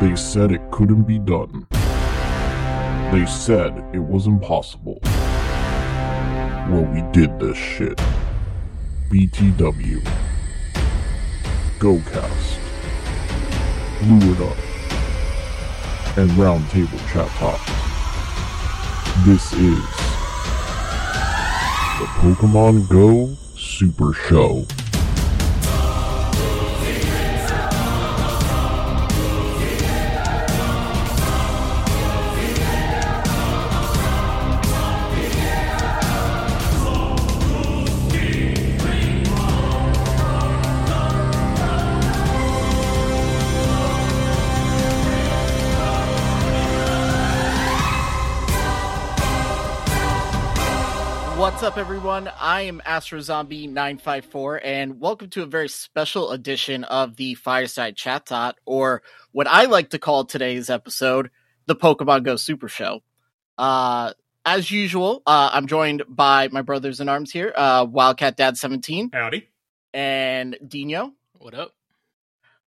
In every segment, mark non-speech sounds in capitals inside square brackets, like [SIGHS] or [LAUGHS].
They said it couldn't be done. They said it was impossible. Well, we did this shit. BTW. GoCast. Lured Up. And Roundtable Chat Talk. This is the Pokemon Go Super Show. What's up, everyone? I am Astro Zombie 954, and welcome to a very special edition of the Fireside Chat Tot, or what I like to call today's episode, the Pokemon Go Super Show. Uh, as usual, uh, I'm joined by my brothers in arms here, uh, Wildcat Dad 17 Howdy. and Dino. What up?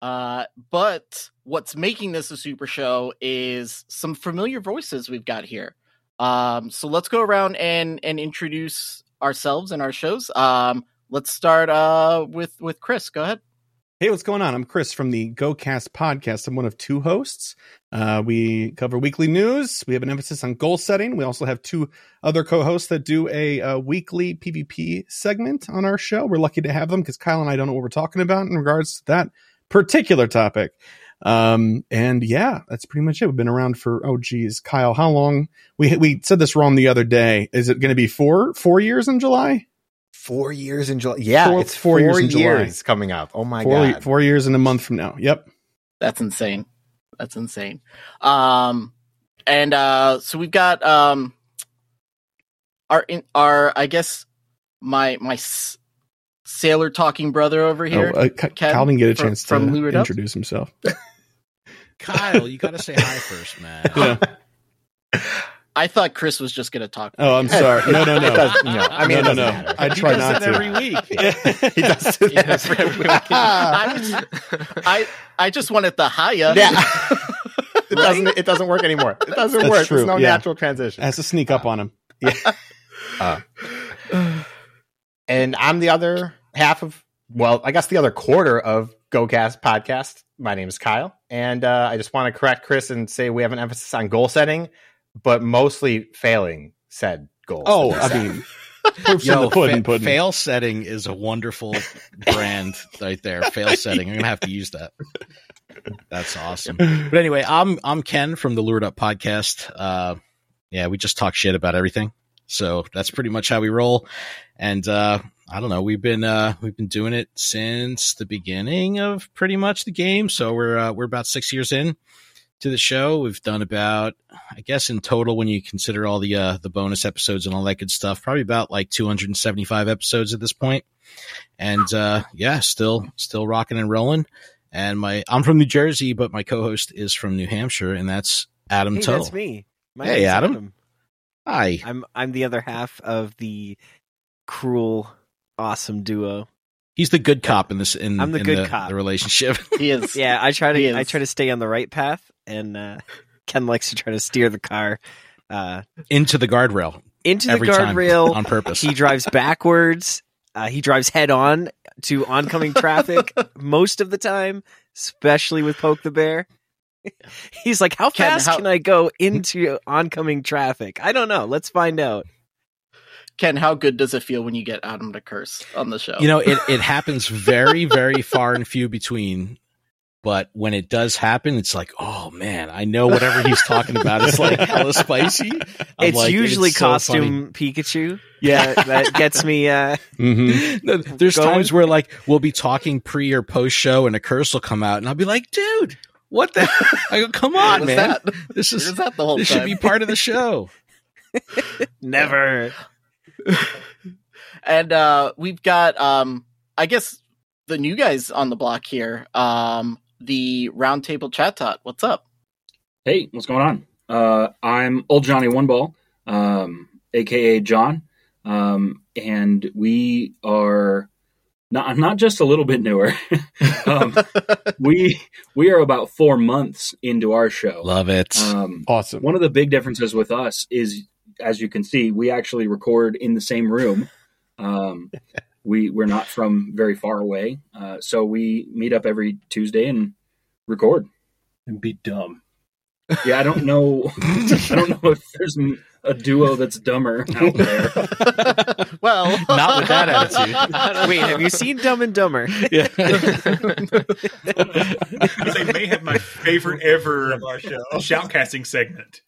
Uh, but what's making this a super show is some familiar voices we've got here. Um, so let's go around and and introduce ourselves and our shows. Um, let's start uh with with Chris. Go ahead. Hey, what's going on? I'm Chris from the GoCast podcast. I'm one of two hosts. Uh, we cover weekly news. We have an emphasis on goal setting. We also have two other co-hosts that do a, uh weekly PvP segment on our show. We're lucky to have them because Kyle and I don't know what we're talking about in regards to that particular topic. Um, and yeah, that's pretty much it. We've been around for oh geez, Kyle, how long? We we said this wrong the other day. Is it going to be four four years in July? Four years in July. Yeah, Four- it's four four, years years, in July. coming up. Oh my four god. four years in a month from now. Yep. That's insane. That's insane. Um, and uh, so we've got um, our in, our I guess my my s- sailor talking brother over here. Oh, uh, K- didn't get a chance from to Lured Up? introduce himself. [LAUGHS] Kyle, you got to say hi first, man. [LAUGHS] Yeah. I thought Chris was just going to talk. Oh, I'm sorry. No, no, no. [LAUGHS] does- no, I mean, no, no, no. I He try not to. every week. [LAUGHS] he does it every week. I, I I just wanted the hiya. Yeah. it doesn't. It doesn't work anymore. It doesn't That's work. true, There's no yeah. natural transition. It Has to sneak up on him. Uh, and I'm the other half of. Well, I guess the other quarter of GoCast podcast. My name is Kyle, and uh, I just want to correct Chris and say we have an emphasis on goal setting, but mostly failing said goals. Oh, I mean, [LAUGHS] proofs in the pudding, fa- pudding. fail setting is a wonderful brand right there. Fail [LAUGHS] setting. I'm gonna have to use that. That's awesome. But anyway, I'm I'm Ken from the Lured Up podcast. Uh, yeah, we just talk shit about everything. So that's pretty much how we roll. And uh, I don't know, we've been uh, we've been doing it since the beginning of pretty much the game. So we're uh, we're about six years in to the show. We've done about, I guess, in total, when you consider all the uh, the bonus episodes and all that good stuff, probably about like 275 episodes at this point. And uh, yeah, still still rocking and rolling. And my I'm from New Jersey, but my co-host is from New Hampshire, and that's Adam Hey, that's me. My Hey, name's Adam. Hi. I'm I'm the other half of the cruel, awesome duo. He's the good cop in this. In I'm the in good the, cop. The relationship. [LAUGHS] He is. Yeah, I try to I try to stay on the right path, and uh, Ken likes to try to steer the car. Uh, into the guardrail. into the guardrail on purpose. He drives backwards. Uh, he drives head on to oncoming traffic [LAUGHS] most of the time, especially with Poke the Bear. [LAUGHS] He's like, "How Ken, fast how- can I go [LAUGHS] into oncoming traffic?" I don't know. Let's find out. Ken, how good does it feel when you get Adam to curse on the show? You know, it, it happens very, very far and few between. But when it does happen, it's like, oh man, I know whatever he's talking about. It's like [LAUGHS] hella spicy. I'm it's like, usually so costume Pikachu. Yeah. that, that gets me. Uh, Mhm. No, There's Going- times where like we'll be talking pre or post show and a curse will come out and I'll be like, dude, what the? [LAUGHS] I go, come on, Was man. that? This Was is that the whole this time? should be part of the show. [LAUGHS] never. and uh we've got um I guess the new guys on the block here. Um the roundtable chat tot. What's up? Hey, what's going on? Uh, I'm old Johnny One Ball, um, aka John, um, and we are not. I'm not just a little bit newer. [LAUGHS] um, [LAUGHS] we we are about four months into our show. Love it. Um, Awesome. one of the big differences with us is, as you can see, we actually record in the same room. Um, [LAUGHS] we we're not from very far away, uh, so we meet up every Tuesday and record. and be dumb. Yeah, I don't know. I don't know if there's m- a duo that's dumber out [LAUGHS] there. well, Not with that attitude. [LAUGHS] Wait, have you seen Dumb and Dumber? Yeah. [LAUGHS] they may have my favorite ever shoutcasting segment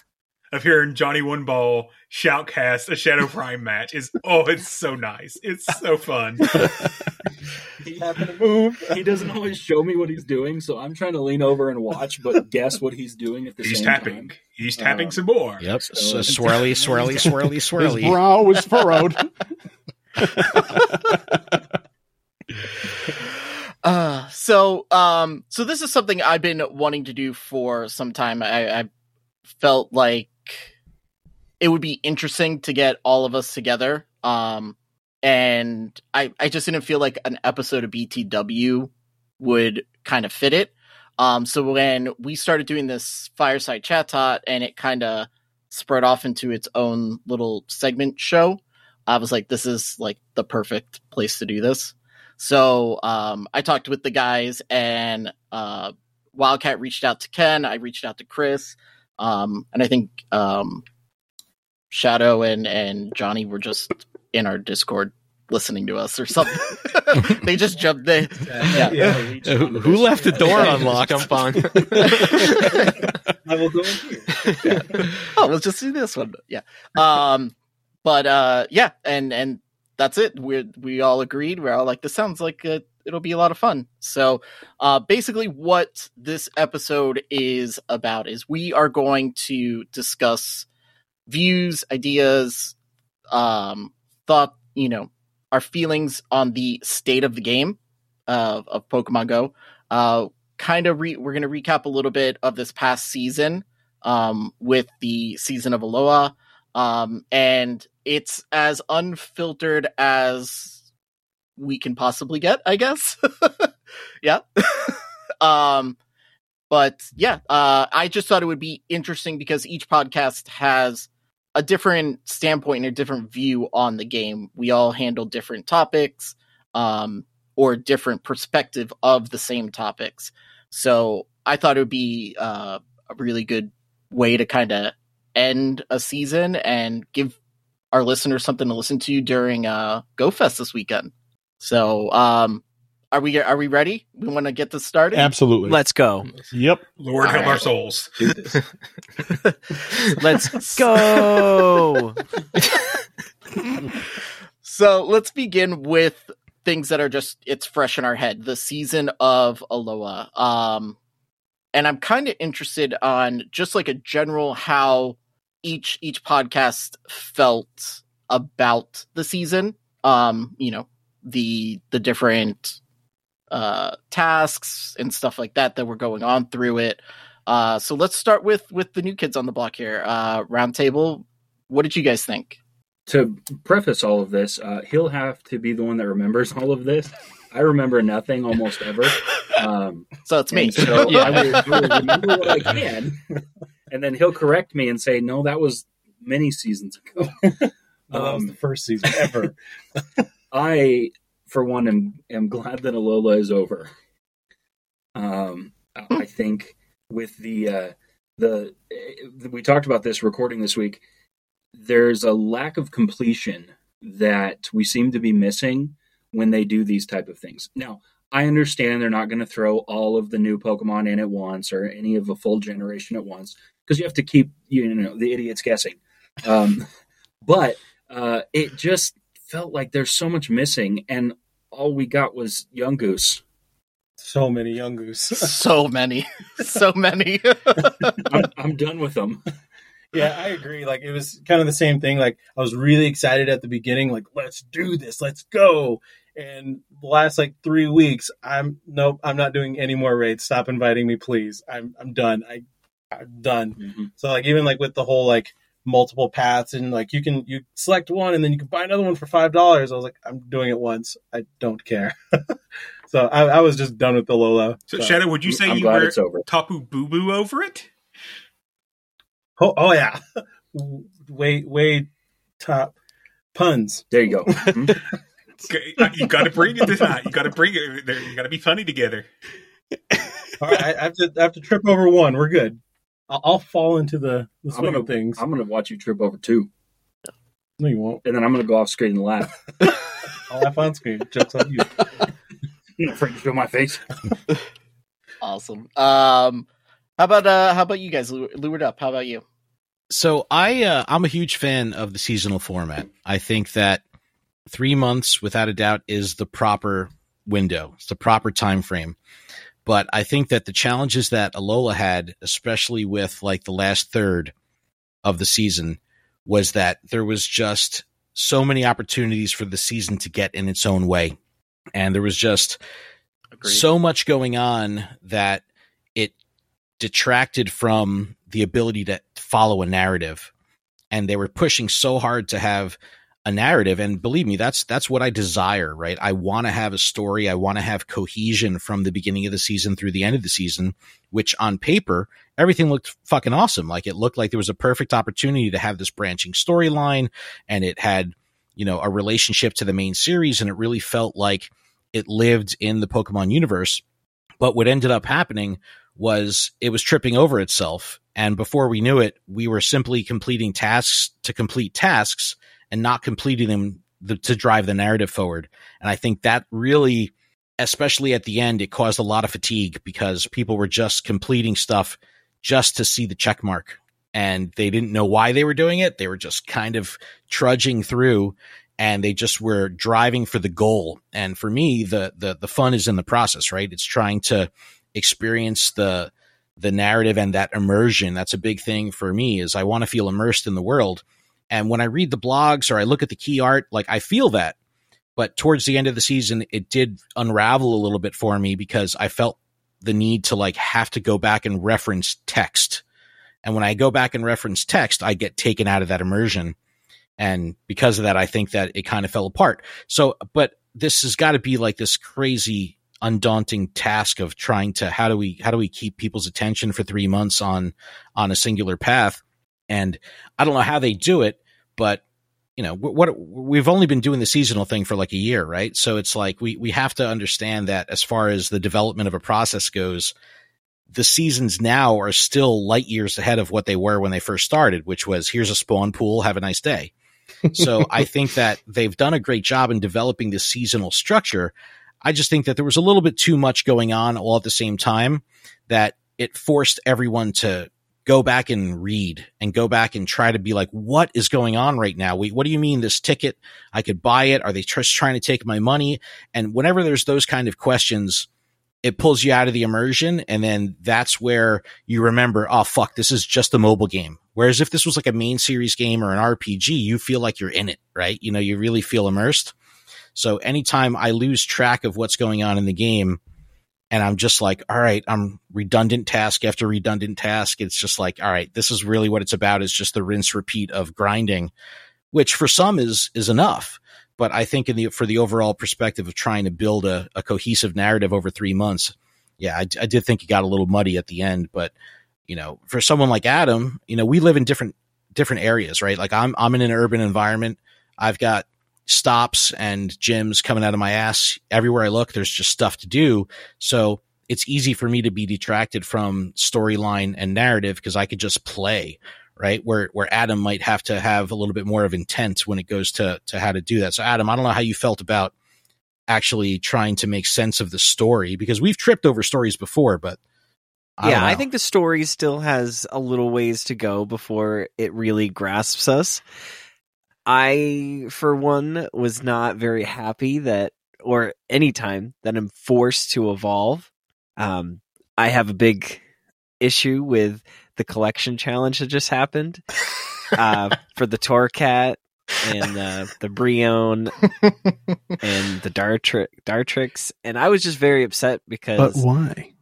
of hearing Johnny One Ball shoutcast a Shadow Prime match is oh, it's so nice. It's so fun. [LAUGHS] He happened to move. He doesn't always show me what he's doing, so I'm trying to lean over and watch, but guess what he's doing at the He's same tapping. time. He's tapping Um, some more. Yep. So So it's- swirly, [LAUGHS] swirly, swirly, His brow is furrowed. [LAUGHS] Uh, so, um, so this is something I've been wanting to do for some time. I, I felt like it would be interesting to get all of us together. Um, and I, I just didn't feel like an episode of BTW would kind of fit it. Um, so when we started doing this fireside chat tot and it kind of spread off into its own little segment show, I was like, this is like the perfect place to do this. So um, I talked with the guys, and uh, Wildcat reached out to Ken. I reached out to Chris, um, and I think um, Shadow and and Johnny were just in our Discord listening to us or something. [LAUGHS] they just jumped in. Yeah. Who, who left the door unlocked? Jump on. [LAUGHS] I will go in here. oh, let's just do this one. Yeah. Um, but uh, yeah, and and that's it. We we all agreed. We're all like, this sounds like a, it'll be a lot of fun. So, uh, basically, what this episode is about is we are going to discuss views, ideas, um, thought, you know, our feelings on the state of the game of of Pokemon Go. Uh, kind of re- we're going to recap a little bit of this past season um, with the season of Aloha. Um, and it's as unfiltered as we can possibly get, I guess. [LAUGHS] yeah. [LAUGHS] um, but yeah, uh, I just thought it would be interesting because each podcast has a different standpoint and a different view on the game. We all handle different topics, um, or different perspective of the same topics. So I thought it would be uh, a really good way to kind of end a season and give our listeners something to listen to during uh, GoFest this weekend. So, um, are we are we ready? We want to get this started. Absolutely. Let's go. Yep. Lord help All our souls. [LAUGHS] Let's go. [LAUGHS] So let's begin with things that are just it's fresh in our head. The season of Aloha. Um and I'm kind of interested on just like a general how each each podcast felt about the season. Um, you know, the the different uh tasks and stuff like that that were going on through it. Uh so let's start with with the new kids on the block here. Uh roundtable, what did you guys think? to preface all of this, uh, he'll have to be the one that remembers all of this. I remember nothing almost ever. Um, [LAUGHS] So it's me. and so [LAUGHS] I, will, I will remember what I can, [LAUGHS] and then he'll correct me and say, "No, that was many seasons ago." No, that was Um, the first season ever. I, for one, am am glad that Alola is over. Um, I think with the uh, the eh, we talked about this recording this week. There's a lack of completion that we seem to be missing when they do these type of things. Now, I understand they're not going to throw all of the new Pokemon in at once or any of a full generation at once because you have to keep you know the idiots guessing. Um, [LAUGHS] but uh, it just felt like there's so much missing, and all we got was Yungoos. So many Yungoos. [LAUGHS] so many, [LAUGHS] so many. [LAUGHS] I'm, I'm done with them. yeah, I agree. Like it was kind of the same thing. Like I was really excited at the beginning, like let's do this, let's go. And the last like three weeks, I'm nope, I'm not doing any more raids. Stop inviting me, please. I'm I'm done. I I'm done. Mhm. So like even like with the whole like multiple paths and like you can you select one and then you can buy another one for five dollars. I was like, I'm doing it once. I don't care. [LAUGHS] so I, I was just done with the Lola. So, Shadow, would you say I'm you were it's over. Tapu Boo Boo over it? Oh, oh yeah, [LAUGHS] way way top puns. There you go. [LAUGHS] Mhm. Uh, You got to bring it to that. You got to bring it. there- You got to be funny together. All right, I I have to I have to trip over one. We're good. I'll, I'll fall into the, the I'm swing gonna of things. I'm gonna watch you trip over two, no, you won't. and then I'm gonna go off screen and laugh. [LAUGHS] I'll laugh on screen. Jokes on you. [LAUGHS] You're not afraid to show my face. [LAUGHS] awesome. Um, how about uh, how about you guys? Lu- Lured up. How about you? So I uh, I'm a huge fan of the seasonal format. I think that three months, without a doubt, is the proper window. It's the proper time frame. But I think that the challenges that Alola had, especially with like the last third of the season, was that there was just so many opportunities for the season to get in its own way, and there was just Agreed. so much going on that it detracted from the ability to follow a narrative and they were pushing so hard to have a narrative and believe me that's that's what I desire right I want to have a story I want to have cohesion from the beginning of the season through the end of the season which on paper everything looked fucking awesome like it looked like there was a perfect opportunity to have this branching storyline and it had you know a relationship to the main series and it really felt like it lived in the Pokemon universe. But what ended up happening was it was tripping over itself. And before we knew it, we were simply completing tasks to complete tasks and not completing them the, to drive the narrative forward. And I think that really, especially at the end, it caused a lot of fatigue because people were just completing stuff just to see the check mark. And they didn't know why they were doing it. They were just kind of trudging through and they just were driving for the goal. And for me, the the the fun is in the process, right? It's trying to experience the the narrative and that immersion. That's a big thing for me is I want to feel immersed in the world. And when I read the blogs or I look at the key art, like I feel that. But towards the end of the season, it did unravel a little bit for me because I felt the need to like have to go back and reference text. And when I go back and reference text, I get taken out of that immersion. And because of that, I think that it kind of fell apart. So, but this has got to be like this crazy, undaunting task of trying to how do we how do we keep people's attention for three months on on a singular path? And I don't know how they do it, but you know what we've only been doing the seasonal thing for like a year, right? So it's like we we have to understand that as far as the development of a process goes, the seasons now are still light years ahead of what they were when they first started, which was here's a spawn pool, have a nice day. so I [LAUGHS] think that they've done a great job in developing this seasonal structure. I just think that there was a little bit too much going on all at the same time that it forced everyone to go back and read and go back and try to be like, what is going on right now? We, what do you mean this ticket? I could buy it. Are they just trying to take my money? And whenever there's those kind of questions, it pulls you out of the immersion. And then that's where you remember, oh, fuck, this is just a mobile game. Whereas if this was like a main series game or an RPG, you feel like you're in it, right? You know, you really feel immersed. So anytime I lose track of what's going on in the game and I'm just like, all right, I'm redundant task after redundant task. It's just like, all right, this is really what it's about is just the rinse repeat of grinding, which for some is, is enough. But I think in the, for the overall perspective of trying to build a, a cohesive narrative over three months, yeah, I, I did think it got a little muddy at the end, but you know, for someone like Adam, you know, we live in different, different areas, right? Like I'm, I'm in an urban environment. I've got stops and gyms coming out of my ass everywhere I look. There's just stuff to do. So it's easy for me to be detracted from storyline and narrative because I could just play, right? Where where Adam might have to have a little bit more of intent when it goes to to how to do that. So Adam, I don't know how you felt about actually trying to make sense of the story because we've tripped over stories before, but I yeah, I think the story still has a little ways to go before it really grasps us. I, for one, was not very happy that, or any time that I'm forced to evolve. Um, I have a big issue with the collection challenge that just happened uh, [LAUGHS] for the Torracat and uh, the Brionne [LAUGHS] and the Dartri- Dartrix, and I was just very upset because But why?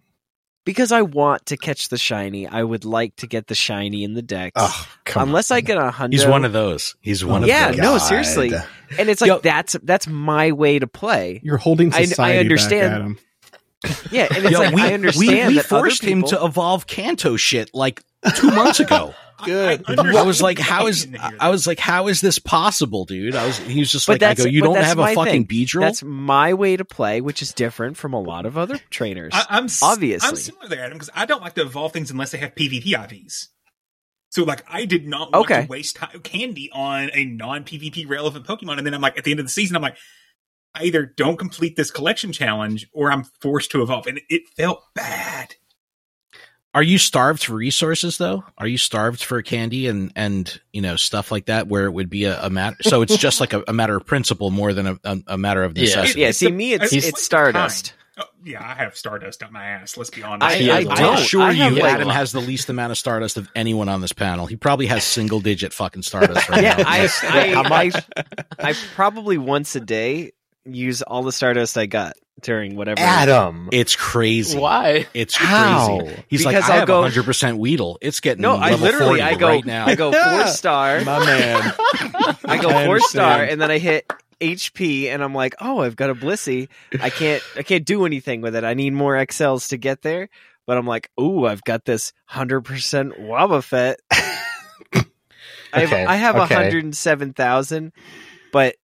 Because I want to catch the shiny. I would like to get the shiny in the decks. Oh, come Unless I get a hundred, He's one of those. He's one yeah, of oh those. Yeah, no, seriously. And it's like Yo- that's that's my way to play. You're holding I- I society understand. back, Adam. Yeah, and it's Yo, like we, I understand we, we that other forced him to evolve Kanto shit like two months ago. [LAUGHS] Good. I was like, how is I was like, how is this possible, dude? I was he was just But like, I go, you don't have a fucking thing. Beedrill. That's my way to play, which is different from a lot of other trainers. I, I'm obviously. I'm similar there, Adam, because I don't like to evolve things unless they have PvP IVs. So, like, I did not want Okay. to waste time, candy on a non PvP relevant Pokemon, and then I'm like, at the end of the season, I'm like, I either don't complete this collection challenge or I'm forced to evolve, and it felt bad. Are you starved for resources though? Are you starved for candy and and you know stuff like that where it would be a, a matter? So it's just like a, a matter of principle more than a, a, a matter of Yeah. necessity. Yeah, see, me, it's- It's it's Stardust. Oh, yeah, I have Stardust on my ass. Let's be honest. I- I I don't. assure I you, like- Adam has the least amount of Stardust of anyone on this panel. He probably has single digit fucking Stardust right yeah, now. I, I. I, I probably once a day use all the Stardust I got during whatever. Adam. It's crazy. Why? It's How? crazy. He's Because like, I I'll have go- 100% Weedle. It's getting No, I literally 40 I go right now. I go four star. My man. [LAUGHS] I go I four star and then I hit HP and I'm like, oh, I've got a Blissey. I can't I can't do anything with it. I need more XLs to get there. But I'm like, ooh, I've got this hundred percent Wobbuffet. [LAUGHS] I have Okay, I have okay. hundred and seven thousand, but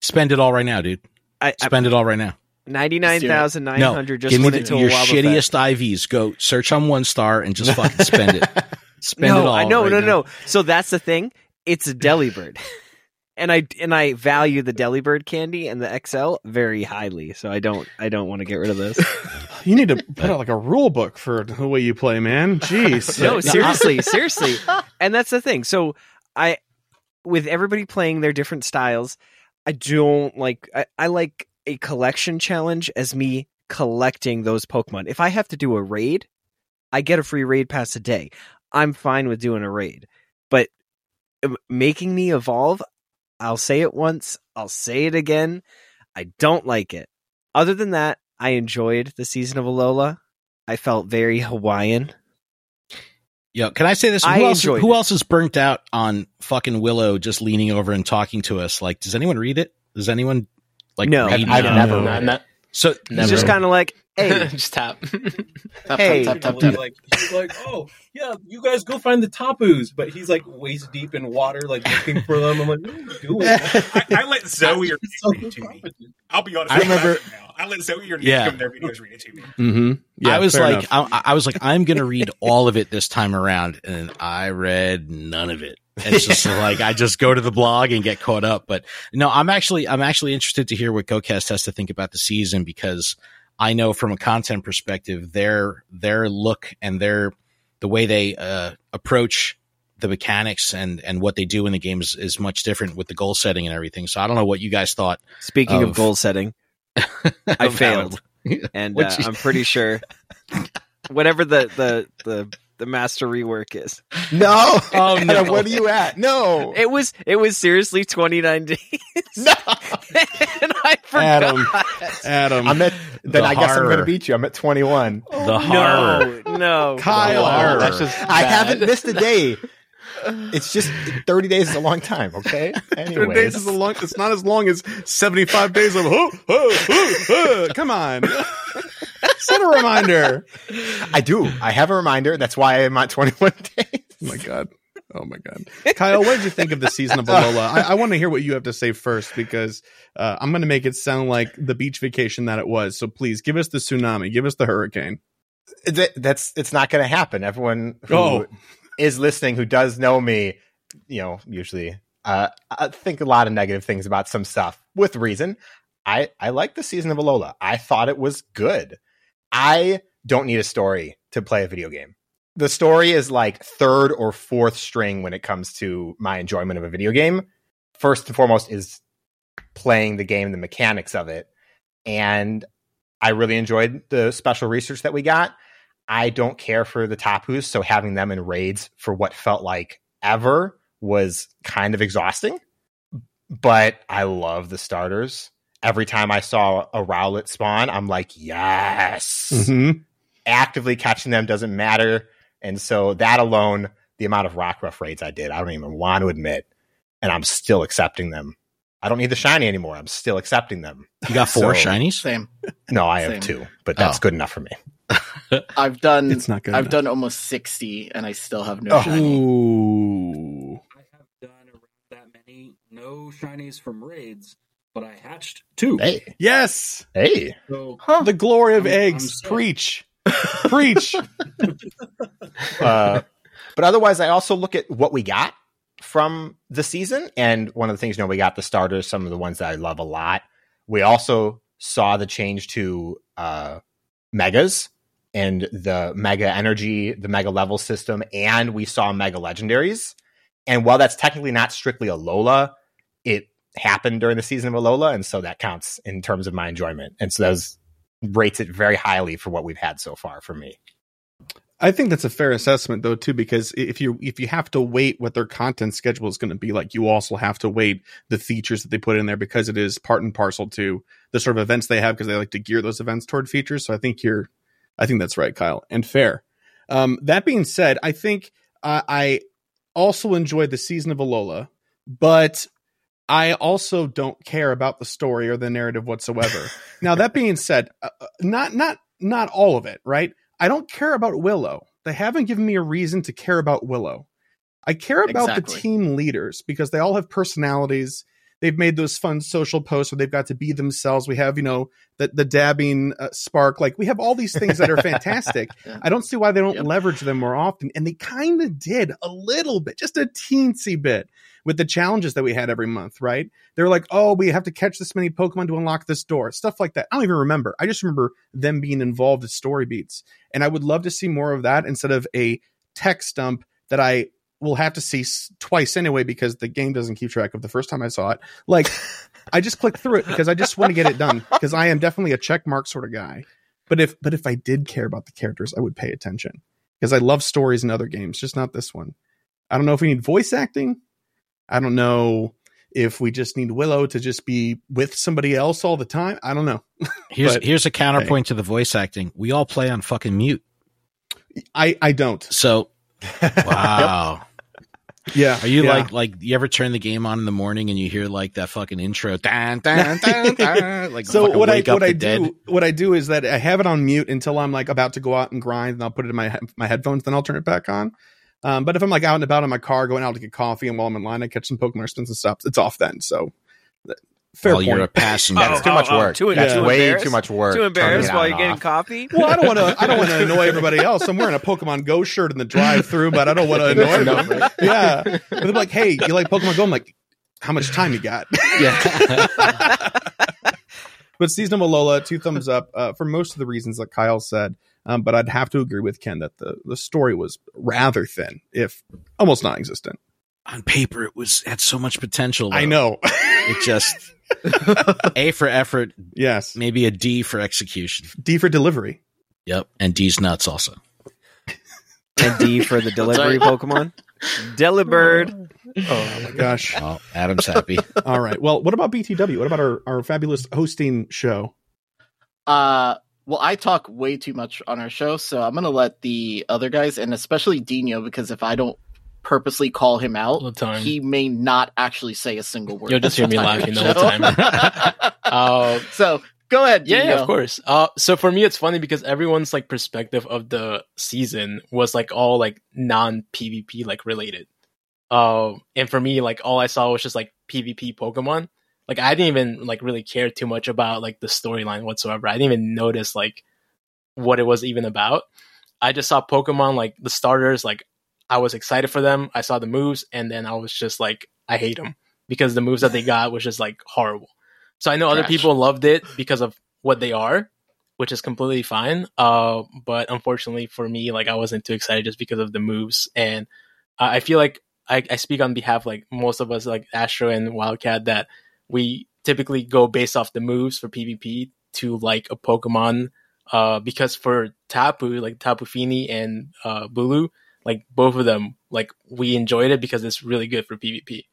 Spend it all right now, dude. I, I Spend it all right now. ninety nine thousand nine No, just give me went the, into your a Wobbuffet. shittiest IVs. Go search on one star and just fucking spend it. [LAUGHS] Spend no, it all. I know, right no, now. no. So that's the thing. It's a Delibird. [LAUGHS] And I and I value the Delibird candy and the XL very highly, so I don't I don't want to get rid of this. [LAUGHS] You need to put out like a rule book for the way you play, man. Jeez. no, seriously, seriously. And that's the thing. So I, with everybody playing their different styles, I don't like. I, I like a collection challenge as me collecting those Pokemon. If I have to do a raid, I get a free raid pass a day. I'm fine with doing a raid, but um, making me evolve, I'll say it once, I'll say it again. I don't like it. Other than that, I enjoyed the season of Alola. I felt very Hawaiian. Yo, can I say this? Who I else? Who else is burnt out on fucking Willow just leaning over and talking to us? Like, does anyone read it? Does anyone like? No. read I've it? never No, read not- So He's Never. just kind of like, hey, [LAUGHS] just [LAUGHS] tap. tap, Hey. tap, tap, tap, tap. like, he's like, oh yeah, you guys go find the tapus, but he's like waist deep in water, like looking for them. I'm like, what are you doing? [LAUGHS] I, I let Zoe or He's so read it to me. I'll be honest. I with you remember- I let Zoe or Nick Yeah. come in their videos read it to me. Mm-hmm. Yeah, I was like. I, I was like, I'm gonna read all of it this time around, and I read none of it. It's just like I just go to the blog and get caught up. But no, I'm actually I'm actually interested to hear what GoCast has to think about the season because I know from a content perspective, their their look and their the way they uh, approach the mechanics and and what they do in the games is much different with the goal setting and everything. So I don't know what you guys thought. speaking of, Of- goal setting, [LAUGHS] I failed. [LAUGHS] and uh, I'm pretty [LAUGHS] sure whatever the, the, the, the master rework is, No. [LAUGHS] Oh, [LAUGHS] Adam, no. what are you at? No. it was, it was seriously 29 days. [LAUGHS] No. and I forgot. Adam. Adam. I'm at. Then The I guess I'm going to beat you. I'm at 21. the oh, horror. No, no. Kyle. horror. That's just I haven't missed a day. It's just 30 days is a long time. Okay. Thirty days is a long. It's not as long as seventy-five days of. Oh, oh, oh, oh. Come on, set a reminder. I do. I have a reminder. That's why I'm at 21 days. Oh my god. Oh my god, Kyle, what did you think of the season of Alola? I, I want to hear what you have to say first because uh, I'm going to make it sound like the beach vacation that it was. So please give us the tsunami, give us the hurricane. That, that's it's not going to happen. Everyone who Oh. is listening who does know me, you know, usually uh, I think a lot of negative things about some stuff with reason. I I like the season of Alola. I thought it was good. I don't need a story to play a video game. The story is like third or fourth string when it comes to my enjoyment of a video game. First and foremost is playing the game, the mechanics of it. And I really enjoyed the special research that we got. I don't care for the Tapus, so having them in raids for what felt like ever was kind of exhausting. But I love the starters. Every time I saw a Rowlet spawn, I'm like, yes. Mhm. Actively catching them doesn't matter. And so that alone, the amount of Rockruff raids I did, I don't even want to admit. And I'm still accepting them. I don't need the shiny anymore. I'm still accepting them. You got four So- shinies? Same. No, I Same. have two, but that's Oh. good enough for me. [LAUGHS] I've done. It's not good I've enough. done almost sixty, and I still have no Oh. shiny. Ooh. I have done around that many no shinies from raids, but I hatched two. Hey, Yes, hey. So the glory of I'm- I'm eggs. Preach, [LAUGHS] preach. [LAUGHS] Uh, but otherwise, I also look at what we got from the season. And one of the things, you know, we got the starters, some of the ones that I love a lot. We also saw the change to uh, megas and the mega energy, the mega level system, and we saw mega legendaries. And while that's technically not strictly a Lola, it happened during the season of Alola, and so that counts in terms of my enjoyment. And so that was, rates it very highly for what we've had so far for me. I think that's a fair assessment though too, because if you if you have to wait what their content schedule is going to be like, you also have to wait the features that they put in there because it is part and parcel to the sort of events they have because they like to gear those events toward features. So I think you're, I think that's right, Kyle, and fair. Um, that being said, I think uh, I also enjoyed the season of Alola, but I also don't care about the story or the narrative whatsoever. now that being said, uh, uh, not not not all of it, right? I don't care about Willow. They haven't given me a reason to care about Willow. I care about Exactly. the team leaders because they all have personalities. They've made those fun social posts where they've got to be themselves. We have, you know, the the dabbing uh, spark. Like we have all these things that are fantastic. [LAUGHS] Yeah. I don't see why they don't Yep. leverage them more often. And they kind of did a little bit, just a teensy bit with the challenges that we had every month, right? They're like, oh, we have to catch this many Pokemon to unlock this door, stuff like that. I don't even remember. I just remember them being involved with story beats. And I would love to see more of that instead of a text dump that I will have to see twice anyway because the game doesn't keep track of the first time I saw it. Like, [LAUGHS] I just click through it because I just want to get it done because I am definitely a check mark sort of guy. But if but if I did care about the characters, I would pay attention because I love stories in other games, just not this one. I don't know if we need voice acting. I don't know if we just need Willow to just be with somebody else all the time. I don't know. [LAUGHS] Here's But, here's a counterpoint to the voice acting. We all play on fucking mute. I I don't. So [LAUGHS] wow. Yeah. Are you yeah. like like you ever turn the game on in the morning and you hear like that fucking intro? Dun, dun, dun, dun, [LAUGHS] like so what I what I the do dead? what I do is that I have it on mute until I'm like about to go out and grind, and I'll put it in my my headphones. Then I'll turn it back on. Um, but if I'm like out and about in my car, going out to get coffee, and while I'm in line, I catch some Pokemon spins and stuff. It's off then. So fair While point. you're a passenger. That's too much oh, work. too- That's too way embarrassed? too much work. Too embarrassed while you're getting off. coffee? well, I don't want to. I don't want to [LAUGHS] annoy everybody else. I'm wearing a Pokemon Go shirt in the drive-through, but I don't want to annoy [LAUGHS] them. Yeah, but they're like, "Hey, you like Pokemon Go?" I'm like, "How much time you got?" [LAUGHS] Yeah. but season of Alola, two thumbs up uh, for most of the reasons that Kyle said. Um, but I'd have to agree with Ken that the the story was rather thin, if almost non-existent. on paper it was had so much potential. I know. It just A for effort, yes. maybe a D for execution. D for delivery. Yep. And D's nuts also. And D for the delivery. [LAUGHS] Pokemon. Delibird. Oh my gosh. Well, Adam's happy. [LAUGHS] All right. Well, what about BTW? What about our, our fabulous hosting show? Uh, well, I talk way too much on our show, so I'm gonna let the other guys, and especially Dino, because if I don't purposely call him out, All the time. he may not actually say a single word. You'll just hear me laughing the whole time. Uh, [LAUGHS] [LAUGHS] so go ahead. Dino. yeah, of course. Uh, so for me, it's funny because everyone's like perspective of the season was like all like non PvP like related. Uh, and for me, like all I saw was just like PvP Pokemon. Like I didn't even like really care too much about like the storyline whatsoever. I didn't even notice like what it was even about. I just saw Pokemon like the starters. Like I was excited for them. I saw the moves, and then I was just like, I hate them because the moves that they got was just like horrible. So I know other people loved it because of what they are, which is completely fine. Uh, but unfortunately for me, like I wasn't too excited just because of the moves, and I I feel like I, I speak on behalf like most of us, like Astro and Wildcat, that we typically go based off the moves for PvP to like a Pokemon. Uh, because for Tapu, like Tapu Fini and uh, Bulu, like both of them, like we enjoyed it because it's really good for PvP.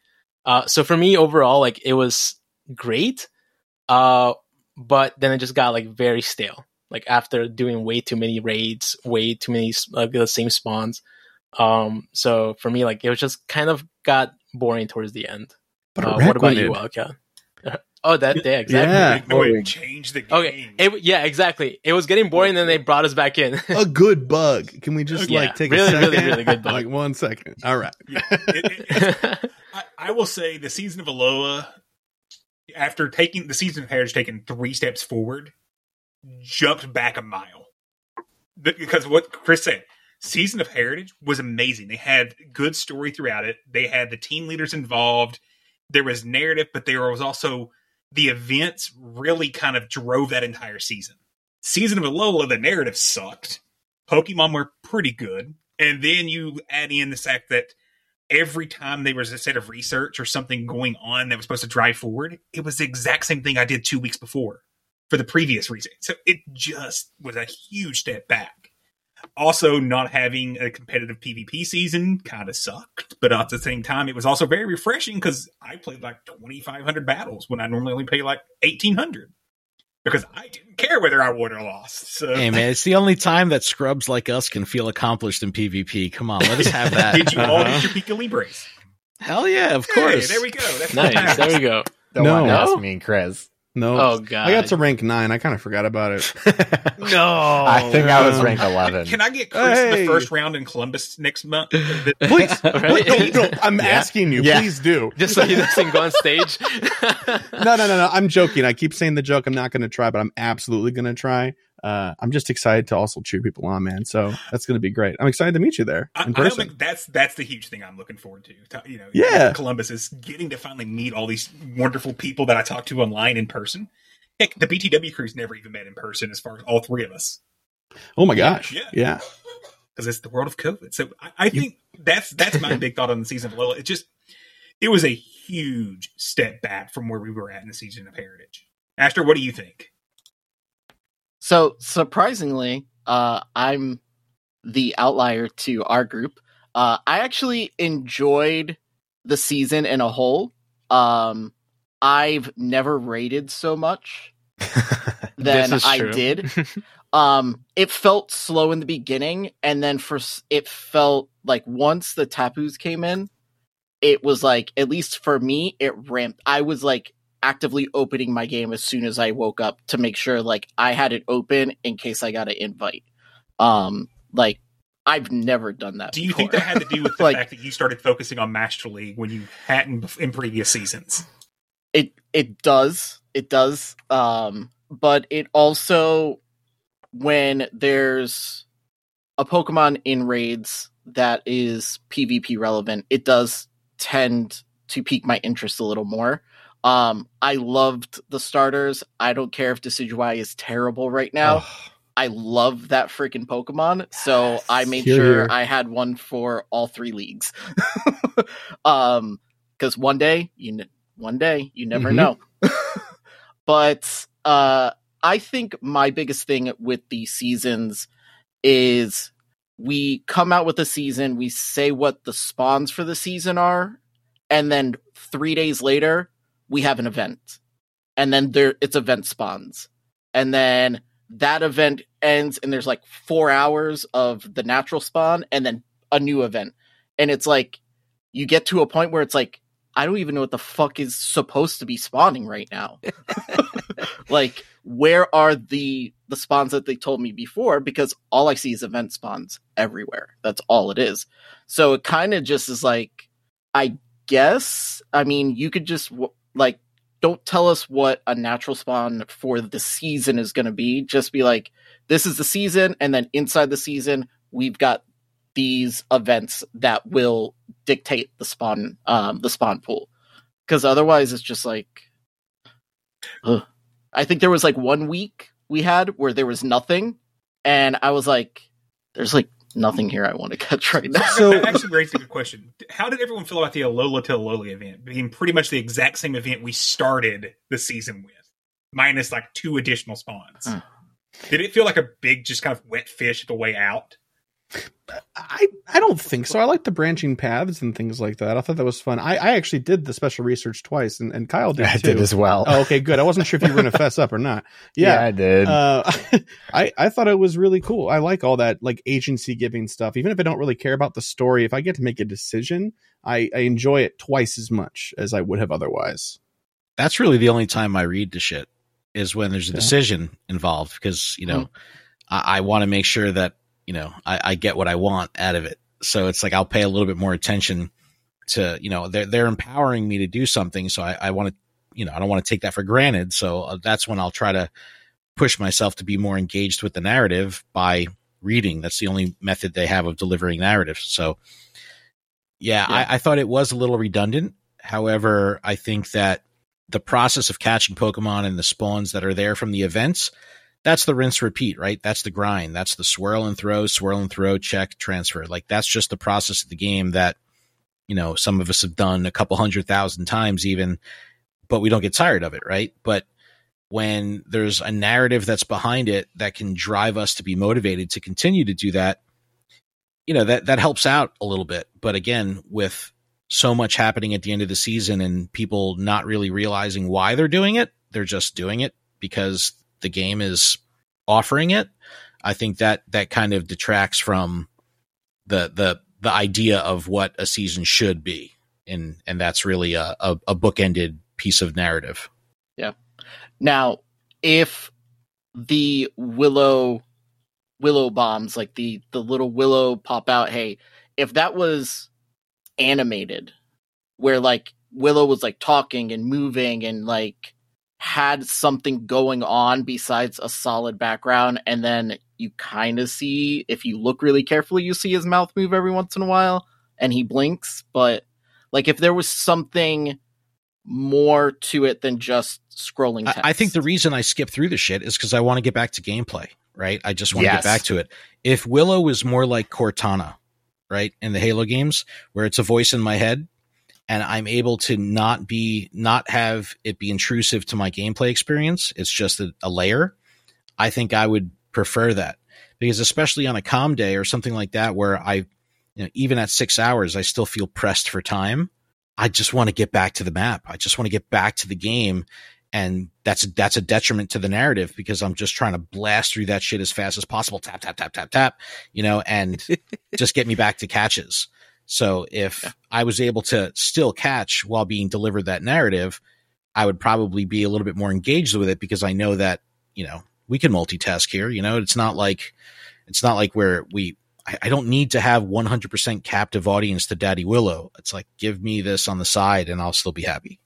Uh, so for me overall, like it was great. Uh, but then it just got like very stale. Like after doing way too many raids, way too many like the same spawns. Um, so for me, like it was just kind of got boring towards the end. But uh, what about you. Wildcat? Oh, that yeah, exactly. Yeah. No, it changed the game. Okay, it, yeah, exactly. It was getting boring, then they brought us back in. a [LAUGHS] good bug. Can we just Yeah, like take really, a second? really, really good bug. Like one second. All right. Yeah, it- it- [LAUGHS] I, I will say the season of Alola, after taking the season of Heritage taking three steps forward, jumped back a mile. Because what Chris said, season of Heritage was amazing. They had good story throughout it. They had the team leaders involved. There was narrative, but there was also the events really kind of drove that entire season. Season of Alola, the narrative sucked. Pokemon were pretty good. And then you add in the fact that every time there was a set of research or something going on that was supposed to drive forward, it was the exact same thing I did two weeks before for the previous reason. So it just was a huge step back. Also, not having a competitive PvP season kind of sucked, but at the same time, it was also very refreshing because I played like 2,500 battles when I normally only play like 1,800 because I didn't care whether I won or lost. So, Hey man, it's the only time that scrubs like us can feel accomplished in PvP. Come on, let us have that. [LAUGHS] did you all uh-huh. get your Pika Libres? Hell yeah, of Hey, course. there we go. That's nice. There we go. Don't No. want to No? ask me and Chris. No. Oh god. I got to rank nine. I kind of forgot about it. [LAUGHS] No, I think I was Um, ranked 11. Can I get Chris in Hey. the first round in Columbus next month? [LAUGHS] Please. [LAUGHS] Right? No, no, I'm Yeah. asking you. Yeah. Please do. Just so he doesn't go on stage. no, no, no, no. I'm joking. I keep saying the joke. I'm not going to try, but I'm absolutely going to try. Uh, I'm just excited to also cheer people on, man. So that's going to be great. I'm excited to meet you there I, I in don't think that's that's the huge thing I'm looking forward to. To- You know, Yeah. Columbus is getting to finally meet all these wonderful people that I talk to online in person. Heck, the BTW crew's never even met in person, as far as all three of us, oh my gosh. Yeah. Yeah. because it's the world of COVID. So I, I think that's that's my big thought on the season of Lola. It just it was a huge step back from where we were at in the season of Heritage. Astro, what do you think? So surprisingly, uh, I'm the outlier to our group. Uh, I actually enjoyed the season in a whole. Um, I've never rated so much [LAUGHS] than I did. [LAUGHS] um, it felt slow in the beginning, and then for it felt like once the tapus came in, it was like at least for me, it ramped. I was like actively opening my game as soon as I woke up to make sure like I had it open in case I got an invite. Um, like I've never done that. Do you think that had to do with [LAUGHS] the Like- fact that you started focusing on Master League when you hadn't in previous seasons? it it does it does um but it also when there's a pokemon in raids that is pvp relevant it does tend to pique my interest a little more um i loved the starters i don't care if Decidueye is terrible right now I love that freaking Pokemon, so I made Hear, sure hear. I had one for all three leagues. [LAUGHS] um, because one day you, n- one day you never Mhm. know. [LAUGHS] but uh, I think my biggest thing with the seasons is we come out with a season, we say what the spawns for the season are, and then three days later we have an event, and then there it's event spawns, and then that event ends and there's like four hours of the natural spawn and then a new event. And it's like you get to a point where it's like i don't even know what the fuck is supposed to be spawning right now. [LAUGHS] [LAUGHS] Like where are the the spawns that they told me before? Because all i see is event spawns everywhere. That's all it is. So it kind of just is like I guess. I mean, you could just like don't tell us what a natural spawn for the season is going to be. Just be like, this is the season, and then inside the season, we've got these events that will dictate the spawn, um, the spawn pool. Because otherwise, it's just like, ugh. I think there was like one week we had where there was nothing, and I was like, "There's like nothing here I want to catch right now." So that actually raised a good question. How did everyone feel about the Alola to Alola event being pretty much the exact same event we started the season with, minus like two additional spawns? Uh. Did it feel like a big, just kind of wet fish the way out? I I don't think so. I like the branching paths and things like that. I thought that was fun. I, I actually did the special research twice, and, and Kyle did. [LAUGHS] I too. did as well. Oh, okay, good. I wasn't sure if you were going [LAUGHS] to fess up or not. Yeah, yeah I did. Uh, [LAUGHS] I I thought it was really cool. I like all that like agency giving stuff. Even if I don't really care about the story, if I get to make a decision, I, I enjoy it twice as much as I would have otherwise. That's really the only time I read the shit is when there's a decision involved because you know mm-hmm. I, I want to make sure that you know, I, I get what I want out of it. So it's like I'll pay a little bit more attention to, you know, they're they're empowering me to do something. So I, I want to, you know, I don't want to take that for granted. So uh, that's when I'll try to push myself to be more engaged with the narrative by reading. That's the only method they have of delivering narrative. So yeah, yeah. I, I thought it was a little redundant. However, I think that the process of catching Pokemon and the spawns that are there from the events that's the rinse repeat, right? That's the grind. That's the swirl and throw, swirl and throw, check, transfer. Like that's just the process of the game that, you know, some of us have done a couple hundred thousand times even, but we don't get tired of it, right? But when there's a narrative that's behind it that can drive us to be motivated to continue to do that, you know, that, that helps out a little bit. But again, with so much happening at the end of the season and people not really realizing why they're doing it, they're just doing it because the game is offering it, I think that that kind of detracts from the the the idea of what a season should be, and and that's really a a, a bookended piece of narrative. Yeah. Now, if the willow willow bombs, like the the little willow pop out, hey, if that was animated, where like Willow was like talking and moving and like had something going on besides a solid background and then you kind of see if you look really carefully you see his mouth move every once in a while and he blinks but like if there was something more to it than just scrolling text. I, I think the reason I skip through the shit is because I want to get back to gameplay, right? I just want to yes. get back to it. If Willow was more like Cortana, right, in the Halo games, where it's a voice in my head, and I'm able to not be not have it be intrusive to my gameplay experience. It's just a, a layer. I think I would prefer that because especially on a calm day or something like that where I you know even at 6 hours I still feel pressed for time. I just want to get back to the map. I just want to get back to the game and that's that's a detriment to the narrative because I'm just trying to blast through that shit as fast as possible tap tap tap tap tap, you know, and [LAUGHS] just get me back to catches. So if yeah. I was able to still catch while being delivered that narrative, I would probably be a little bit more engaged with it because I know that, you know, we can multitask here. You know, it's not like, it's not like where we, I, I don't need to have 100% captive audience to Daddy Willow. It's like, give me this on the side and I'll still be happy.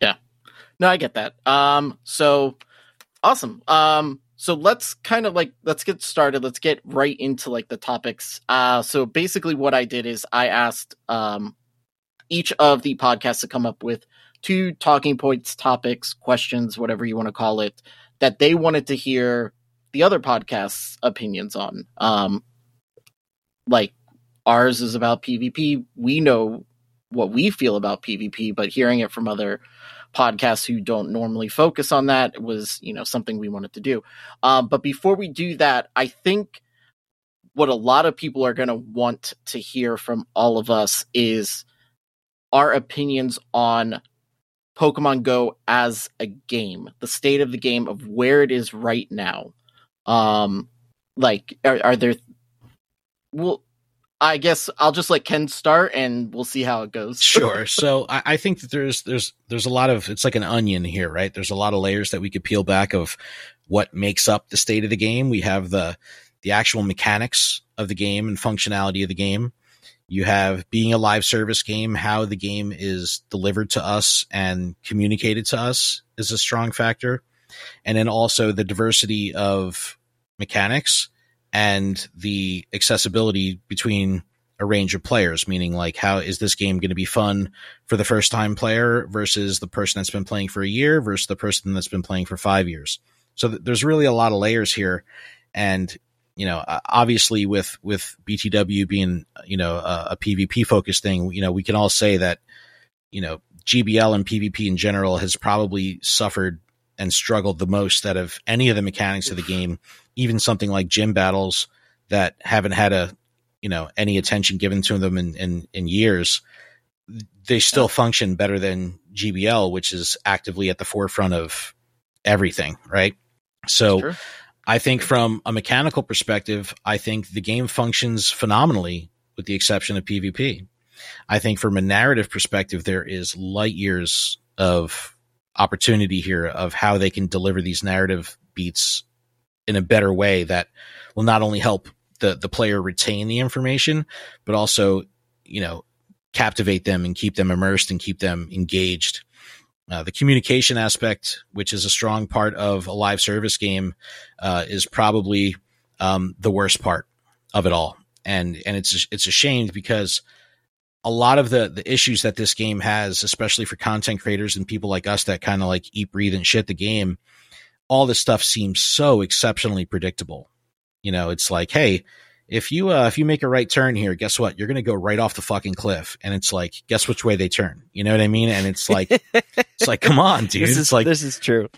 Yeah. No, I get that. Um, so awesome. Um, so let's kind of like let's get started. Let's get right into like the topics. Uh so basically what i did is i asked um each of the podcasts to come up with two talking points topics questions whatever you want to call it that they wanted to hear the other podcasts opinions on. Um like ours is about pvp we know what we feel about pvp but hearing it from other podcasts who don't normally focus on that was you know something we wanted to do. Um, but before we do that i think what a lot of people are going to want to hear from all of us is our opinions on pokemon go as a game the state of the game of where it is right now. Um like are, are there well I guess I'll just let Ken start and we'll see how it goes. [LAUGHS] sure. So I, I, think that there's there's there's a lot of it's like an onion here, right? There's a lot of layers that we could peel back of what makes up the state of the game. We have the the actual mechanics of the game and functionality of the game. You have being a live service game, how the game is delivered to us and communicated to us is a strong factor. And then also the diversity of mechanics and the accessibility between a range of players, meaning like how is this game going to be fun for the first time player versus the person that's been playing for a year versus the person that's been playing for five years. So th- there's really a lot of layers here. And, you know, obviously with, with BTW being, you know, a, a PvP focused thing, you know, we can all say that, you know, GBL and PvP in general has probably suffered and struggled the most out of any of the mechanics of the game, even something like gym battles that haven't had a, you know any attention given to them in in, in years, they still function better than GBL, which is actively at the forefront of everything, right? So I think from a mechanical perspective, I think the game functions phenomenally with the exception of PvP. I think from a narrative perspective, there is light years of opportunity here of how they can deliver these narrative beats in a better way that will not only help the the player retain the information, but also you know captivate them and keep them immersed and keep them engaged. Uh, the communication aspect, which is a strong part of a live service game, uh, is probably um, the worst part of it all, and and it's it's a shame because a lot of the the issues that this game has, especially for content creators and people like us that kind of like eat, breathe, and shit the game, all this stuff seems so exceptionally predictable. You know, it's like, hey, if you uh, if you make a right turn here, guess what? You're going to go right off the fucking cliff, and it's like, guess which way they turn? You know what I mean? And it's like, it's like, come on, [LAUGHS] dude. This is it's like this is true.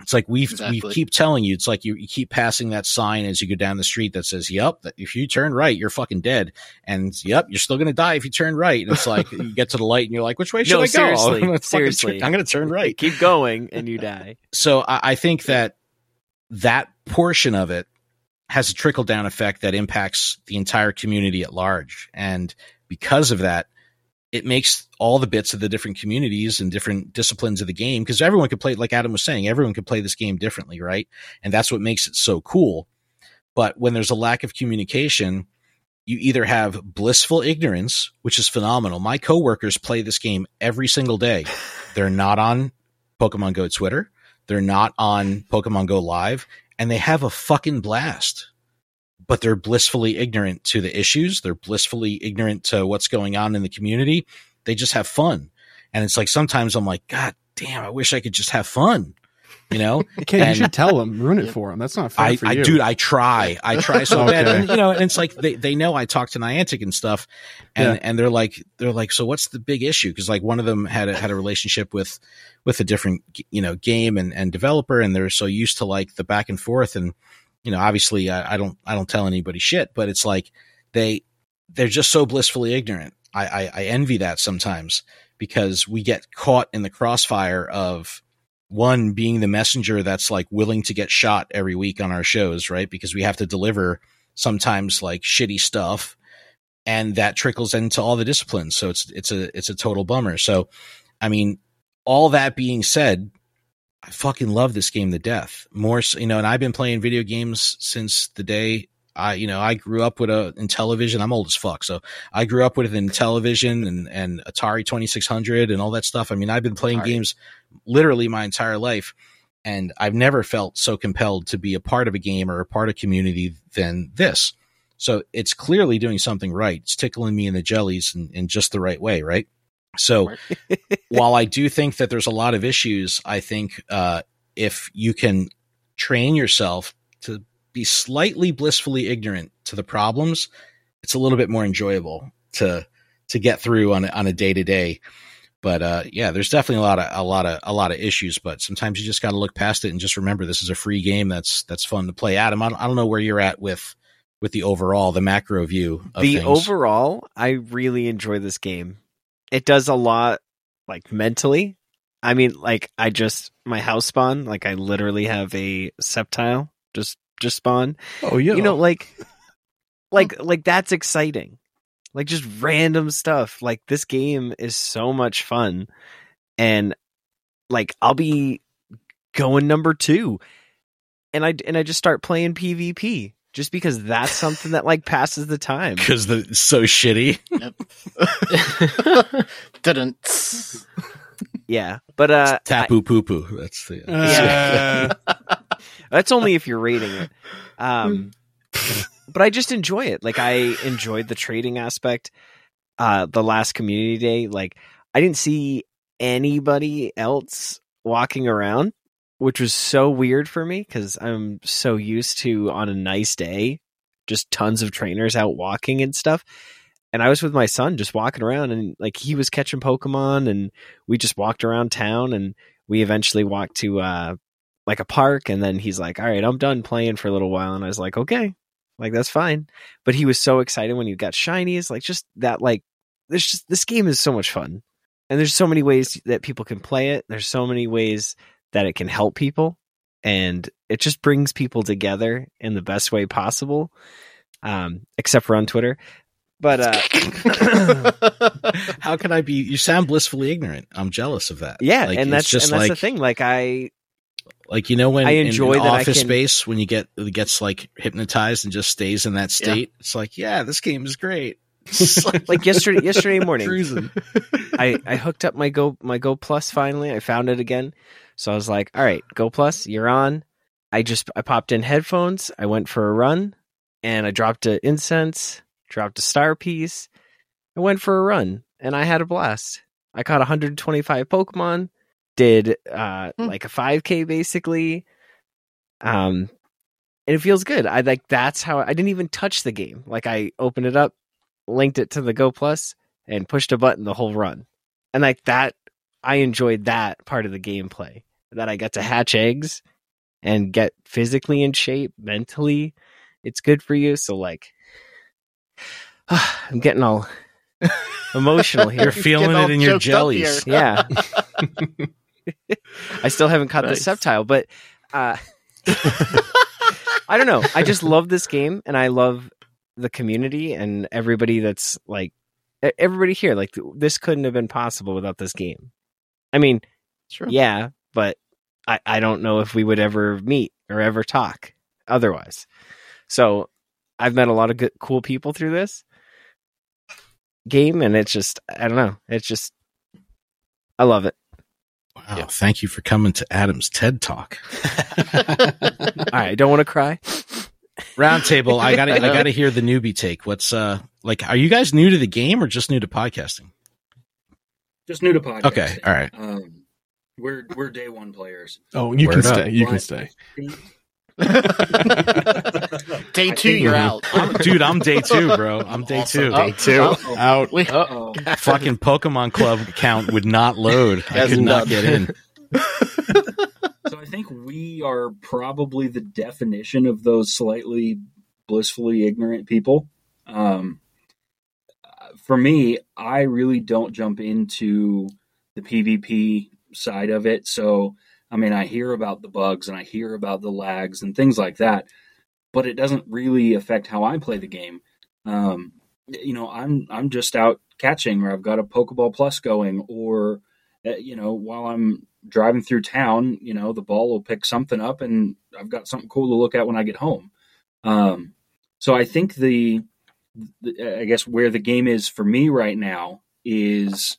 It's like we've Exactly. we keep telling you. It's like you, you keep passing that sign as you go down the street that says, "Yep, if you turn right, you're fucking dead," and "Yep, you're still gonna die if you turn right." And it's like you get to the light and you're like, "Which way should no, I go?" [LAUGHS] seriously, I'm gonna seriously, turn- I'm going to turn right. Keep going, and you die. [LAUGHS] So I, I think that that portion of it has a trickle down effect that impacts the entire community at large. And because of that, it makes all the bits of the different communities and different disciplines of the game because everyone could play, like Adam was saying, everyone could play this game differently, right? And that's what makes it so cool. But when there's a lack of communication, you either have blissful ignorance, which is phenomenal. My coworkers play this game every single day. [LAUGHS] They're not on Pokemon Go Twitter. They're not on Pokemon Go Live, and they have a fucking blast. But they're blissfully ignorant to the issues. They're blissfully ignorant to what's going on in the community. They just have fun. And it's like sometimes I'm like, God damn, I wish I could just have fun. You know? [LAUGHS] Okay, you should tell them, ruin it for them. That's not fair I, for I you. dude, I try. I try so Okay. bad. And you know, and it's like they, they know I talk to Niantic and stuff. And Yeah. and they're like they're like, so what's the big issue? Because like one of them had a had a relationship with with a different you know game and, and developer and they're so used to like the back and forth and you know, obviously I, I don't I don't tell anybody shit, but it's like they they're just so blissfully ignorant. I, I, I envy that sometimes because we get caught in the crossfire of one being the messenger that's like willing to get shot every week on our shows, right? Because we have to deliver sometimes like shitty stuff and that trickles into all the disciplines. So it's it's a it's a total bummer. So I mean, all that being said, I fucking love this game to death. More, so, you know, and I've been playing video games since the day I, you know, I grew up with a Intellivision. I'm old as fuck, so I grew up with Intellivision and and Atari 2600 and all that stuff. I mean, I've been playing games literally my entire life, and I've never felt so compelled to be a part of a game or a part of community than this. So it's clearly doing something right. It's tickling me in the jellies in, in just the right way, right? So [LAUGHS] while I do think that there's a lot of issues, I think uh, if you can train yourself to be slightly blissfully ignorant to the problems, it's a little bit more enjoyable to to get through on a, on a day to day. But uh, yeah, there's definitely a lot of a lot of a lot of issues. But sometimes you just got to look past it and just remember this is a free game that's that's fun to play. Adam, I don't, I don't know where you're at with with the overall the macro view of the things. overall, I really enjoy this game. It does a lot, like mentally. I mean, like I just my house spawn, like I literally have a Sceptile just just spawn. Oh yeah, you know, like [LAUGHS] like like that's exciting. Like just random stuff. Like this game is so much fun, and like I'll be going number two, and I and I just start playing PvP, just because that's something that like passes the time. [LAUGHS] Because the so shitty. [LAUGHS] Didn't. Yeah, but uh, Tapu poo poo. That's the. Yeah. [LAUGHS] That's only if you're rating it. Um, but I just enjoy it. Like I enjoyed the trading aspect. Uh, the last community day, like I didn't see anybody else walking around, which was so weird for me because I'm so used to on a nice day, just tons of trainers out walking and stuff. And I was with my son just walking around and like he was catching Pokemon and we just walked around town and we eventually walked to uh like a park and then he's like, All right, I'm done playing for a little while and I was like, Okay, like that's fine. But he was so excited when he got shinies, like just that like there's just this game is so much fun. And there's so many ways that people can play it. There's so many ways that it can help people and it just brings people together in the best way possible. Um, except for on Twitter. But uh [LAUGHS] How can I be? You sound blissfully ignorant. I'm jealous of that. yeah, Like, and that's just and that's like the thing. Like I like you know when I enjoy in, that Office can- Space when you get it gets like hypnotized and just stays in that state. It's like yeah, this game is great. [LAUGHS] Like yesterday yesterday [LAUGHS] morning. I, I hooked up my Go my Go Plus finally. I found it again. So I was like, all right, Go Plus, you're on. I just I popped in headphones, I went for a run, and I dropped a incense, dropped a star piece, I went for a run, and I had a blast. I caught 125 Pokemon, did uh like a 5K basically. Um and it feels good. I like that's how I didn't even touch the game. Like I opened it up, linked it to the Go Plus, and pushed a button the whole run. And like that, I enjoyed that part of the gameplay. That I got to hatch eggs and get physically in shape, mentally. It's good for you. So like, [SIGHS] I'm getting all [LAUGHS] emotional here. You're feeling it in your jellies. Yeah. [LAUGHS] I still haven't caught Nice. the Sceptile, but uh, [LAUGHS] I don't know. I just love this game, and I love the community and everybody that's like everybody here. Like this couldn't have been possible without this game. I mean, sure. yeah, but I I don't know if we would ever meet or ever talk otherwise. So I've met a lot of good, cool people through this game, and it's just I don't know. It's just I love it. Wow, thank you for coming to Adam's TED Talk. [LAUGHS] All right, don't want to cry. Roundtable, I gotta I gotta [LAUGHS] hear the newbie take. What's uh like are you guys new to the game or just new to podcasting? Just new to podcast. Okay, all right. Um, we're we're day one players. Oh, you Word can up. stay. You can stay. [LAUGHS] Day two, you're out. I'm- [LAUGHS] dude, I'm day two, bro. I'm day two. Day two. Uh-oh. Out. We, Uh-oh. Fucking Pokemon Club account would not load. I Yes, could not no. get in. So I think we are probably the definition of those slightly blissfully ignorant people. Um, for me, I really don't jump into the PvP side of it. So, I mean, I hear about the bugs and I hear about the lags and things like that, but it doesn't really affect how I play the game. Um, you know, I'm I'm just out catching, or I've got a Pokeball Plus going, or uh, you know, while I'm driving through town, you know, the ball will pick something up, and I've got something cool to look at when I get home. Um, so I think the, the, I guess where the game is for me right now is,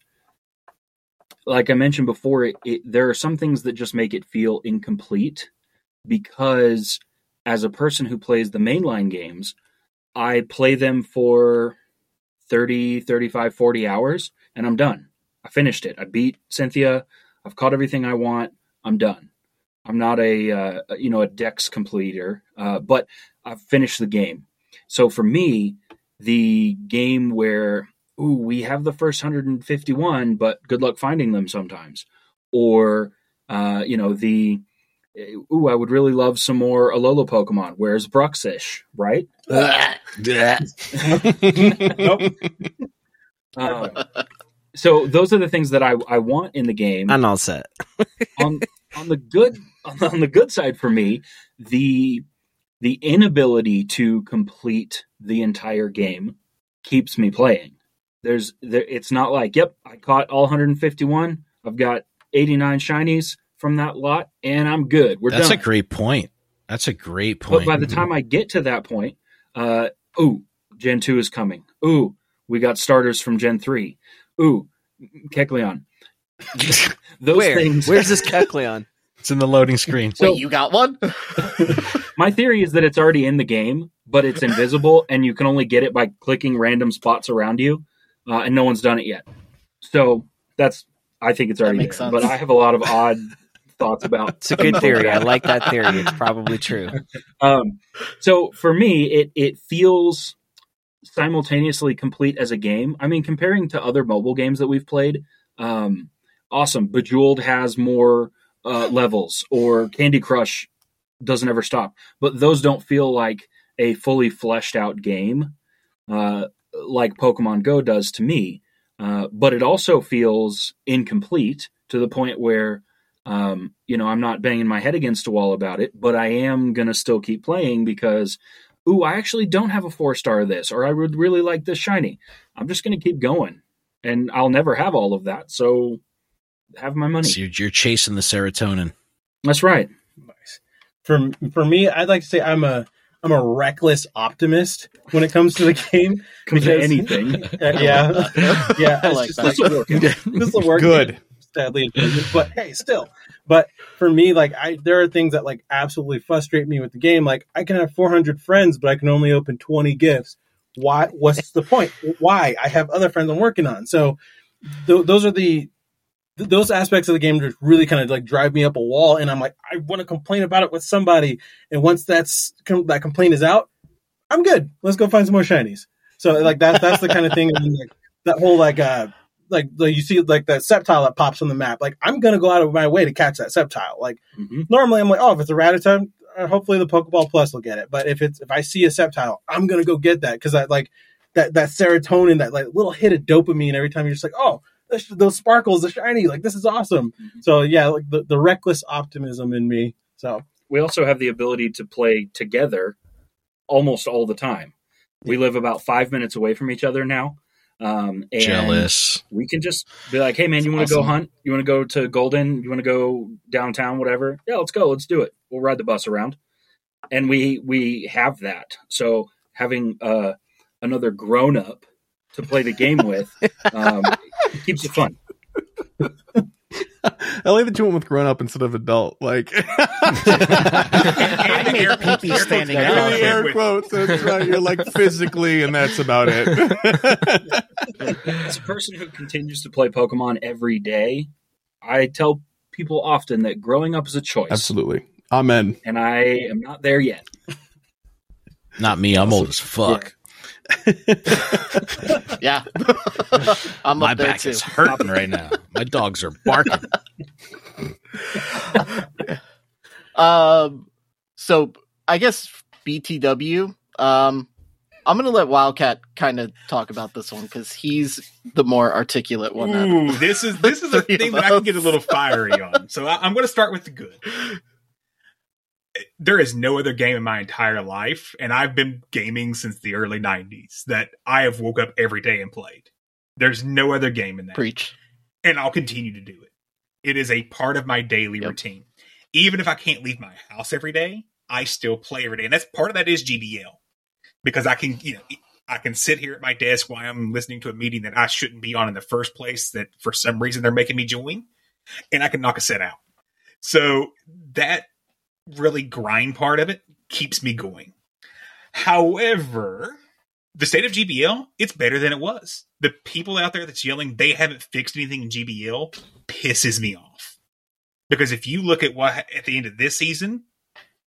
like I mentioned before, it, it there are some things that just make it feel incomplete because as a person who plays the mainline games, I play them for 30, 35, 40 hours and I'm done. I finished it. I beat Cynthia. I've caught everything I want. I'm done. I'm not a uh, you know a Dex completer, uh, but I've finished the game. So for me, the game where ooh we have the first 151, but good luck finding them sometimes, or uh, you know the ooh I would really love some more Alola Pokemon. Where's Bruxish? Right? [LAUGHS] Nope. [LAUGHS] Um, so those are the things that I, I want in the game. I'm all set. on on the good [LAUGHS] on the good side for me, the the inability to complete the entire game keeps me playing. There's there, it's not like, yep, I caught all 151. I've got 89 shinies from that lot, and I'm good. We're That's done. a great point. That's a great point. But by the time I get to that point, uh, ooh, Gen 2 is coming. Ooh, we got starters from Gen 3. Ooh, Kecleon. [LAUGHS] Those Where? things. Where's this Kecleon? It's in the loading screen. Wait, you got one? [LAUGHS] My theory is that it's already in the game, but it's invisible, and you can only get it by clicking random spots around you, uh, and no one's done it yet. So that's, I think it's already makes there. sense. But I have a lot of odd thoughts about. [LAUGHS] It's a good theory. I like that theory. It's probably true. Um, so for me, it it feels simultaneously complete as a game. I mean, comparing to other mobile games that we've played, um, awesome. Bejeweled has more uh, levels, or Candy Crush doesn't ever stop. But those don't feel like a fully fleshed out game, uh, like Pokemon Go does to me. Uh, but it also feels incomplete to the point where um, you know, I'm not banging my head against a wall about it, but I am gonna still keep playing because, ooh, I actually don't have a four star of this, or I would really like this shiny. I'm just gonna keep going, and I'll never have all of that. So, have my money. So you're, you're chasing the serotonin. That's right. For for me, I'd like to say I'm a I'm a reckless optimist when it comes to the game. [LAUGHS] Comes to because- anything. [LAUGHS] yeah, [LAUGHS] yeah. I like just- that. This will work. This will work. Good. Sadly, but hey, still. But for me, like I, there are things that like absolutely frustrate me with the game. Like I can have 400 friends, but I can only open 20 gifts. Why? What's the point? Why? I have other friends I'm working on. So th- those are the th- those aspects of the game just really kind of like drive me up a wall, and I'm like, I want to complain about it with somebody. And once that's com- that complaint is out, I'm good. Let's go find some more shinies. So like that that's the kind of thing. like, that whole like uh like, like you see like that Sceptile that pops on the map. Like I'm gonna go out of my way to catch that Sceptile. Like Mhm. normally I'm like, oh, if it's a Rattata, uh, hopefully the Pokeball Plus will get it. But if it's if I see a Sceptile, I'm gonna go get that because I like that that serotonin, that like little hit of dopamine every time you're just like, oh, this, those sparkles, the shiny, like this is awesome. So yeah, like the, the reckless optimism in me. So We also have the ability to play together almost all the time. We live about five minutes away from each other now. Um, and Jealous. we can just be like, "Hey, man, you want to go hunt? You want to go to Golden? You want to go downtown? Whatever. Yeah, let's go. Let's do it. We'll ride the bus around." And we we have that. So having uh, another grown up to play the game with um, [LAUGHS] keeps it fun. [LAUGHS] I like that you went with grown up instead of adult. Like, I made Pee-Pee standing up. air quotes. That's right. You're like physically, and that's about it. As a person who continues to play Pokemon every day, I tell people often that growing up is a choice, Absolutely. Amen. and I am not there yet. Not me. I'm old as fuck. [LAUGHS] Yeah. I'm My up there back too. is hurting right now. My dogs are barking. [LAUGHS] Um, so I guess BTW. Um, I'm gonna let Wildcat kind of talk about this one because he's the more articulate one. Ooh, this is this is a [LAUGHS] thing that I can get a little fiery on. So I, I'm going to start with the good. There is no other game in my entire life, and I've been gaming since the early '90s that I have woke up every day and played. There's no other game in that, Preach. and I'll continue to do it. It is a part of my daily Yep. routine. Even if I can't leave my house every day, I still play every day, and that's part of that is GBL because I can, you know, I can sit here at my desk while I'm listening to a meeting that I shouldn't be on in the first place. That for some reason they're making me join, and I can knock a set out. So that really grind part of it keeps me going. However, the state of GBL, it's better than it was. The people out there that's yelling they haven't fixed anything in GBL pisses me off. Because if you look at what at the end of this season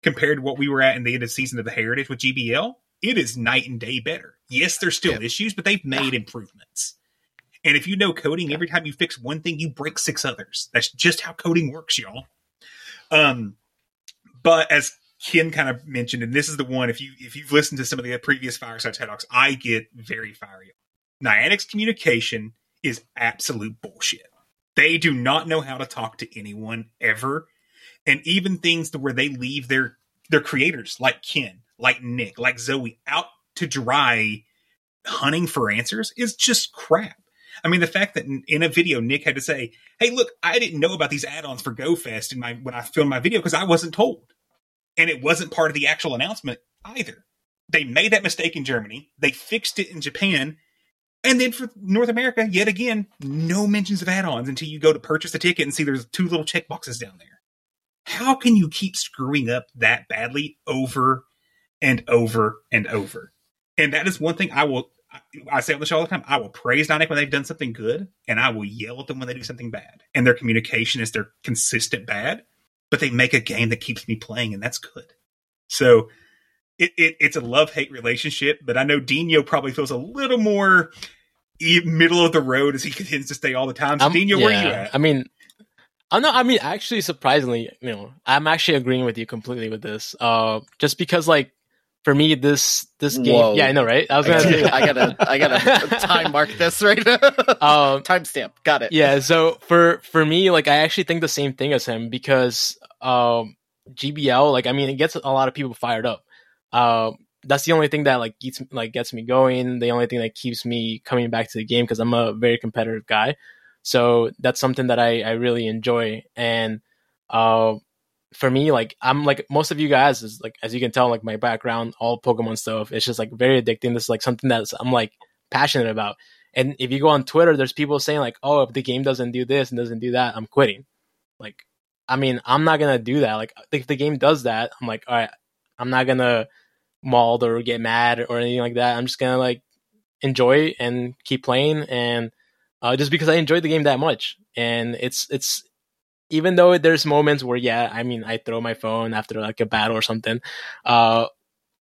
compared to what we were at in the end of the season of the Heritage with GBL, it is night and day better. Yes, there's still issues, but they've made improvements. And if you know coding, every time you fix one thing, you break six others. That's just how coding works, y'all. Um, but as Ken kind of mentioned, and this is the one if you if you've listened to some of the previous Fireside TED Talks, I get very fiery. Niantic's communication is absolute bullshit. They do not know how to talk to anyone ever, and even things to where they leave their their creators like Ken, like Nick, like Zoe out to dry hunting for answers is just crap. I mean, the fact that in, a video Nick had to say, "Hey, look, I didn't know about these add-ons for GoFest in my when I filmed my video because I wasn't told." and it wasn't part of the actual announcement either. They made that mistake in Germany. They fixed it in Japan. And then for North America, yet again, no mentions of add-ons until you go to purchase a ticket and see there's two little check boxes down there. How can you keep screwing up that badly over and over and over? And that is one thing I will I say on the show all the time. I will praise Niantic when they've done something good, and I will yell at them when they do something bad. And their communication is their consistent bad, but they make a game that keeps me playing, and that's good. So it, it it's a love hate relationship, but I know Dino probably feels a little more middle of the road as he [LAUGHS] continues to stay all the time. So Um, Dino, where are you at? I mean, I know. I mean, actually, surprisingly, you know, I'm actually agreeing with you completely with this. Uh, just because, like, for me, this this game, Whoa. yeah, I know, right? I was gonna say, I gotta, I gotta [LAUGHS] time mark this right now. um, Timestamp. Got it. yeah. So for for me, like, I actually think the same thing as him because um, GBL, like, I mean, it gets a lot of people fired up. Um, that's the only thing that like gets like gets me going. The only thing that keeps me coming back to the game because I'm a very competitive guy. So that's something that I I really enjoy. And uh, for me, like I'm like most of you guys is like as you can tell, like my background, all Pokemon stuff. It's just like very addicting. This is like something that's I'm like passionate about. And if you go on Twitter, there's people saying like, "Oh, if the game doesn't do this and doesn't do that, I'm quitting." Like, I mean, I'm not gonna do that. Like, if the game does that, I'm like, all right, I'm not gonna mauled or get mad or anything like that. I'm just gonna like enjoy and keep playing, and uh, just because I enjoyed the game that much, and it's it's even though there's moments where yeah, I mean, I throw my phone after like a battle or something. Uh,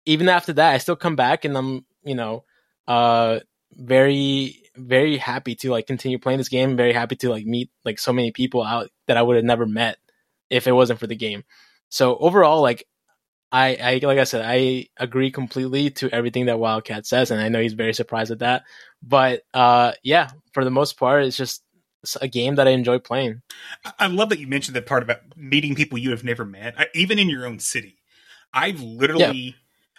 even after that, I still come back and I'm you know uh very very happy to like continue playing this game. Very happy to like meet like so many people out that I would have never met if it wasn't for the game. So overall, like I, I like I said, I agree completely to everything that Wildcat says, and I know he's very surprised at that. But uh, yeah, for the most part, it's just a game that I enjoy playing. I- I love that you mentioned that part about meeting people you have never met, I, even in your own city. I've literally,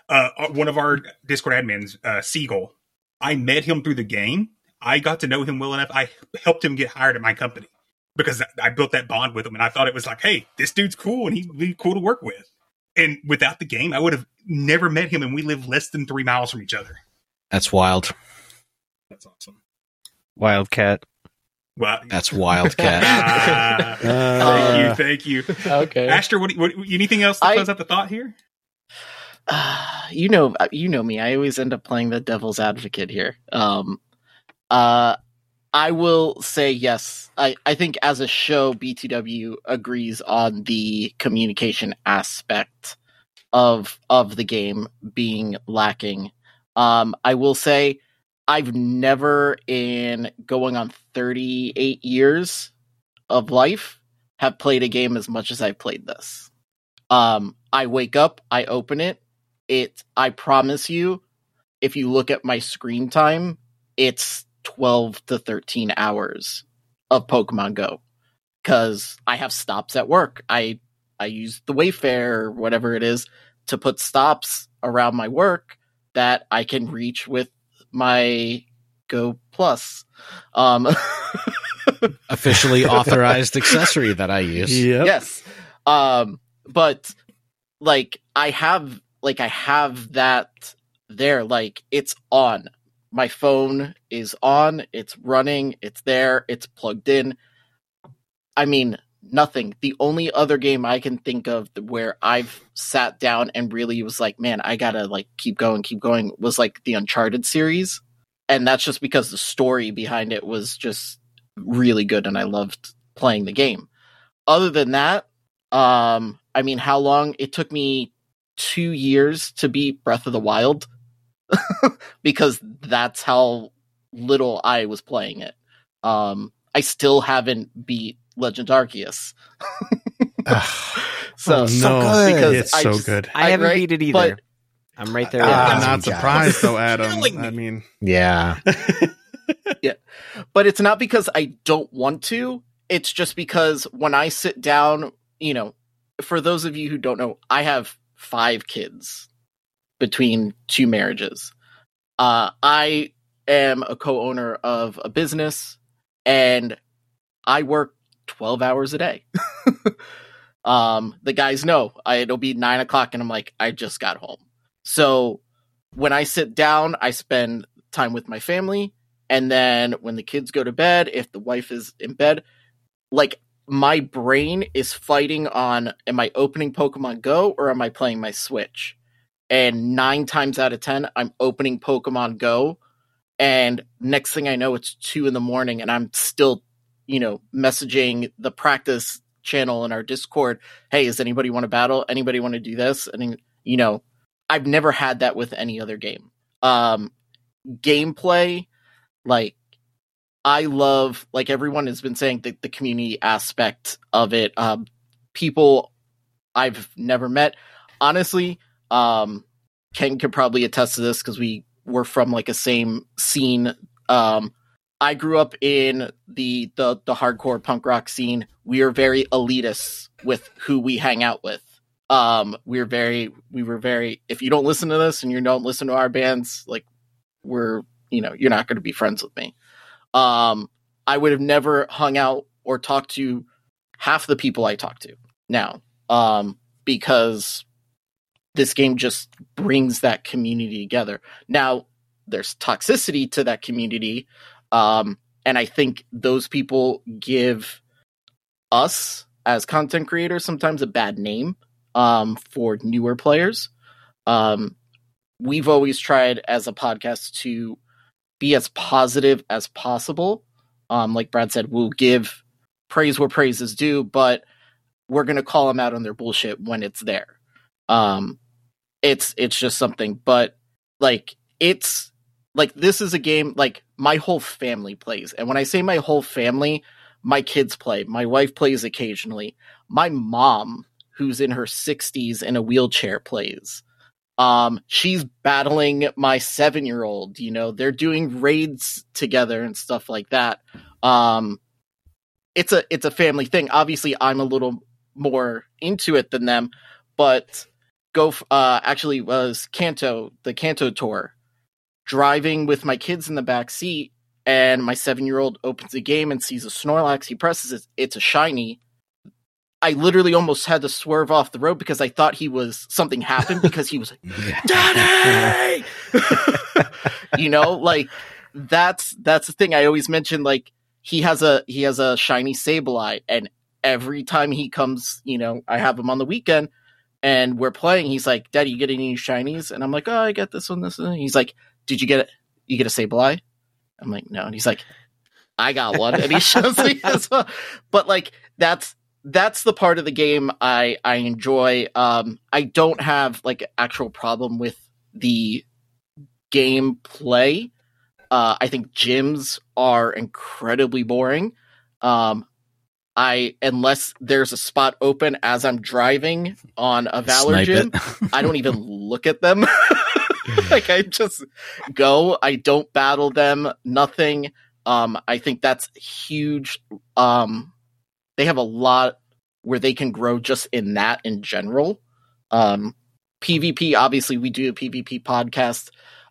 uh, one of our Discord admins, uh, Siegel, I met him through the game. I got to know him well enough. I helped him get hired at my company because I built that bond with him, and I thought it was like, hey, this dude's cool, and he'd be cool to work with. And without the game, I would have never met him, and we live less than three miles from each other. That's wild. That's awesome. Wildcat. Well, That's Wildcat. [LAUGHS] Ah, Uh, thank you, thank you. Okay. Asher, what, what anything else to I- close out the thought here? [SIGHS] you know, you know me. I always end up playing the devil's advocate here. Um, uh, I will say yes. I, I think as a show, BTW agrees on the communication aspect of of the game being lacking. Um, I will say I've never, in going on 38 years of life, have played a game as much as I've played this. Um, I wake up, I open it. It, I promise you, if you look at my screen time, it's 12 to 13 hours of Pokemon Go because I have stops at work. I I use the Wayfarer or whatever it is to put stops around my work that I can reach with my Go Plus. Um, [LAUGHS] Officially authorized accessory that I use. Yep. Yes. Um, but like I have like I have that there, like it's on. My phone is on, it's running, it's there, it's plugged in. I mean, nothing. The only other game I can think of where I've sat down and really was like, man, I gotta like keep going, keep going was like the Uncharted series. And that's just because the story behind it was just really good and I loved playing the game. Other than that, um, I mean, how long it took me two years to beat Breath of the Wild [LAUGHS] because that's how little I was playing it. Um, I still haven't beat Legend Arceus. [LAUGHS] so, Oh, so no. because It's I so just- good. I haven't right? beat it either. But I'm right there. I'm not surprised though, Adam. Me. I mean, yeah, [LAUGHS] Yeah. but it's not because I don't want to. It's just because when I sit down, you know, for those of you who don't know, I have five kids between two marriages. Uh, I am a co-owner of a business and I work 12 hours a day. [LAUGHS] Um, the guys know I, it'll be nine o'clock, and I'm like, I just got home. So when I sit down, I spend time with my family, and then when the kids go to bed, if the wife is in bed, like my brain is fighting on am I opening Pokemon Go or am I playing my Switch? And nine times out of ten, I'm opening Pokemon Go. And next thing I know, it's two in the morning and I'm still, you know, messaging the practice channel in our Discord. Hey, does anybody want to battle? Anybody want to do this? And, you know, I've never had that with any other game. Um, gameplay, like, I love, like everyone has been saying, the, the community aspect of it. Um, people I've never met. Honestly, um, Ken could probably attest to this because we were from like a same scene. Um, I grew up in the, the the hardcore punk rock scene. We are very elitist with who we hang out with. Um, we're very we were very. If you don't listen to this and you don't listen to our bands, like we're you know you're not going to be friends with me. Um, I would have never hung out or talked to half the people I talk to now, um, because this game just brings that community together. Now, there's toxicity to that community, um, and I think those people give us as content creators sometimes a bad name um, for newer players. Um, we've always tried as a podcast to be as positive as possible. Um, like Brad said, we'll give praise where praise is due, but we're gonna call them out on their bullshit when it's there. Um, it's it's just something, but like it's like this is a game like my whole family plays, and when I say my whole family, my kids play, my wife plays occasionally, my mom, who's in her sixties in a wheelchair, plays. Um, she's battling my seven year old. You know, they're doing raids together and stuff like that. Um, it's a it's a family thing. Obviously, I'm a little more into it than them, but go uh, actually was Kanto the Kanto tour, driving with my kids in the back seat, and my seven year old opens the game and sees a Snorlax. He presses it. It's a shiny. I literally almost had to swerve off the road because I thought he was something happened because he was like, [LAUGHS] "Daddy," [LAUGHS] you know, like that's that's the thing I always mention. Like he has a he has a shiny Sableye, and every time he comes, you know, I have him on the weekend and we're playing. He's like, "Daddy, you get any shinies?" And I'm like, "Oh, I get this one, this one." He's like, "Did you get it? You get a Sableye?" I'm like, "No," and he's like, "I got one," and he shows me [LAUGHS] as well. But like that's that's the part of the game I I enjoy. Um, I don't have like actual problem with the gameplay. Uh, I think gyms are incredibly boring. Um, I unless there's a spot open as I'm driving on a Valor Snipe gym. [LAUGHS] I don't even look at them. [LAUGHS] [LAUGHS] like I just go. I don't battle them. Nothing. Um, I think that's huge. Um, they have a lot where they can grow just in that in general. Um, PvP, obviously, we do a PvP podcast.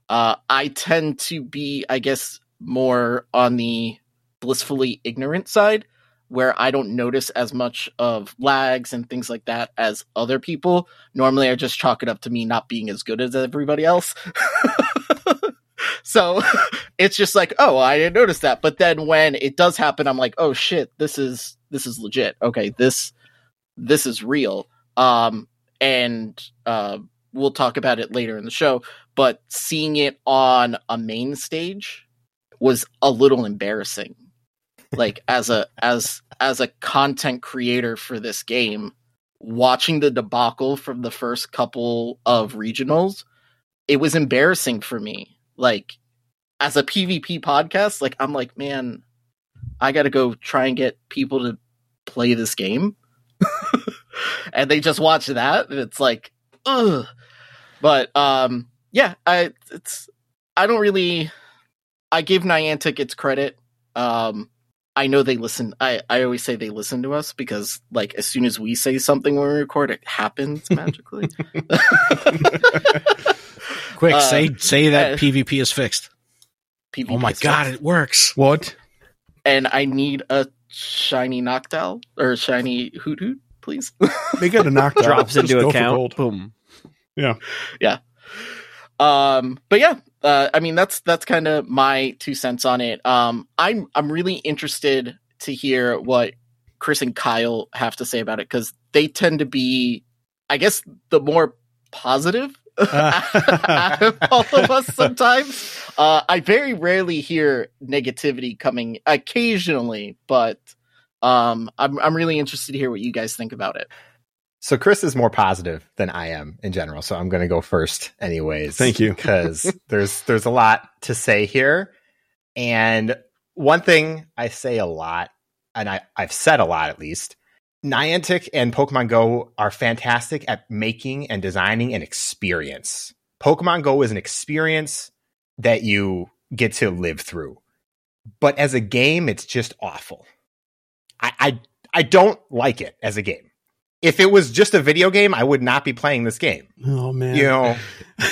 Uh, I tend to be, I guess, more on the blissfully ignorant side, where I don't notice as much of lags and things like that as other people. Normally, I just chalk it up to me not being as good as everybody else. [LAUGHS] so [LAUGHS] it's just like, oh, I didn't notice that. But then when it does happen, I'm like, oh shit, this is this is legit. Okay, this this is real. Um, and uh, we'll talk about it later in the show. But seeing it on a main stage was a little embarrassing. Like as a as as a content creator for this game, watching the debacle from the first couple of regionals, it was embarrassing for me. Like as a PvP podcast, like I'm like, man, I got to go try and get people to play this game. [LAUGHS] and they just watch that and it's like, ugh. But um yeah, I it's I don't really I give Niantic its credit. Um I know they listen I, I always say they listen to us because like as soon as we say something when we record it happens [LAUGHS] magically. [LAUGHS] Quick, Uh, say say that uh, PvP is fixed. PvP oh my is god, fixed. it works. What? and I need a shiny Noctowl or a shiny Hoot Hoot, please. [LAUGHS] They get a knockout. Drops into go for account. Boom. Yeah. yeah. Um, but yeah, uh, I mean that's that's kind of my two cents on it. Um, I'm I'm really interested to hear what Chris and Kyle have to say about it because they tend to be, I guess, the more positive out [LAUGHS] of all of us sometimes. Uh, I very rarely hear negativity coming occasionally, but um, I'm I'm really interested to hear what you guys think about it. So Chris is more positive than I am in general, so I'm going to go first anyways. Thank you. because [LAUGHS] there's there's a lot to say here. And one thing I say a lot, and I, I've said a lot at least, Niantic and Pokemon Go are fantastic at making and designing an experience. Pokemon Go is an experience that you get to live through. But as a game, it's just awful. I, I I don't like it as a game. If it was just a video game, I would not be playing this game. Oh man. You know,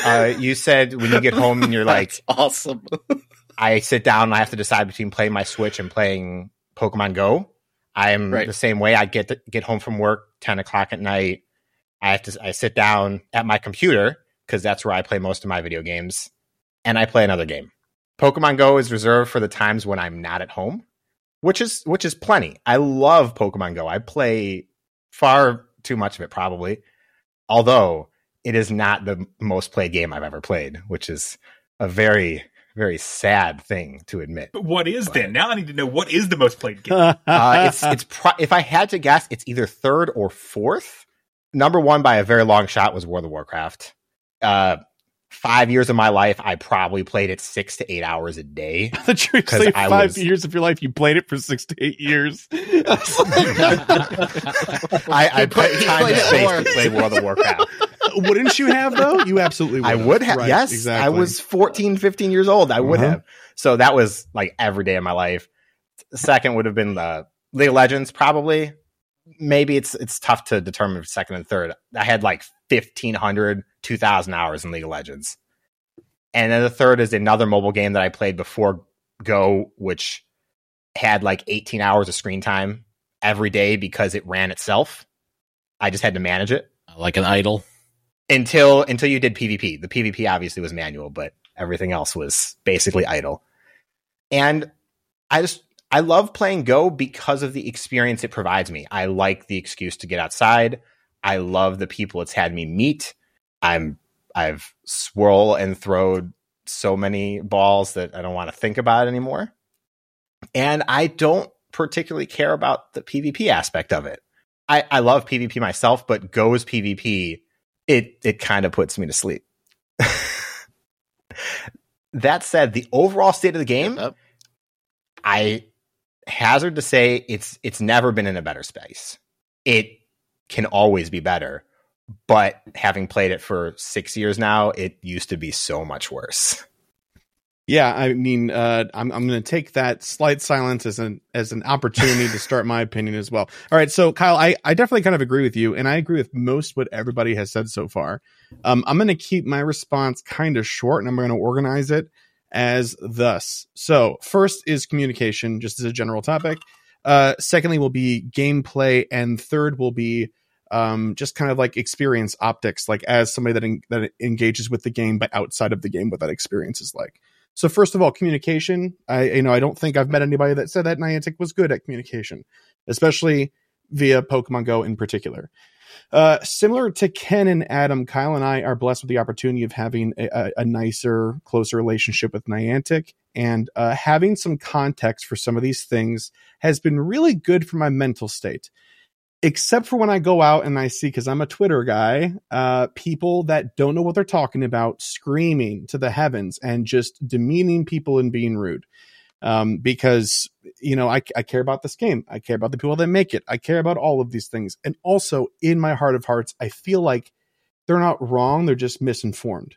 uh, you said when you get home and you're [LAUGHS] like, awesome. I sit down and I have to decide between playing my Switch and playing Pokemon Go. I'm Right. the same way. I get to, get home from work ten o'clock at night. I have to I sit down at my computer because that's where I play most of my video games, and I play another game. Pokemon Go is reserved for the times when I'm not at home, which is which is plenty. I love Pokemon Go. I play far too much of it probably, although it is not the most played game I've ever played, which is a very very sad thing to admit. But what is then? Now I need to know what is the most played game. [LAUGHS] Uh, it's it's pro- if I had to guess, it's either third or fourth. Number one by a very long shot was World of Warcraft. Uh, five years of my life, I probably played it six to eight hours a day. [LAUGHS] the truth 'Cause say I five was- years of your life you played it for six to eight years. [LAUGHS] I, I He put played- he time and played it space more. to play World of Warcraft. [LAUGHS] Wouldn't you have though? You absolutely would. I would have. Right, yes, exactly. I was 14, 15 years old. I would Uh-huh. have. So that was like every day of my life. Second would have been the League of Legends, probably. Maybe it's it's tough to determine second and third. I had like 1,500, 2,000 hours in League of Legends. And then the third is another mobile game that I played before Go, which had like 18 hours of screen time every day because it ran itself. I just had to manage it like an idle. until until you did PvP. The PvP obviously was manual, but everything else was basically idle. And I just I love playing Go because of the experience it provides me. I like the excuse to get outside. I love the people it's had me meet. I'm I've swirl and throwed so many balls that I don't want to think about anymore. And I don't particularly care about the PvP aspect of it. I, I love PvP myself, but goes PvP it it kind of puts me to sleep. [LAUGHS] that said, the overall state of the game, Yep. I hazard to say it's it's never been in a better space. It can always be better, but having played it for six years now, it used to be so much worse. Yeah, I mean, uh, I'm I'm going to take that slight silence as an as an opportunity to start my opinion as well. All right, so Kyle, I I definitely kind of agree with you, and I agree with most what everybody has said so far. Um, I'm going to keep my response kind of short, and I'm going to organize it as thus. So, first is communication, just as a general topic. Uh, secondly, will be gameplay, and third will be um, just kind of like experience optics, like as somebody that en- that engages with the game, but outside of the game, what that experience is like. So first of all, communication. I you know I don't think I've met anybody that said that Niantic was good at communication, especially via Pokemon Go in particular. Uh, similar to Ken and Adam, Kyle and I are blessed with the opportunity of having a, a, nicer, closer relationship with Niantic, and uh, having some context for some of these things has been really good for my mental state except for when I go out and I see, because I'm a Twitter guy, uh, people that don't know what they're talking about screaming to the heavens and just demeaning people and being rude. Um, because, you know, I, I care about this game. I care about the people that make it. I care about all of these things. And also, in my heart of hearts, I feel like they're not wrong, they're just misinformed.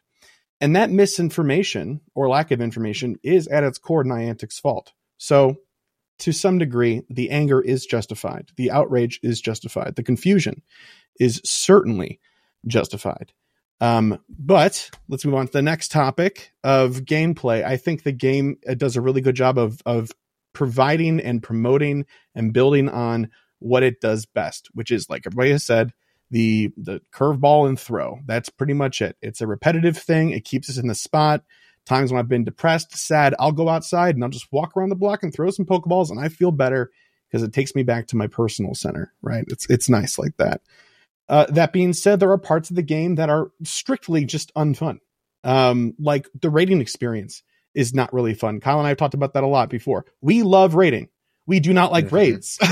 And that misinformation or lack of information is at its core Niantic's fault. So, to some degree, the anger is justified. The outrage is justified. The confusion is certainly justified. Um, but let's move on to the next topic of gameplay. I think the game uh, does a really good job of of providing and promoting and building on what it does best, which is like everybody has said, the the curveball and throw. That's pretty much it. It's a repetitive thing. It keeps us in the spot. Times when I've been depressed, sad, I'll go outside and I'll just walk around the block and throw some pokeballs and I feel better because it takes me back to my personal center, right? It's it's nice like that. Uh, that being said, there are parts of the game that are strictly just unfun. Um, like the raiding experience is not really fun. Kyle and I have talked about that a lot before. We love raiding. We do not like raids. [LAUGHS]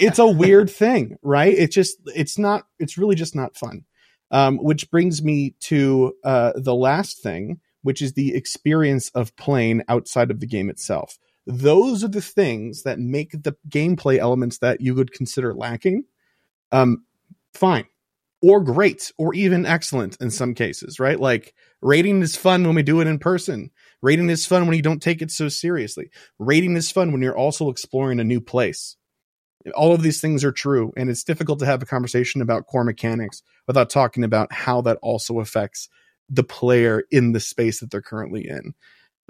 It's a weird thing, right? It just it's not it's really just not fun. Um, which brings me to uh, the last thing, which is the experience of playing outside of the game itself. Those are the things that make the gameplay elements that you would consider lacking um, fine or great or even excellent in some cases, right? Like raiding is fun when we do it in person. Raiding is fun when you don't take it so seriously. Raiding is fun when you're also exploring a new place. All of these things are true, and it's difficult to have a conversation about core mechanics without talking about how that also affects the player in the space that they're currently in.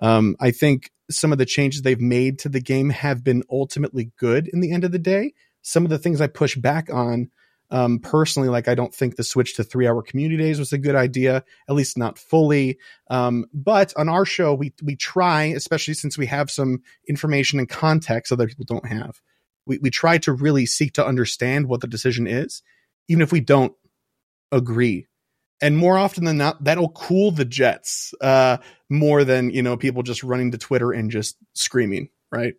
Um, I think some of the changes they've made to the game have been ultimately good in the end of the day. Some of the things I push back on um, personally, like I don't think the switch to three hour community days was a good idea, at least not fully. Um, but on our show, we we try, especially since we have some information and context other people don't have. We we try to really seek to understand what the decision is, even if we don't agree. And more often than not, that'll cool the jets uh, more than you know people just running to Twitter and just screaming, right?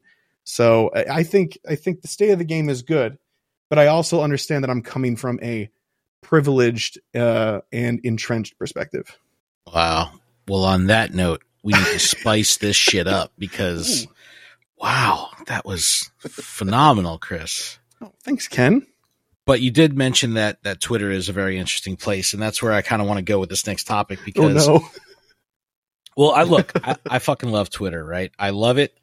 So I think I think the state of the game is good but I also understand that I'm coming from a privileged uh, and entrenched perspective. Wow. Well, on that note, we need to [LAUGHS] spice this shit up because, wow, that was phenomenal, Chris. Oh, thanks, Ken. But you did mention that that Twitter is a very interesting place, and that's where I kind of want to go with this next topic because. Oh no. Well, I look, I, I fucking love Twitter, right? I love it.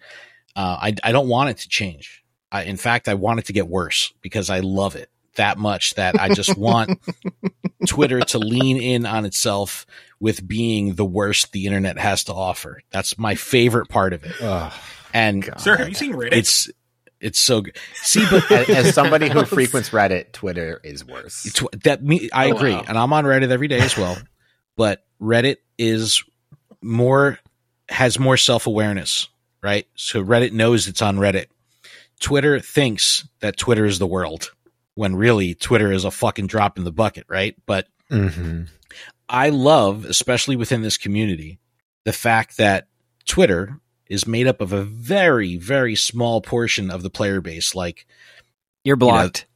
Uh, I I don't want it to change. I, in fact, I want it to get worse because I love it that much that I just want [LAUGHS] Twitter to lean in on itself with being the worst the internet has to offer. That's my favorite part of it. and Sir, have you seen Reddit? It's it's so good. See, but as, [LAUGHS] as somebody who [LAUGHS] frequents Reddit, Twitter is worse. Tw- that me, I Oh, agree, wow. and I'm on Reddit every day as well. but Reddit is more has more self awareness, right? So Reddit knows it's on Reddit. Twitter thinks that Twitter is the world when really Twitter is a fucking drop in the bucket, right? But Mm-hmm. I love, especially within this community, the fact that Twitter is made up of a very, very small portion of the player base. Like You're blocked.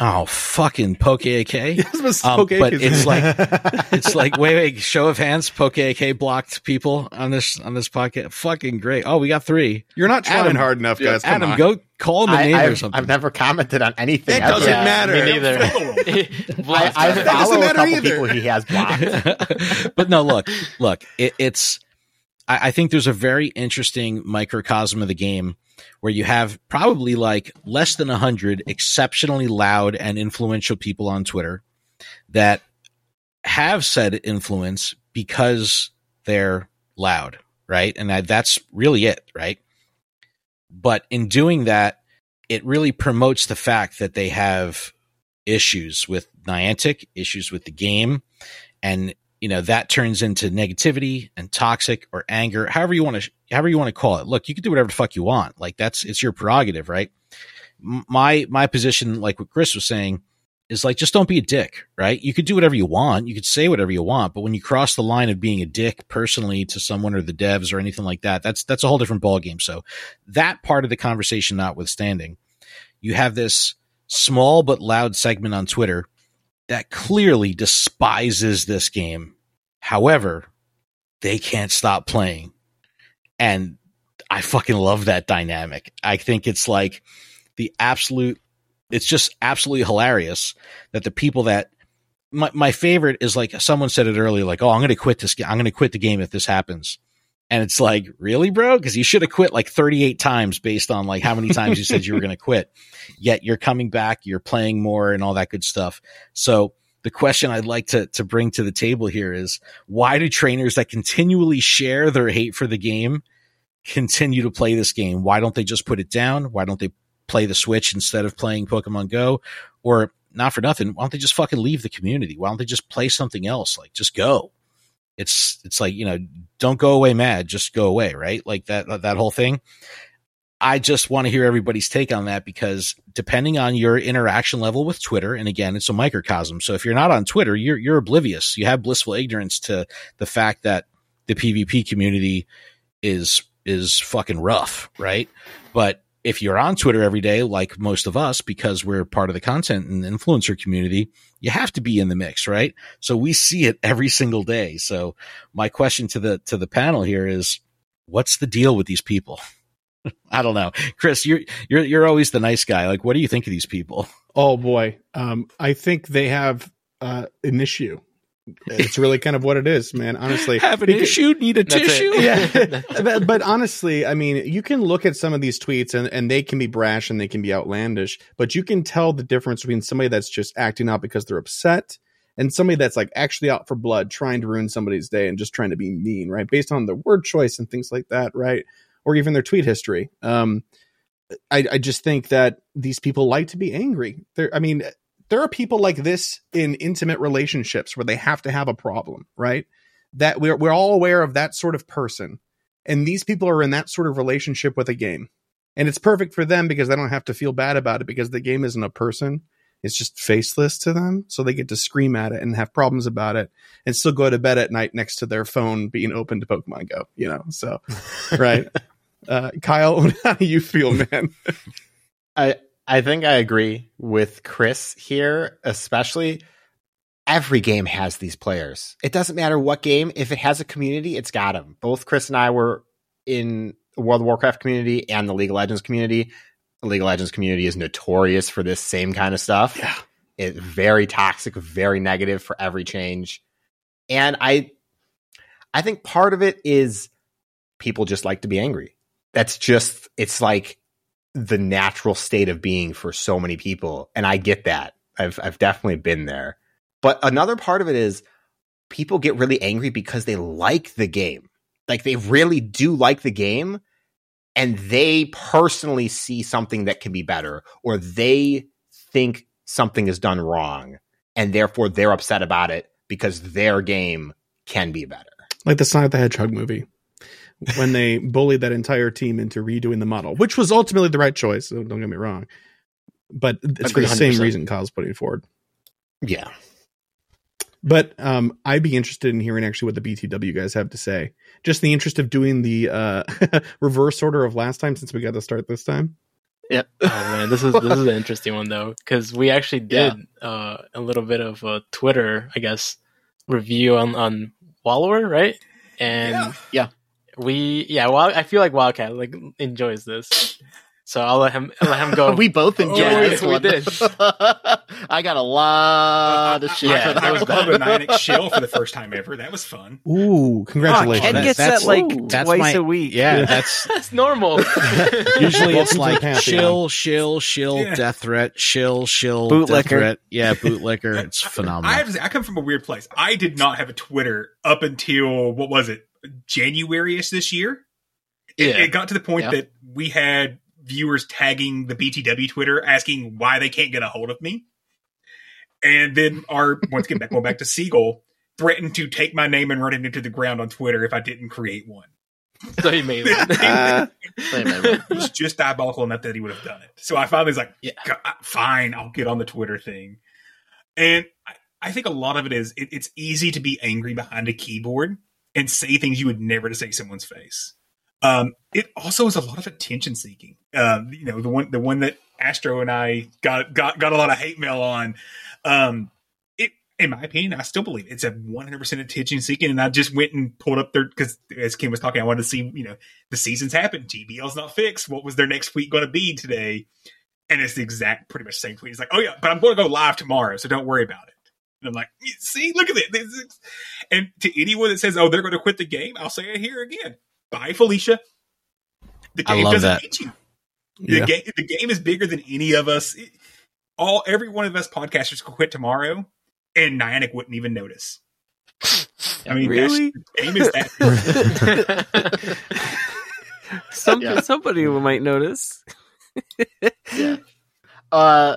Oh, fucking Poke AK. [LAUGHS] Yes, Um, Poke but is- it's like [LAUGHS] it's like wait, wait, show of hands. Poke AK blocked people on this on this podcast. Fucking great. Oh, we got three. You're not trying Adam- hard enough, guys. Come Adam, on. go call him a I, name or I've, something. I've never commented on anything. It doesn't matter. Me neither. [LAUGHS] I, I It doesn't follow a matter couple either. people he has blocked. but no, look, look, it, it's. I, I think there's a very interesting microcosm of the game where you have probably like less than a hundred exceptionally loud and influential people on Twitter that have said influence because they're loud, right? And that, that's really it, right? But in doing that, it really promotes the fact that they have issues with Niantic, issues with the game, and you know that turns into negativity and toxic or anger, however you want to, however you want to call it. Look, you can do whatever the fuck you want. Like that's it's your prerogative, right? My my position, like what Chris was saying, is like just don't be a dick, right? You could do whatever you want, you could say whatever you want, but when you cross the line of being a dick personally to someone or the devs or anything like that, that's that's a whole different ballgame. So that part of the conversation notwithstanding, you have this small but loud segment on Twitter that clearly despises this game. However, they can't stop playing. And I fucking love that dynamic. I think it's like the absolute, it's just absolutely hilarious that the people that, my, my favorite is like someone said it earlier, like, oh, I'm going to quit this. I'm going to quit the game if this happens. And it's like, really, bro? Because you should have quit like 38 times based on like how many times you said you were going [LAUGHS] to quit. Yet you're coming back, you're playing more and all that good stuff. So the question I'd like to, to bring to the table here is why do trainers that continually share their hate for the game continue to play this game? Why don't they just put it down? Why don't they play the Switch instead of playing Pokemon Go, or not for nothing, why don't they just fucking leave the community? Why don't they just play something else? Like just go. It's it's like you know, don't go away mad, just go away, right? Like that that whole thing. I just want to hear everybody's take on that because depending on your interaction level with Twitter, and again, it's a microcosm. So if you're not on Twitter, you're you're oblivious. You have blissful ignorance to the fact that the PvP community is is fucking rough, right? But if you're on Twitter every day, like most of us, because we're part of the content and influencer community, you have to be in the mix, right? So we see it every single day. So my question to the to the panel here is, what's the deal with these people? [LAUGHS] I don't know, Chris. You're you're you're always the nice guy. Like, what do you think of these people? Oh boy, um, I think they have uh, an issue. It's [LAUGHS] really kind of what it is, man. Honestly, have an Because- issue, need a That's it. tissue. yeah, [LAUGHS] [LAUGHS] but, but honestly, I mean, you can look at some of these tweets and, and they can be brash and they can be outlandish, but you can tell the difference between somebody that's just acting out because they're upset and somebody that's like actually out for blood, trying to ruin somebody's day and just trying to be mean, right? Based on the word choice and things like that, right? Or even their tweet history. Um, I, I just think that these people like to be angry. There, I mean, there are people like this in intimate relationships where they have to have a problem, right? That we're we're all aware of that sort of person, and these people are in that sort of relationship with a game, and it's perfect for them because they don't have to feel bad about it because the game isn't a person; it's just faceless to them, so they get to scream at it and have problems about it, and still go to bed at night next to their phone being open to Pokemon Go. You know, so [LAUGHS] right. Uh, Kyle, [LAUGHS] how do you feel, man? I I think I agree with Chris here, especially every game has these players. It doesn't matter what game, if it has a community, it's got them. Both Chris and I were in the World of Warcraft community and the League of Legends community. The League of Legends community is notorious for this same kind of stuff. Yeah. It's very toxic, very negative for every change. And I I think part of it is people just like to be angry. That's just it's like the natural state of being for so many people and I get that. I've I've definitely been there. But another part of it is people get really angry because they like the game. Like they really do like the game and they personally see something that can be better or they think something is done wrong and therefore they're upset about it because their game can be better. like the Sonic the Hedgehog movie when they bullied that entire team into redoing the model, which was ultimately the right choice. So don't get me wrong, but it's for the same 100%. reason Kyle's putting it forward. Yeah. But um, I'd be interested in hearing actually what the BTW guys have to say. Just in the interest of doing the uh, [LAUGHS] reverse order of last time, since we got to start this time. Yep. [LAUGHS] Oh man, this is this is an interesting one though because we actually did uh, a little bit of a Twitter, I guess, review on on Wallower, right? And Yeah. We yeah, well, I feel like Wildcat like enjoys this, so I'll let him I'll let him go. [LAUGHS] we both oh, enjoyed Yeah, this we one. did. [LAUGHS] I got a lot of shit. I, for I was that. Club of Niantic Shill for the first time ever. That was fun. Ooh, congratulations! Ken That- gets that's- that like Ooh. That's twice my- a week. Yeah, that's [LAUGHS] That's normal. usually it's Welcome to the like Pantheon. shill, shill, shill, Yeah. death threat, shill, shill, Bootlicker. threat. Yeah, bootlicker. It's phenomenal. I have to say, I come from a weird place. I did not have a Twitter up until what was it, January-ish this year. It, Yeah. it got to the point Yeah. that we had viewers tagging the BTW Twitter asking why they can't get a hold of me, and then our once again back going back to Siegel threatened to take my name and run it into the ground on Twitter if I didn't create one. so he made it. [LAUGHS] Man. [LAUGHS] He was just diabolical enough that he would have done it. So I finally was like, yeah, fine, I'll get on the Twitter thing. And I, I think a lot of it is it, it's easy to be angry behind a keyboard and say things you would never to say someone's face. Um, it also is a lot of attention seeking. Um, you know, the one the one that Astro and I got got got a lot of hate mail on. Um, it, in my opinion, I still believe it's a one hundred percent attention seeking. And I just went and pulled up their because as Kim was talking, I wanted to see you know the season's happen. GBL's not fixed. What was their next tweet going to be today? And it's the exact, pretty much same tweet. It's like, oh yeah, but I'm going to go live tomorrow, so don't worry about it. And I'm like, see, look at it. This is- And to anyone that says, oh, they're going to quit the game, I'll say it here again. Bye, Felicia. The I game love doesn't that. hate you. The Yeah. game, the game is bigger than any of us. It- all every one of us podcasters could quit tomorrow, and Niantic wouldn't even notice. I mean, Really? that's, the game is that. [LAUGHS] [LAUGHS] Some Yeah. somebody might notice. yeah. [LAUGHS] Uh,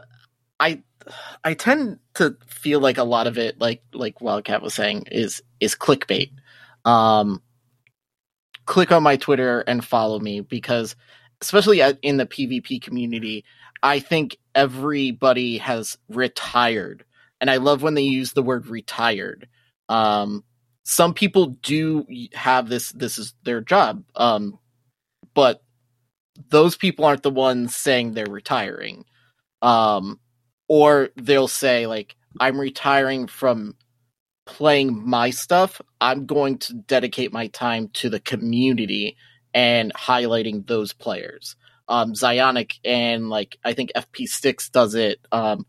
I I tend to feel like a lot of it, like like Wildcat was saying, is is clickbait. Um, click on my Twitter and follow me because, especially in the PvP community, I think everybody has retired, and I love when they use the word retired. Um, some people do have this; this is their job. Um, but those people aren't the ones saying they're retiring. Um, or they'll say like, "I'm retiring from." playing my stuff, I'm going to dedicate my time to the community and highlighting those players. Um, Zionic and like I think FP Sticks does it. Um,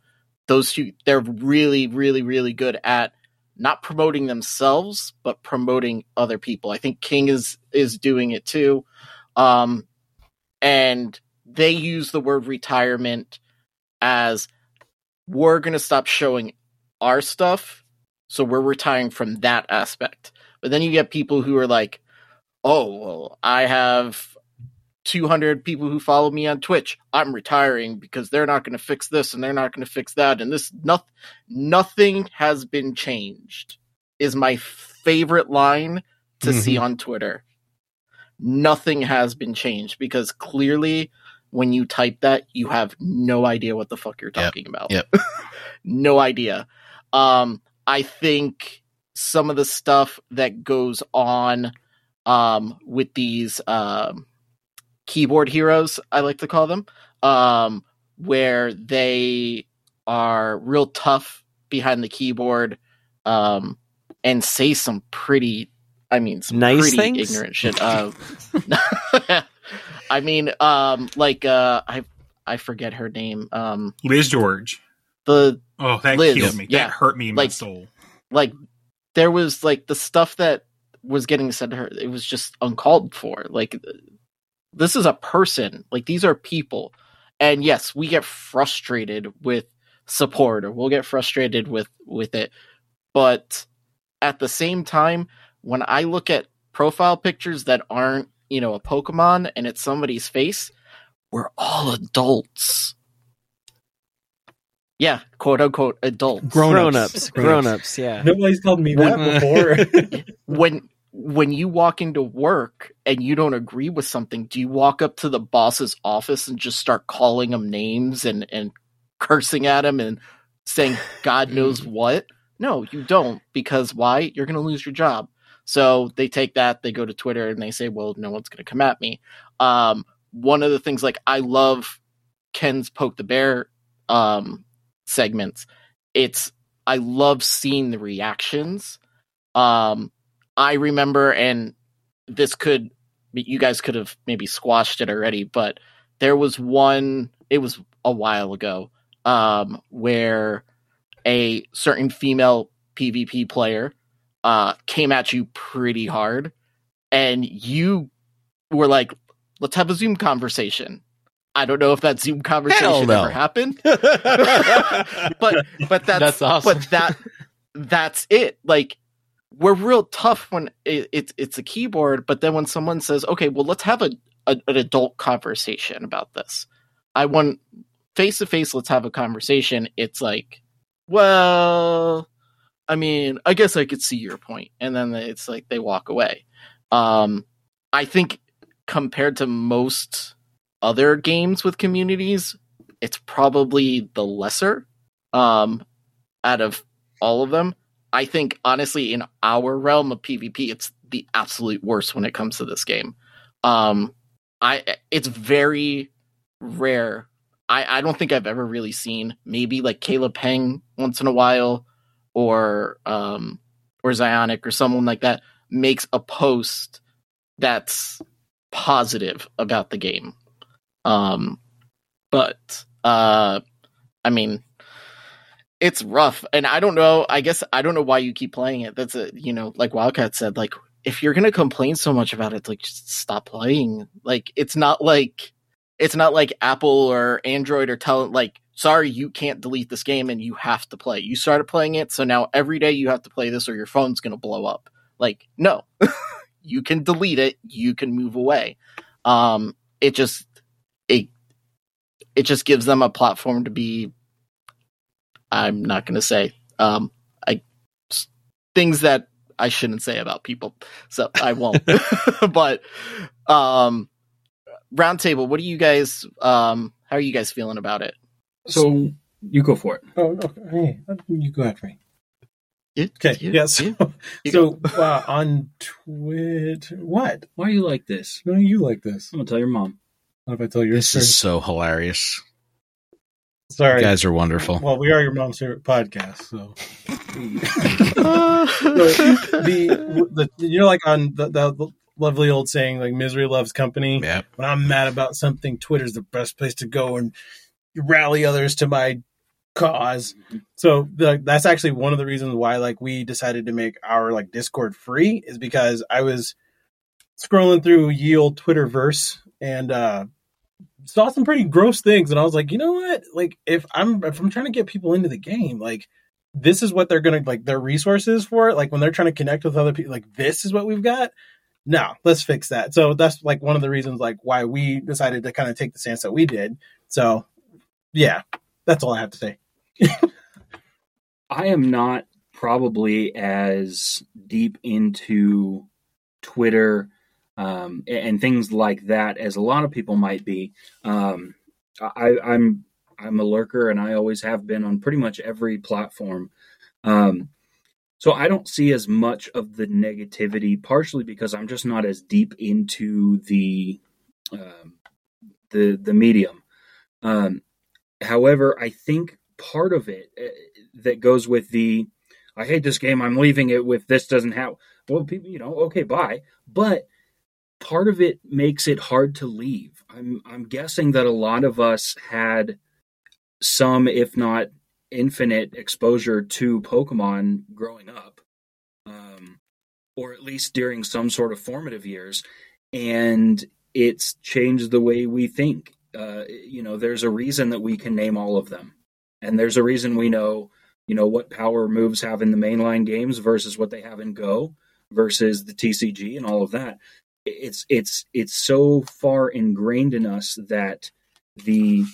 those two, they're really, really, really good at not promoting themselves, but promoting other people. I think King is is doing it too. Um, and they use the word retirement as we're going to stop showing our stuff so we're retiring from that aspect. But then you get people who are like, oh, well, I have 200 people who follow me on Twitch. I'm retiring because they're not going to fix this and they're not going to fix that. And this, nothing, nothing has been changed is my favorite line to mm-hmm. see on Twitter. Nothing has been changed because clearly when you type that, you have no idea what the fuck you're talking yep. about. Yep. [LAUGHS] no idea. Um, I think some of the stuff that goes on um, with these um, keyboard heroes, I like to call them, um, where they are real tough behind the keyboard um, and say some pretty, I mean, some nice pretty things? ignorant shit. Uh, [LAUGHS] [LAUGHS] I mean, um, like uh, I I forget her name. Um, Liz George. The oh, that Liz, killed me. Yeah, that hurt me in like, my soul. Like there was like the stuff that was getting said to her. It was just uncalled for. Like this is a person. Like these are people. And yes, we get frustrated with support, or we'll get frustrated with with it. But at the same time, when I look at profile pictures that aren't, you know, a Pokemon and it's somebody's face, we're all adults yeah, quote unquote adults, grown ups, grown ups. Yeah, nobody's called me that before. [LAUGHS] when when you walk into work and you don't agree with something, do you walk up to the boss's office and just start calling him names and and cursing at him and saying God knows what? No, you don't because why? You're going to lose your job. So they take that, they go to Twitter and they say, "Well, no one's going to come at me." Um, one of the things like I love Ken's poke the bear um, segments. It's I love seeing the reactions. Um, I remember, and this could you guys could have maybe squashed it already, but there was one. It was a while ago um, where a certain female PvP player uh, came at you pretty hard, and you were like, "Let's have a Zoom conversation." I don't know if that Zoom conversation no. ever happened, [LAUGHS] but but that's, that's awesome. But that that's it. Like we're real tough when it, it's it's a keyboard, but then when someone says, "Okay, well, let's have a, a an adult conversation about this," I want face to face. Let's have a conversation. It's like, well, I mean, I guess I could see your point, and then it's like they walk away. Um, I think compared to most other games with communities, it's probably the lesser um, out of all of them. I think honestly, in our realm of PvP, it's the absolute worst when it comes to this game. Um, I it's very rare. I, I don't think I've ever really seen maybe like Caleb Peng once in a while, or um, or Zionic or someone like that makes a post that's positive about the game. Um, but uh, I mean, it's rough, and I don't know. I guess I don't know why you keep playing it. That's a you know, like Wildcat said, like if you're gonna complain so much about it, like just stop playing. Like it's not like it's not like Apple or Android or telling like sorry you can't delete this game and you have to play. You started playing it, so now every day you have to play this or your phone's gonna blow up. Like no, [LAUGHS] you can delete it. You can move away. Um, it just it it just gives them a platform to be. I'm not going to say um, I things that I shouldn't say about people, so I won't. [LAUGHS] [LAUGHS] but um, roundtable, what do you guys? Um, how are you guys feeling about it? So you go for it. Oh, okay. Hey, you go after me. Yeah, Okay. yeah, Yeah. So, [LAUGHS] You so [LAUGHS] uh, on Twitter, what? Why are you like this? No, you like this. I'm gonna tell your mom. What if I tell your This story? is so hilarious. Sorry, You guys are wonderful. Well, we are your mom's favorite podcast, so. [LAUGHS] the, the you know like on the, the lovely old saying like misery loves company. Yep. When I'm mad about something, Twitter's the best place to go and rally others to my cause. So like that's actually one of the reasons why like we decided to make our like Discord free is because I was scrolling through ye old Twitterverse and uh saw some pretty gross things and I was like, you know what? Like if I'm if I'm trying to get people into the game, like this is what they're gonna like their resources for it. Like when they're trying to connect with other people, like this is what we've got. No, let's fix that. So that's like one of the reasons like why we decided to kind of take the stance that we did. So yeah, that's all I have to say. [LAUGHS] I am not probably as deep into Twitter um, and, things like that as a lot of people might be. Um, I, I'm I'm a lurker, and I always have been on pretty much every platform. Um, so I don't see as much of the negativity, partially because I'm just not as deep into the um, the the medium. Um, however, I think part of it uh, that goes with the I hate this game, I'm leaving it with this doesn't have well people you know, okay, bye. But part of it makes it hard to leave. I'm I'm guessing that a lot of us had some, if not infinite, exposure to Pokemon growing up. Um or at least during some sort of formative years. And it's changed the way we think. Uh, you know, there's a reason that we can name all of them. And there's a reason we know you know what power moves have in the mainline games versus what they have in go versus the tcg and all of that. It's it's it's so far ingrained in us that the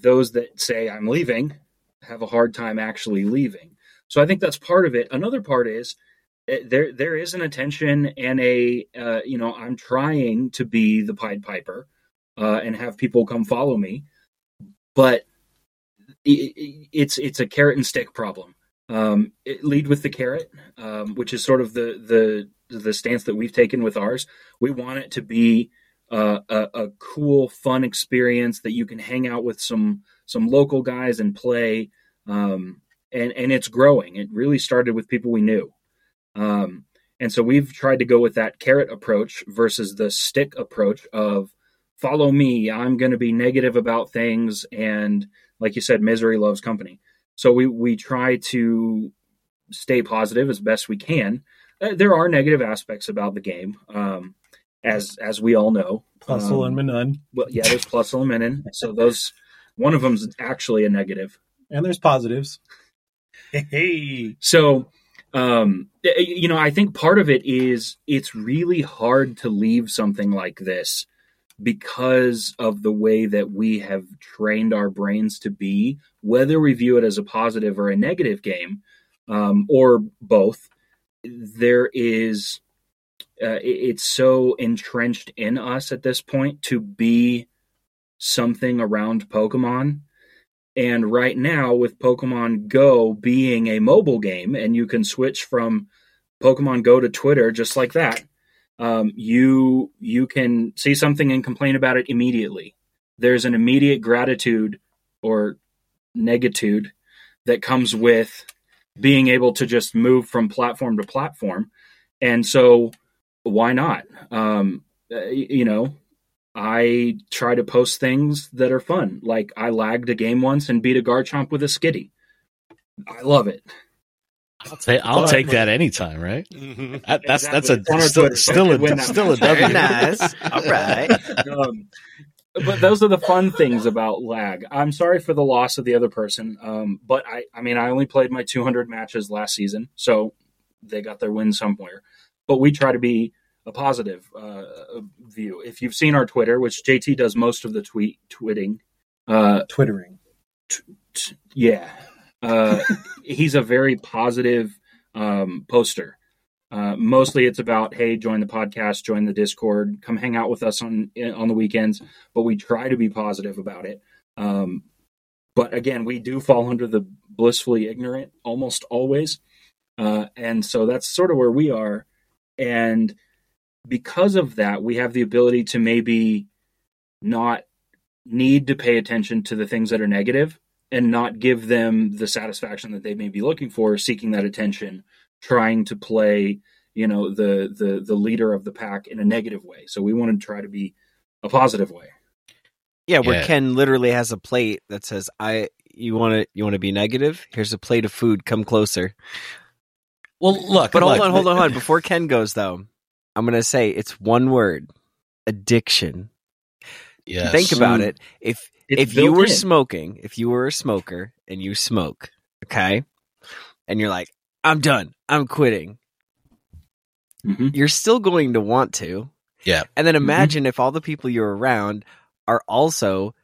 those that say i'm leaving have a hard time actually leaving. So i think that's part of it. Another part is eh, there there is an attention and a uh, you know i'm trying to be the pied piper uh, and have people come follow me but it's it's a carrot and stick problem. Um, it, lead with the carrot, um, which is sort of the the the stance that we've taken with ours. We want it to be uh, a, a cool, fun experience that you can hang out with some some local guys and play. Um, and and it's growing. It really started with people we knew, um, and so we've tried to go with that carrot approach versus the stick approach of follow me. I'm going to be negative about things and like you said, misery loves company. So we we try to stay positive as best we can. Uh, there are negative aspects about the game, um, as as we all know. Plusle um, and Minun. Well, yeah, there's Plusle and Minun. [LAUGHS] So those one of them's actually a negative. And there's positives. Hey. So, um, you know, I think part of it is it's really hard to leave something like this because of the way that we have trained our brains to be, whether we view it as a positive or a negative game, um, or both, there is, uh, it's so entrenched in us at this point to be something around Pokemon. And right now, with Pokemon Go being a mobile game, and you can switch from Pokemon Go to Twitter just like that, um, you you can see something and complain about it immediately. There's an immediate gratitude or negitude that comes with being able to just move from platform to platform, and so why not? Um, you know, I try to post things that are fun. Like I lagged a game once and beat a Garchomp with a Skitty. I love it. I'll, ta- I'll But- take that anytime, right? [LAUGHS] That- that's that's a still, still a still a one. W. Very nice. All [LAUGHS] right. um, but those are the fun things about lag. I'm sorry for the loss of the other person, um, but I, I mean, I only played my 200 matches last season, so they got their win somewhere. But we try to be a positive uh, view. If you've seen our Twitter, which JT does most of the tweet tweeting, Uh, Twittering. t- t- yeah, uh, he's a very positive um, poster. Uh, mostly, it's about hey, join the podcast, join the Discord, come hang out with us on on the weekends. But we try to be positive about it. Um, but again, we do fall under the blissfully ignorant almost always, uh, and so that's sort of where we are. And because of that, we have the ability to maybe not need to pay attention to the things that are negative and not give them the satisfaction that they may be looking for, seeking that attention, trying to play, you know, the the the leader of the pack in a negative way. So we want to try to be a positive way. Yeah, where Yeah. Ken literally has a plate that says, "I you want to you want to be negative? Here's a plate of food. Come closer." Well, look, But hold on, hold on, hold on. Before Ken goes though, I'm gonna say it's one word: addiction. Yes. Think about it. If It's if you were in. smoking, if you were a smoker and you smoke, okay, and you're like, "I'm done. I'm quitting." Mhm. You're still going to want to. Yeah. And then imagine if all the people you're around are also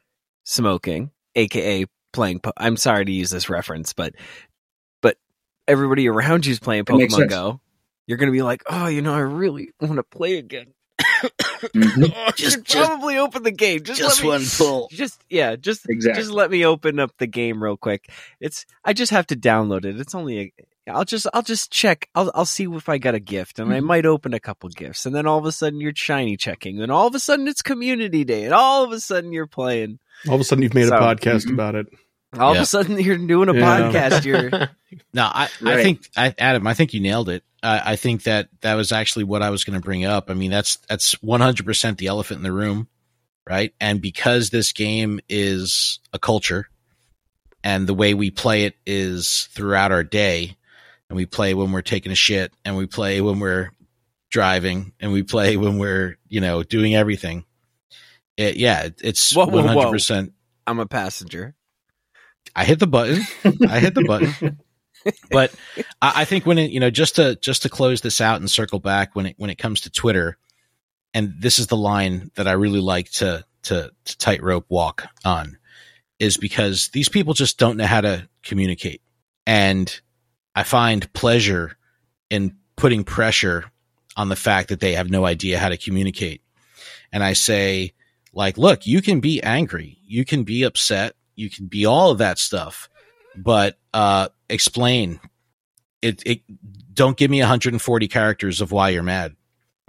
smoking, aka playing. Po- I'm sorry to use this reference, but but everybody around you's playing Pokemon. Go. You're gonna be like, oh, you know, I really want to play again. Mhm. Oh, Just- just- probably open the game. Just, Just let me, one pull. Just yeah, just Exactly. just let me open up the game real quick. It's I just have to download it. It's only a I'll just I'll just check. I'll I'll see if I got a gift, and I Mhm. might open a couple gifts, and then all of a sudden you're shiny checking, and all of a sudden it's community day, and all of a sudden you're playing. All of a sudden, you've made So- a podcast Mhm. about it. All of a sudden you're doing a Yeah. podcast. You're [LAUGHS] No, I, I think I, Adam, I think you nailed it. I, I think that that was actually what I was going to bring up. I mean, that's that's one hundred percent the elephant in the room, right? And because this game is a culture, and the way we play it is throughout our day, and we play when we're taking a shit, and we play when we're driving, and we play when we're you know doing everything. It, yeah, it's Whoa, whoa, one whoa. hundred percent. I'm a passenger. I hit the button. I hit the button. [LAUGHS] but I, I think when it, you know, just to just to close this out and circle back when it when it comes to Twitter, and this is the line that I really like to to, to tightrope walk on, is because these people just don't know how to communicate, and I find pleasure in putting pressure on the fact that they have no idea how to communicate, and I say, like, look, you can be angry, you can be upset, you can be all of that stuff, but uh, explain it, it. Don't give me 140 characters of why you're mad,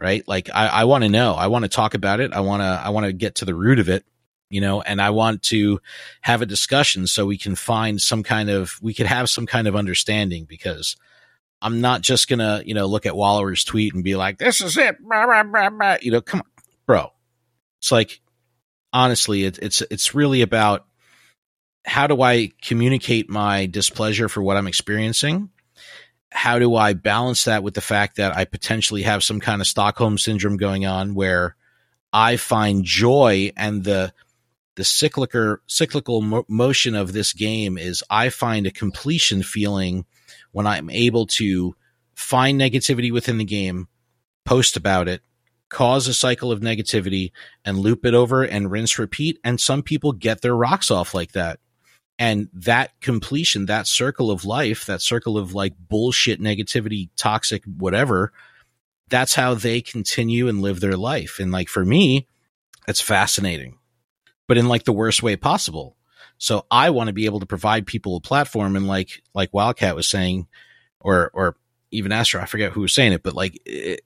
right? Like, I, I want to know. I want to talk about it. I want to. I want to get to the root of it, you know. And I want to have a discussion so we can find some kind of. We could have some kind of understanding because I'm not just gonna, you know, look at Waller's tweet and be like, "This is it," blah, blah, blah. you know. Come on, bro. It's like honestly, it, it's it's really about how do I communicate my displeasure for what I'm experiencing? How do I balance that with the fact that I potentially have some kind of Stockholm syndrome going on where I find joy and the the cyclical cyclical mo- motion of this game is I find a completion feeling when I'm able to find negativity within the game, post about it, cause a cycle of negativity and loop it over and rinse repeat and some people get their rocks off like that and that completion that circle of life that circle of like bullshit negativity toxic whatever that's how they continue and live their life and like for me it's fascinating but in like the worst way possible so i want to be able to provide people a platform and like like wildcat was saying or or even Astro, I forget who was saying it, but like, it,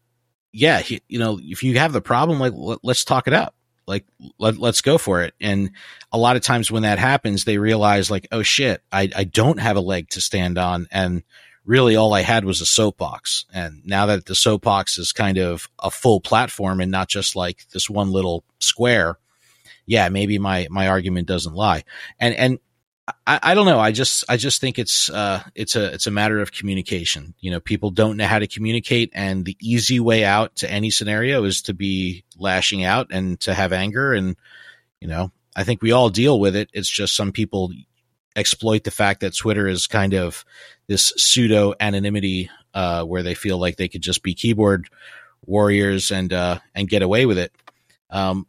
yeah, he, you know, if you have the problem, like, let, let's talk it out. Like, let, let's go for it. And a lot of times when that happens, they realize like, oh shit, I, I don't have a leg to stand on. And really all I had was a soapbox. And now that the soapbox is kind of a full platform and not just like this one little square, yeah, maybe my, my argument doesn't lie. And, and I, I don't know. I just I just think it's uh it's a it's a matter of communication. You know, people don't know how to communicate, and the easy way out to any scenario is to be lashing out and to have anger. And you know, I think we all deal with it. It's just some people exploit the fact that Twitter is kind of this pseudo anonymity uh, where they feel like they could just be keyboard warriors and uh, and get away with it. Um,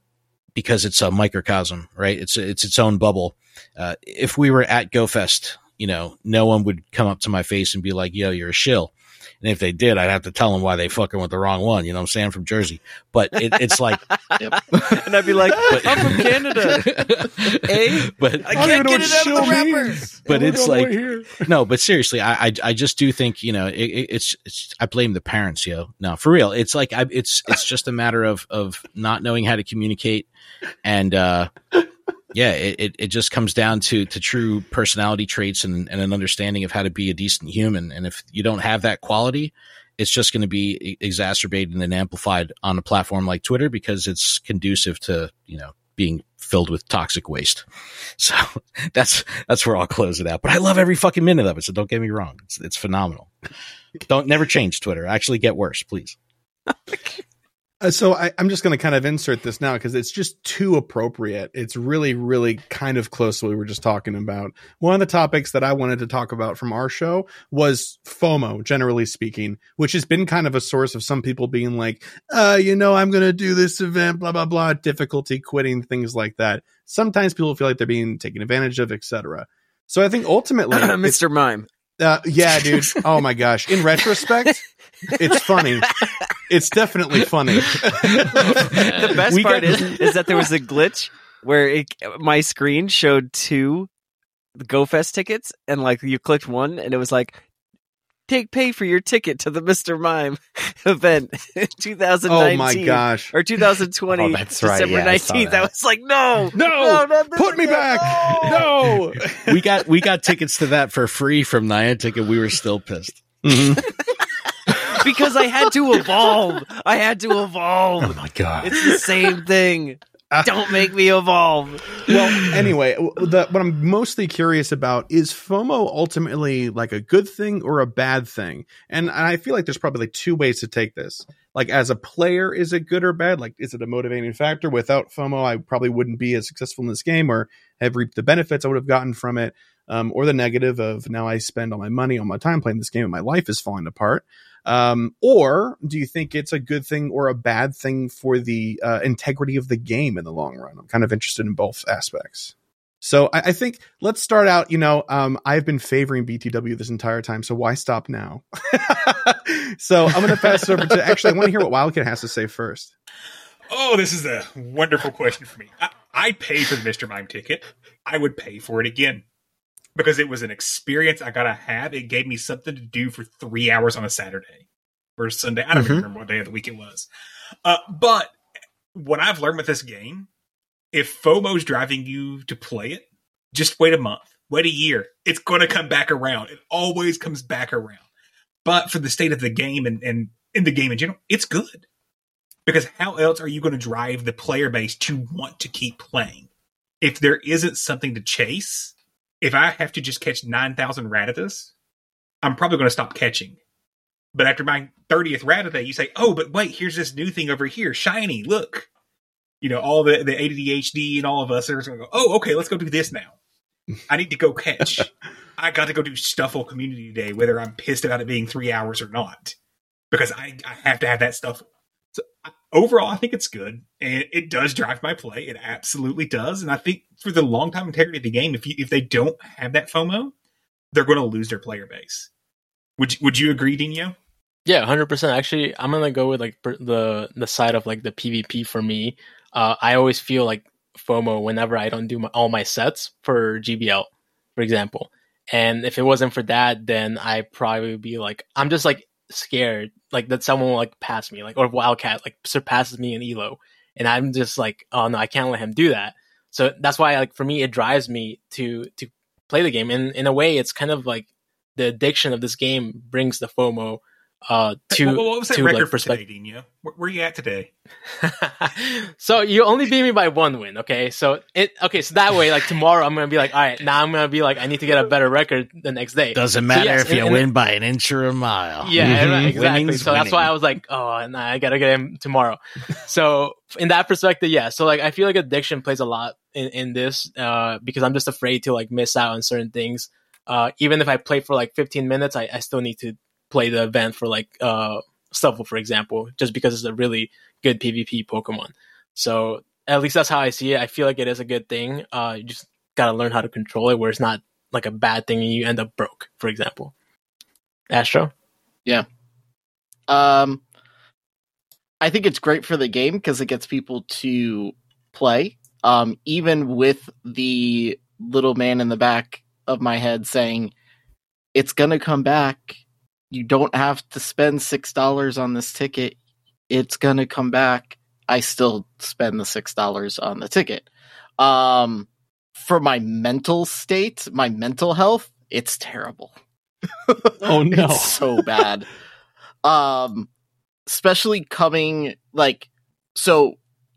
because it's a microcosm, right? It's it's its own bubble. Uh, if we were at GoFest, you know, no one would come up to my face and be like, "Yo, you're a shill." And if they did, I'd have to tell them why they fucking with the wrong one. You know, I'm saying from Jersey, but it, it's like, [LAUGHS] and I'd be like, [LAUGHS] I'm from Canada. [LAUGHS] eh? but I can't get it out of the wrapper. but it's like no but seriously I, I i just do think you know it, it, it's it's i blame the parents yo no for real it's like I, it's it's just a matter of of not knowing how to communicate and uh yeah it, it, it just comes down to to true personality traits and, and an understanding of how to be a decent human and if you don't have that quality it's just going to be exacerbated and amplified on a platform like twitter because it's conducive to you know being filled with toxic waste. [LAUGHS] So that's that's where I'll close it out. But I love every fucking minute of it. So don't get me wrong; it's it's phenomenal. Don't never change Twitter. Actually, get worse, please. [LAUGHS] Uh, so I, I'm just going to kind of insert this now because it's just too appropriate. It's really, really kind of close to what we were just talking about. One of the topics that I wanted to talk about from our show was FOMO, generally speaking, which has been kind of a source of some people being like, uh, you know, I'm going to do this event, blah, blah, blah, difficulty quitting, things like that. Sometimes people feel like they're being taken advantage of, etc. So I think ultimately, [CLEARS THROAT] Mr. Mime. Uh, yeah, dude. Oh my gosh. In retrospect, [LAUGHS] it's funny. It's definitely funny. [LAUGHS] the best We part got- is, is that there was a glitch where it, my screen showed two the GoFest tickets, and like you clicked one, and it was like, "Take pay for your ticket to the Mr. Mime [LAUGHS] event, 2019." Oh my gosh. or 2020, Oh, that's right. December Yeah, 19th. I, that. was like, "No, No, not this put me again. back. No. [LAUGHS] we got we got tickets to that for free from Niantic, and we were still pissed. Because I had to evolve. I had to evolve. Oh my god. It's the same thing. Don't make me evolve. well, anyway, the, what I'm mostly curious about is FOMO ultimately like a good thing or a bad thing? And I feel like there's probably like two ways to take this. Like as a player, is it good or bad? Like, is it a motivating factor? Without FOMO, I probably wouldn't be as successful in this game or have reaped the benefits I would have gotten from it. Um, or the negative of now I spend all my money, all my time playing this game and my life is falling apart. Um, or do you think it's a good thing or a bad thing for the uh, integrity of the game in the long run? I'm kind of interested in both aspects. So I, I think let's start out. You know, um, I've been favoring BTW this entire time, so why stop now? [LAUGHS] so I'm going to pass it over to. Actually, I want to hear what Wildcat has to say first. Oh, this is a wonderful question for me. I, I for the Mr. Mime ticket. I would pay for it again because it was an experience I got to have. It gave me something to do for three hours on a Saturday or Sunday. I don't even Mhm. remember what day of the week it was. Uh, but what I've learned with this game, if FOMO's driving you to play it, just wait a month, wait a year. It's going to come back around. It always comes back around. But for the state of the game and, and in the game in general, it's good because how else are you going to drive the player base to want to keep playing if there isn't something to chase if i have to just catch 9000 Rattatas i'm probably going to stop catching. But after my 30th Rattata you say oh but wait here's this new thing over here shiny look. You know all the the adhd and all of us are going to go oh okay let's go do this now. I need to go catch. [LAUGHS] I got to go do Stufful community day whether i'm pissed about it being three hours or not because i, I have to have that stuff so I- overall, I think it's good, and it does drive my play. It absolutely does, and I think for the long time integrity of the game, if you if they don't have that FOMO, they're going to lose their player base. Would Would you agree, Dino? Yeah, hundred percent. Actually, I'm gonna go with like the the side of like the PvP for me. Uh, I always feel like FOMO whenever I don't do my, all my sets for GBL, for example. And if it wasn't for that, then I probably would be like, I'm just like scared, like that someone will like pass me, like or Wildcat like surpasses me in Elo, and I'm just like, oh no, I can't let him do that. So that's why like for me, it drives me to to play the game. And in a way, it's kind of like the addiction of this game brings the FOMO uh to Hey, what, what was that to record like for perspective. today, Dino? Where, where you at today? [LAUGHS] so you only beat me by one win, okay? So it okay, so that way, like tomorrow, I'm gonna be like, all right, now I'm gonna be like, I need to get a better record the next day. Doesn't So matter yes, if you in- in- win by an inch or a mile. Yeah, [LAUGHS] right, exactly. Winning's so that's why. I was like, oh, nah, I gotta get him tomorrow. so in that perspective, yeah. So like, I feel like addiction plays a lot in, in this uh, because I'm just afraid to like miss out on certain things. Uh, even if I play for like 15 minutes, I, I still need to play the event for like uh, Stufful, for example, just because it's a really good PvP Pokemon. So at least that's how I see it. I feel like it is a good thing. Uh, you just gotta learn how to control it, where it's not like a bad thing and you end up broke. For example, Astro. Yeah. Um, I think it's great for the game because it gets people to play. Um, even with the little man in the back of my head saying, "It's gonna come back. You don't have to spend six dollars on this ticket. It's gonna come back." I still spend the six dollars on the ticket. Um, for my mental state, my mental health, it's terrible. Oh [LAUGHS] no. It's so bad. um especially coming like so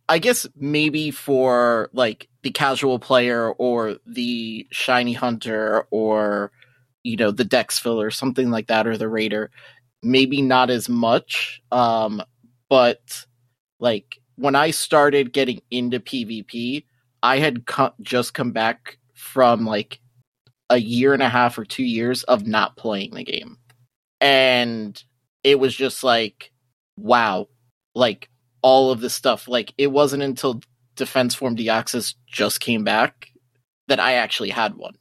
I guess maybe for like the casual player or the shiny hunter or you know the dex filler something like that or the raider maybe not as much um but like when I started getting into PvP I had co- just come back from like a year and a half or 2 years of not playing the game. And it was just like wow like all of this stuff like it wasn't until defense form deoxys just came back that i actually had one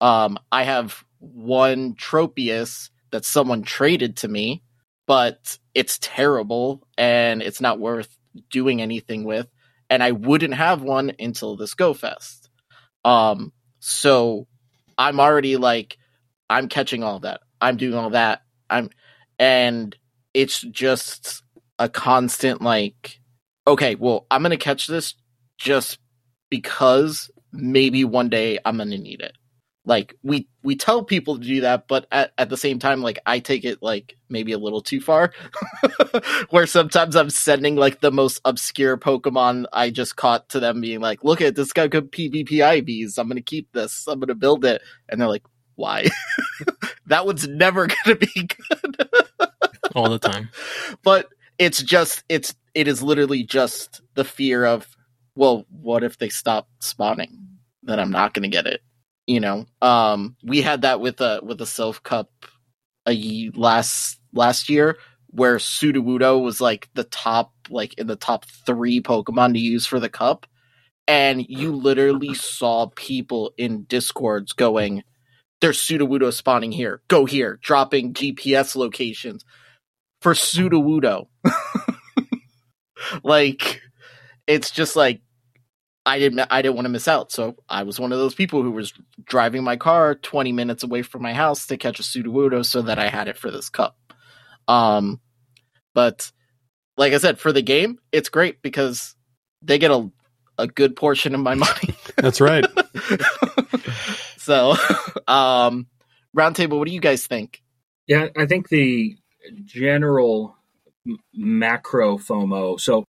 um i have one tropius that someone traded to me but it's terrible and it's not worth doing anything with. And i wouldn't have one until this go fest. Um so i'm already like i'm catching all that. I'm doing all that. I'm and it's just a constant like okay well i'm gonna catch this just because maybe one day i'm gonna need it like we we tell people to do that but at, at the same time like i take it like maybe a little too far [LAUGHS] where sometimes i'm sending like the most obscure pokemon i just caught to them being like look at this guy could pvp ivs i'm gonna keep this. I'm gonna build it. And they're like why? [LAUGHS] That one's never [LAUGHS] gonna be good. All the time. but it's just it's it is literally just the fear of well what if they stop spawning? Then i'm not going to get it you know um we had that with a with a self cup a ye- last last year where Sudowoodo was like the top like in the top 3 pokemon to use for the cup. And you literally saw people in discords going there's Sudowoodo spawning here. Go here. Dropping gps locations for Sudowoodo. [LAUGHS] like it's just like I didn't I didn't want to miss out. So I was one of those people who was driving my car 20 minutes away from my house to catch a Sudowoodo so that I had it for this cup. Um but like I said for the game, it's great because they get a a good portion of my money. [LAUGHS] That's right. [LAUGHS] so um roundtable what do you guys think? Yeah, I think the general m- macro FOMO, so it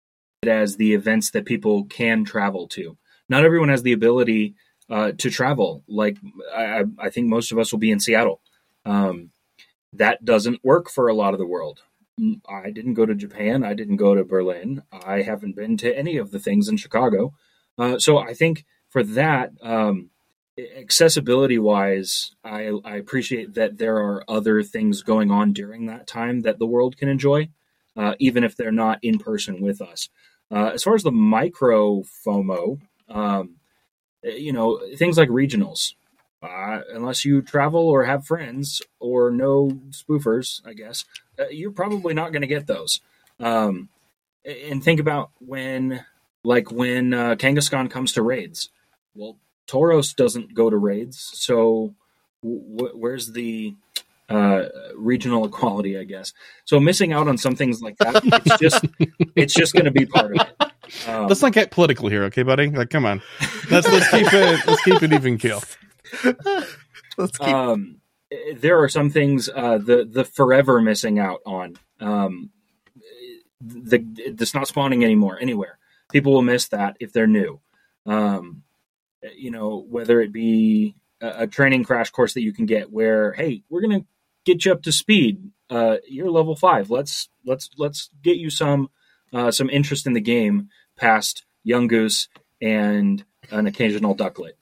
as the events that people can travel to. Not everyone has the ability uh, to travel. Like I, I think most of us will be in Seattle. Um, that doesn't work for a lot of the world. Mm, I didn't go to Japan. I didn't go to Berlin. I haven't been to any of the things in Chicago. Uh, so I think for that, um, accessibility wise, I, I appreciate that there are other things going on during that time that the world can enjoy, uh, even if they're not in person with us. Uh, as far as the micro FOMO, um, you know, things like regionals, uh, unless you travel or have friends or know spoofers, I guess, uh, you're probably not going to get those. Um, and think about when, like, when uh, Kangaskhan comes to raids. Well, Tauros doesn't go to raids, so w- where's the uh, regional equality? I guess so. Missing out on some things like that, it's just it's just going to be part of it. Um, let's not get political here, okay, buddy? Like, come on. Let's let's keep it let's keep it even keel. let's keep. Um, there are some things uh, the the forever missing out on. Um, the it's not spawning anymore anywhere. People will miss that if they're new. Um, you know, whether it be a, a, training crash course that you can get where, hey, we're gonna get you up to speed. Uh, you're level five. Let's let's let's get you some uh, some interest in the game past Yungoos and an occasional Ducklett.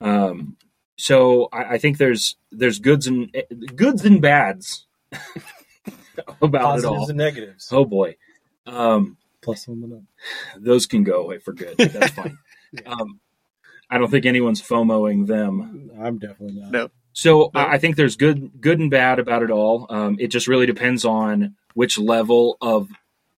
Um, so I, I, think there's there's goods and goods and bads [LAUGHS] about Positives it all. and negatives. Oh boy. Um, plus someone. Those can go away for good. That's fine. [LAUGHS] um, I don't think anyone's FOMOing them. I'm definitely not. No. So I I think there's good, good and bad about it all. Um, it just really depends on which level of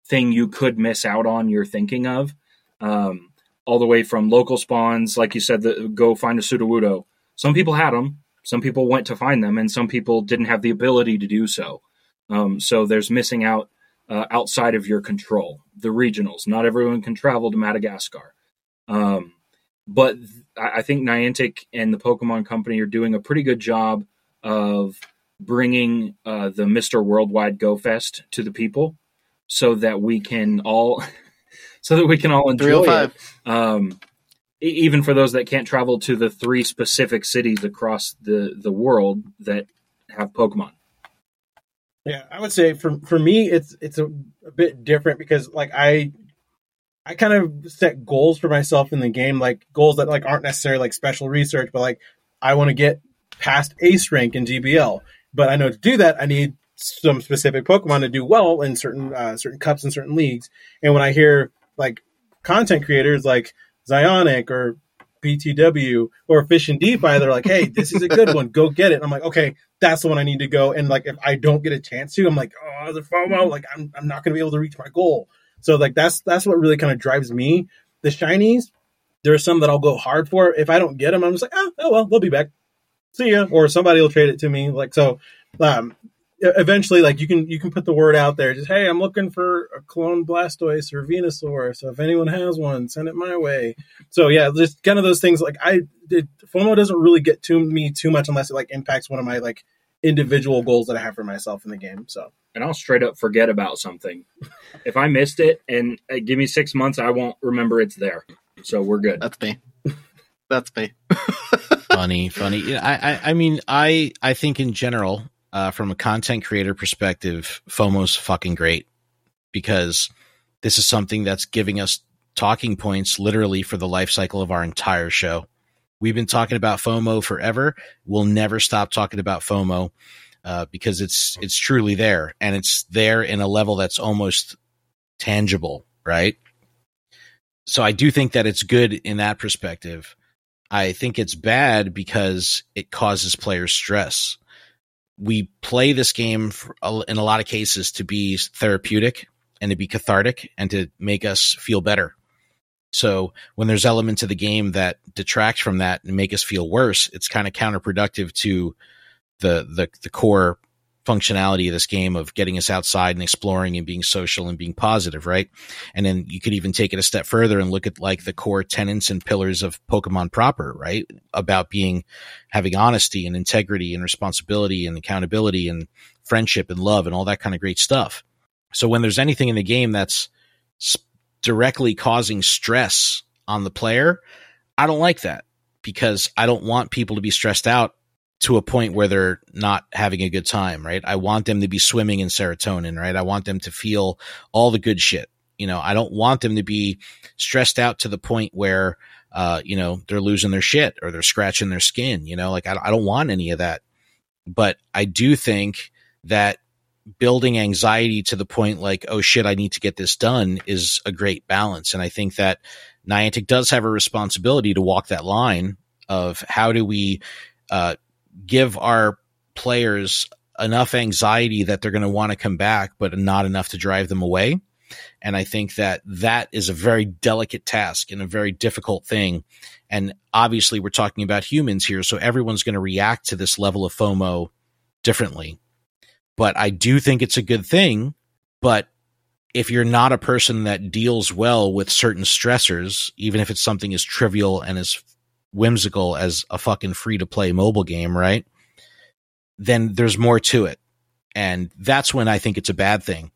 thing you could miss out on. You're thinking of, um, all the way from local spawns, like you said, the, go find a Sudowoodo. Some people had them, some people went to find them, and some people didn't have the ability to do so. Um, so there's missing out uh, outside of your control. The regionals, not everyone can travel to Madagascar. Um, but I I think Niantic and the Pokemon Company are doing a pretty good job of bringing uh, the Mister Worldwide Go Fest to the people, so that we can all, [LAUGHS] so that we can all enjoy it. Um, e- even for those that can't travel to the three specific cities across the the world that have Pokemon. Yeah, I would say for for me it's it's a, a bit different because like I I kind of set goals for myself in the game, like goals that like aren't necessarily like special research, but like I want to get past ace rank in GBL. But I know to do that I need some specific Pokemon to do well in certain uh, certain cups and certain leagues. And when I hear like content creators like ZyoniK or BTW or Fish and DeFi, they're like, "Hey, this is a good [LAUGHS] one. Go get it." And I'm like, "Okay, that's the one I need to go." And like, if I don't get a chance to, I'm like, "Oh, the FOMO! Like, I'm I'm not going to be able to reach my goal." So like, that's that's what really kind of drives me. The shinies, there are some that I'll go hard for. If I don't get them, I'm just like, "Oh, oh well, they'll be back. See ya." Or somebody will trade it to me. Like so, um, eventually like you can you can put the word out there just hey i'm looking for a clone blastoise or venusaur so if anyone has one send it my way so yeah just kind of those things like i fomo doesn't really get to me too much unless it like impacts one of my like individual goals that i have for myself in the game so and I'll straight up forget about something. if I missed it and uh, give me six months, I won't remember it's there. So we're good. That's me. [LAUGHS] That's me. [LAUGHS] funny, funny. Yeah, I, I, I mean, I, I think in general, uh, from a content creator perspective, FOMO's fucking great because this is something that's giving us talking points literally for the life cycle of our entire show. We've been talking about FOMO forever. We'll never stop talking about FOMO uh, because it's it's truly there, and it's there in a level that's almost tangible, right? So I do think that it's good in that perspective. I think it's bad because it causes players stress. We play this game for, in a lot of cases to be therapeutic and to be cathartic and to make us feel better. So when there's elements of the game that detract from that and make us feel worse, it's kind of counterproductive to the the the core functionality of this game of getting us outside and exploring and being social and being positive, right? And then you could even take it a step further and look at like the core tenets and pillars of Pokemon proper, right? About being having honesty and integrity and responsibility and accountability and friendship and love and all that kind of great stuff. So when there's anything in the game that's directly causing stress on the player, I don't like that because I don't want people to be stressed out to a point where they're not having a good time, right? I want them to be swimming in serotonin, right? I want them to feel all the good shit. You know, I don't want them to be stressed out to the point where, uh, you know, they're losing their shit or they're scratching their skin, you know, like I, I don't want any of that. But I do think that building anxiety to the point like, oh shit, I need to get this done is a great balance. And I think that Niantic does have a responsibility to walk that line of how do we, uh, give our players enough anxiety that they're going to want to come back, but not enough to drive them away. And I think that that is a very delicate task and a very difficult thing. And obviously, we're talking about humans here, so everyone's going to react to this level of FOMO differently. But I do think it's a good thing. But if you're not a person that deals well with certain stressors, even if it's something as trivial and as whimsical as a fucking free to play mobile game, right? Then there's more to it. And that's when I think it's a bad thing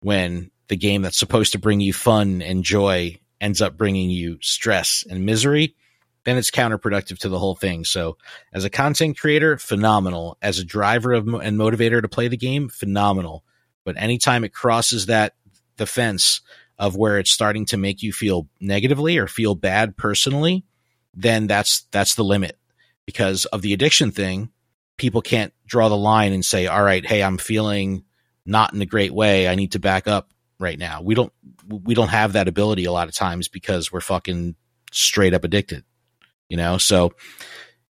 when the game that's supposed to bring you fun and joy ends up bringing you stress and misery. Then it's counterproductive to the whole thing. So, as a content creator, phenomenal. As a driver of and motivator to play the game, phenomenal. But anytime it crosses that the fence of where it's starting to make you feel negatively or feel bad personally, then that's that's the limit because of the addiction thing people can't draw the line and say all right hey i'm feeling not in a great way i need to back up right now. We don't we don't have that ability a lot of times because we're fucking straight up addicted. You know, so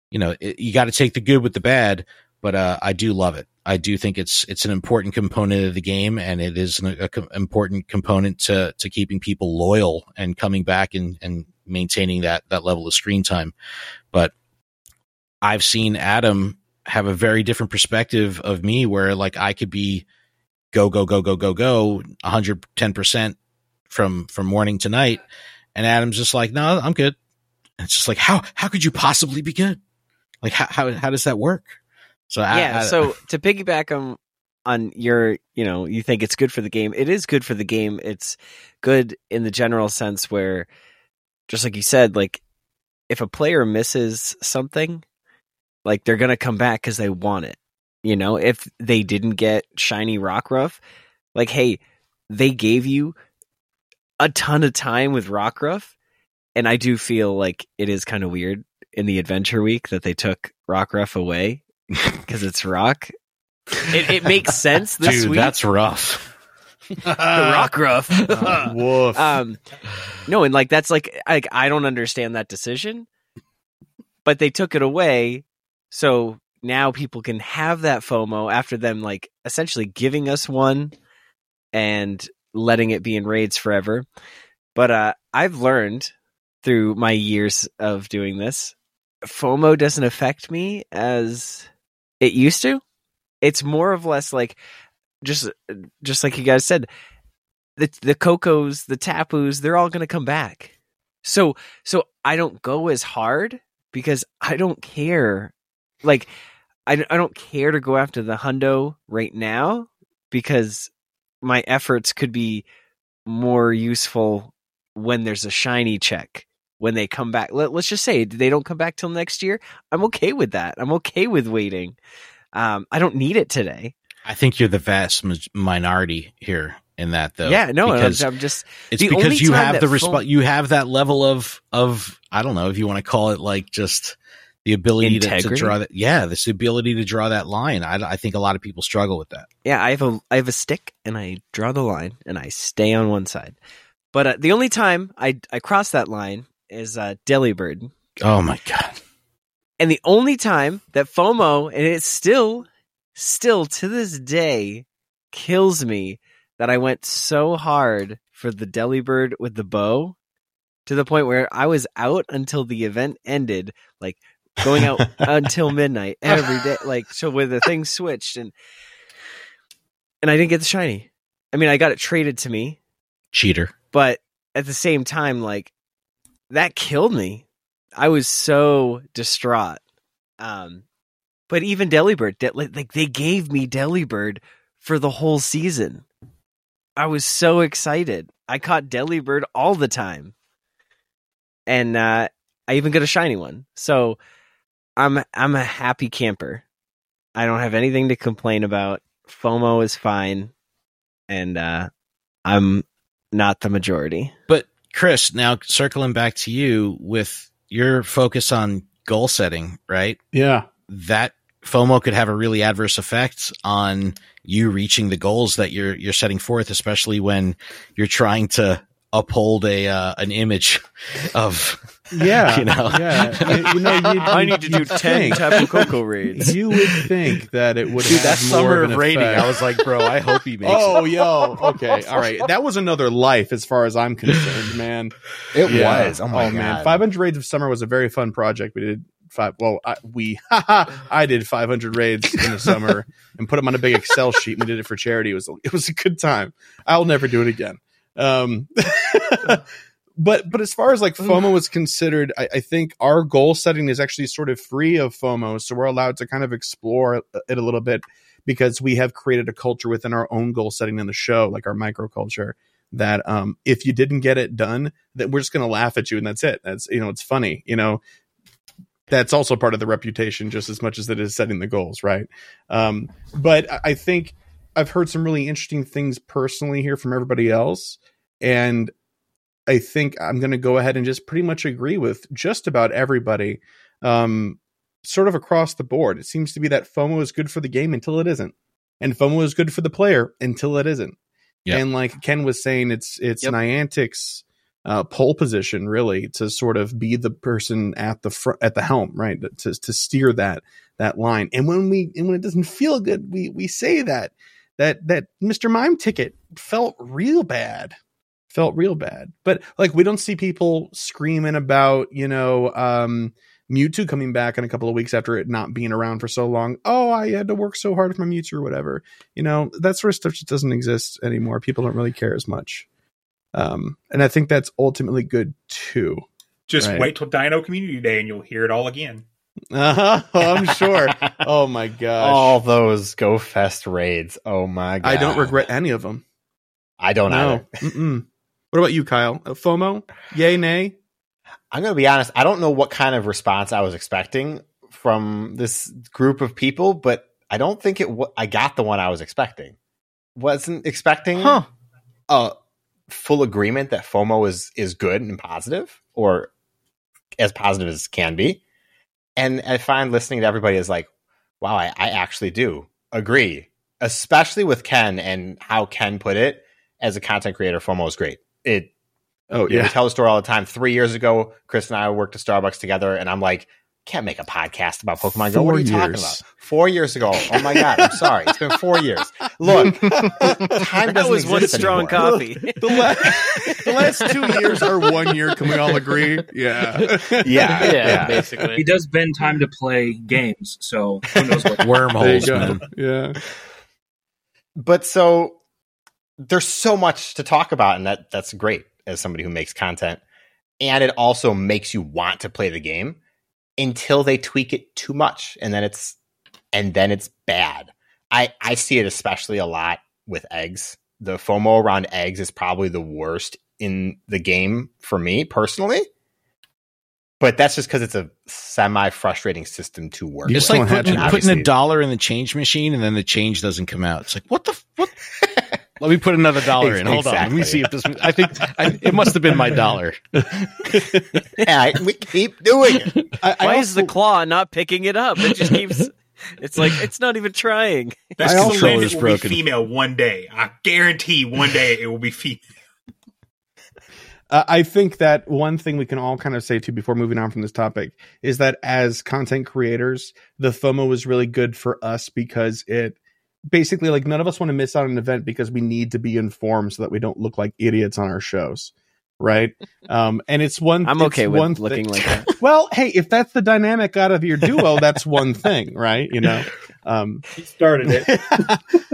you know it, you got to take the good with the bad. But uh, I do love it. I do think it's it's an important component of the game, and it is an a, a important component to to keeping people loyal and coming back and and maintaining that that level of screen time. But I've seen Adam have a very different perspective of me, where like I could be go go go go go go 110 percent from from morning to night, and Adam's just like, no, I'm good. And it's just like how how could you possibly be good? Like how how how does that work? So yeah. I- so to piggyback on on your, you know, you think it's good for the game. It is good for the game. It's good in the general sense where, just like you said, like if a player misses something, like they're gonna come back because they want it. You know, if they didn't get shiny rock Rockruff, like hey, they gave you a ton of time with rock Rockruff, and I do feel like it is kind of weird in the adventure week that they took Rockruff away [LAUGHS] because it's rock. It, it makes [LAUGHS] sense this dude, week. that's rough. [LAUGHS] Rockruff. Woof. um, no, and like that's like like I don't understand that decision, but they took it away, so now people can have that FOMO after them like essentially giving us one and letting it be in raids forever. But uh, I've learned through my years of doing this, FOMO doesn't affect me as it used to. It's more of less like just just like you guys said, the the Kokos, the Tapus, they're all to come back. So so I don't go as hard because I don't care. Like I I don't care to go after the hundo right now because my efforts could be more useful when there's a shiny check when they come back. Let, let's just say they don't come back till next year. I'm okay with that. I'm okay with waiting. Um, I don't need it today. I think you're the vast minority here in that, though. yeah, no, I'm, because I'm just it's because you have the phone- resp- you have that level of of I don't know if you want to call it like just the ability to, to draw that. Yeah, this ability to draw that line. I, I think a lot of people struggle with that. yeah, I have a I have a stick and I draw the line and I stay on one side. But uh, the only time I I cross that line is uh, Delibird, Oh my god! and the only time that FOMO and it still still to this day kills me that I went so hard for the Delibird with the bow to the point where I was out until the event ended, like going out [LAUGHS] until midnight every day, like so where the thing switched and and I didn't get the shiny. I mean, I got it traded to me, Cheater. but at the same time, like that killed me. I was so distraught. Um, but even Delibird, De- like they gave me Delibird for the whole season. I was so excited. I caught Delibird all the time, and uh, I even got a shiny one. So I'm I'm a happy camper. I don't have anything to complain about. FOMO is fine, and uh, I'm not the majority. But Chris, now circling back to you with your focus on goal setting, right? Yeah. That FOMO could have a really adverse effect on you reaching the goals that you're you're setting forth, especially when you're trying to uphold a uh, an image [LAUGHS] of Yeah. [LAUGHS] you know Yeah. [LAUGHS] You, you know, you'd, I need to do you'd 10 think- Tapu Koko raids. You would think that it would Dude, have that more summer of, an rating, effect. I was like, bro, I hope he makes Oh, it. yo, [LAUGHS] okay, all right. That was another life as far as I'm concerned, man. It Yeah. was. Oh my man, god. 500 raids of summer was a very fun project. We did five. Well, I, we, I did 500 raids in the summer and put them on a big Excel sheet. And We did it for charity. It was it was a good time. I'll never do it again. Um, but but as far as like FOMO is considered, I, I think our goal setting is actually sort of free of FOMO, so we're allowed to kind of explore it a little bit because we have created a culture within our own goal setting in the show, like our micro culture. That um, if you didn't get it done, that we're just going to laugh at you, and that's it. That's you know, it's funny. You know, that's also part of the reputation, just as much as it is setting the goals, right? Um, but I think I've heard some really interesting things personally here from everybody else, and I think I'm going to go ahead and just pretty much agree with just about everybody, um, sort of across the board. It seems to be that FOMO is good for the game until it isn't, and FOMO is good for the player until it isn't. Yep. And like Ken was saying, it's it's Yep. Niantic's uh, pole position really to sort of be the person at the front at the helm, right? To to steer that that line. And when we and when it doesn't feel good, we we say that that that Mr. Mime ticket felt real bad. Felt real bad. But like we don't see people screaming about, you know, um Mewtwo coming back in a couple of weeks after it not being around for so long. Oh, I had to work so hard for my Mewtwo or whatever. You know, that sort of stuff just doesn't exist anymore. People don't really care as much. Um, and I think that's ultimately good too. Just Right. wait till Dino Community Day and you'll hear it all again. Uh-huh, [LAUGHS] I'm sure. oh my gosh. All those Go Fest raids. Oh my god. I don't regret any of them. I don't no. What about you, Kyle? Uh, FOMO? Yay, nay? I'm going to be honest. I don't know what kind of response I was expecting from this group of people, but I don't think it. W- I got the one I was expecting. Wasn't expecting Huh. a full agreement that FOMO is is good and positive, or as positive as can be. And I find listening to everybody is like, wow, I, I actually do agree, especially with Ken and how Ken put it as a content creator. FOMO is great. It Oh, you know, yeah. tell the story all the time. Three years ago, Chris and I worked at Starbucks together, and I'm like, can't make a podcast about Pokemon Go. What are you talking about? Four years ago. Oh my god, I'm sorry. It's been four years. Look, [LAUGHS] time That doesn't was one strong anymore. coffee. [LAUGHS] the, la- the last two years are one year. Can we all agree? Yeah. [LAUGHS] Yeah, Yeah, yeah. basically. He does bend time to play games, so who knows what Wormholes, man. Yeah. But so there's so much to talk about, and that that's great as somebody who makes content. And it also makes you want to play the game until they tweak it too much, and then it's and then it's bad. I I see it especially a lot with eggs. The FOMO around eggs is probably the worst in the game for me personally. But that's just because it's a semi frustrating system to work. You with. It's like putting, to- putting a dollar in the change machine and then the change doesn't come out. It's like what the f- what? [LAUGHS] Let me put another dollar in. Hold on. Let me see if this. I think I, it must have been my dollar. [LAUGHS] Yeah, we keep doing it. I, I Why also, is the claw not picking it up? It just keeps. It's like it's not even trying. That's I because also- the land is will broken. be female one day. I guarantee one day it will be female. Uh, I think that one thing we can all kind of say too before moving on from this topic is that as content creators, the FOMO was really good for us because it basically like none of us want to miss out on an event because we need to be informed so that we don't look like idiots on our shows. Right. [LAUGHS] Um, and it's one, I'm it's okay with one looking like [LAUGHS] that. well, hey, if that's the dynamic out of your duo, that's one thing, right? You know, um, He started it.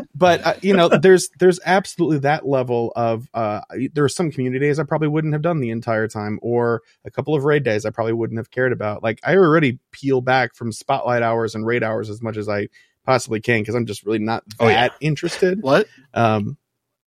[LAUGHS] but uh, you know there's there's absolutely that level of uh there are some community days i probably wouldn't have done the entire time or a couple of raid days i probably wouldn't have cared about like i already peel back from spotlight hours and raid hours as much as i possibly can because i'm just really not that Oh, yeah. interested What? um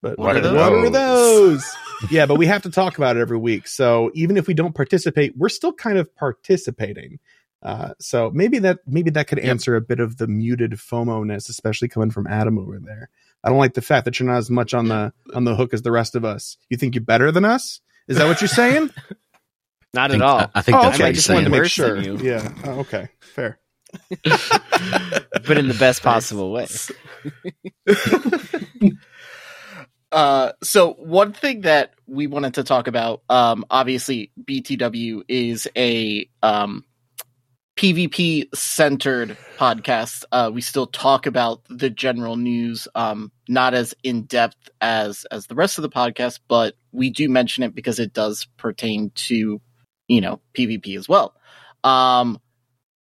but What what, are are, those? those [LAUGHS] yeah but we have to talk about it every week so even if we don't participate we're still kind of participating uh, so maybe that maybe that could answer a bit of the muted FOMO ness, especially coming from Adam over there. I don't like the fact that you're not as much on the on the hook as the rest of us. You think you're better than us? Is that what you're saying? [LAUGHS] Not think, at all. I think oh, that's okay. what I he's just wanted to saying. make Worse sure. than you. Yeah. Oh, okay. Fair. [LAUGHS] but in the best possible way. [LAUGHS] Uh, so one thing that we wanted to talk about, um, obviously BTW is a um, PvP centered podcast. Uh, we still talk about the general news, um, not as in depth as as the rest of the podcast, but we do mention it because it does pertain to you know PvP as well. Um,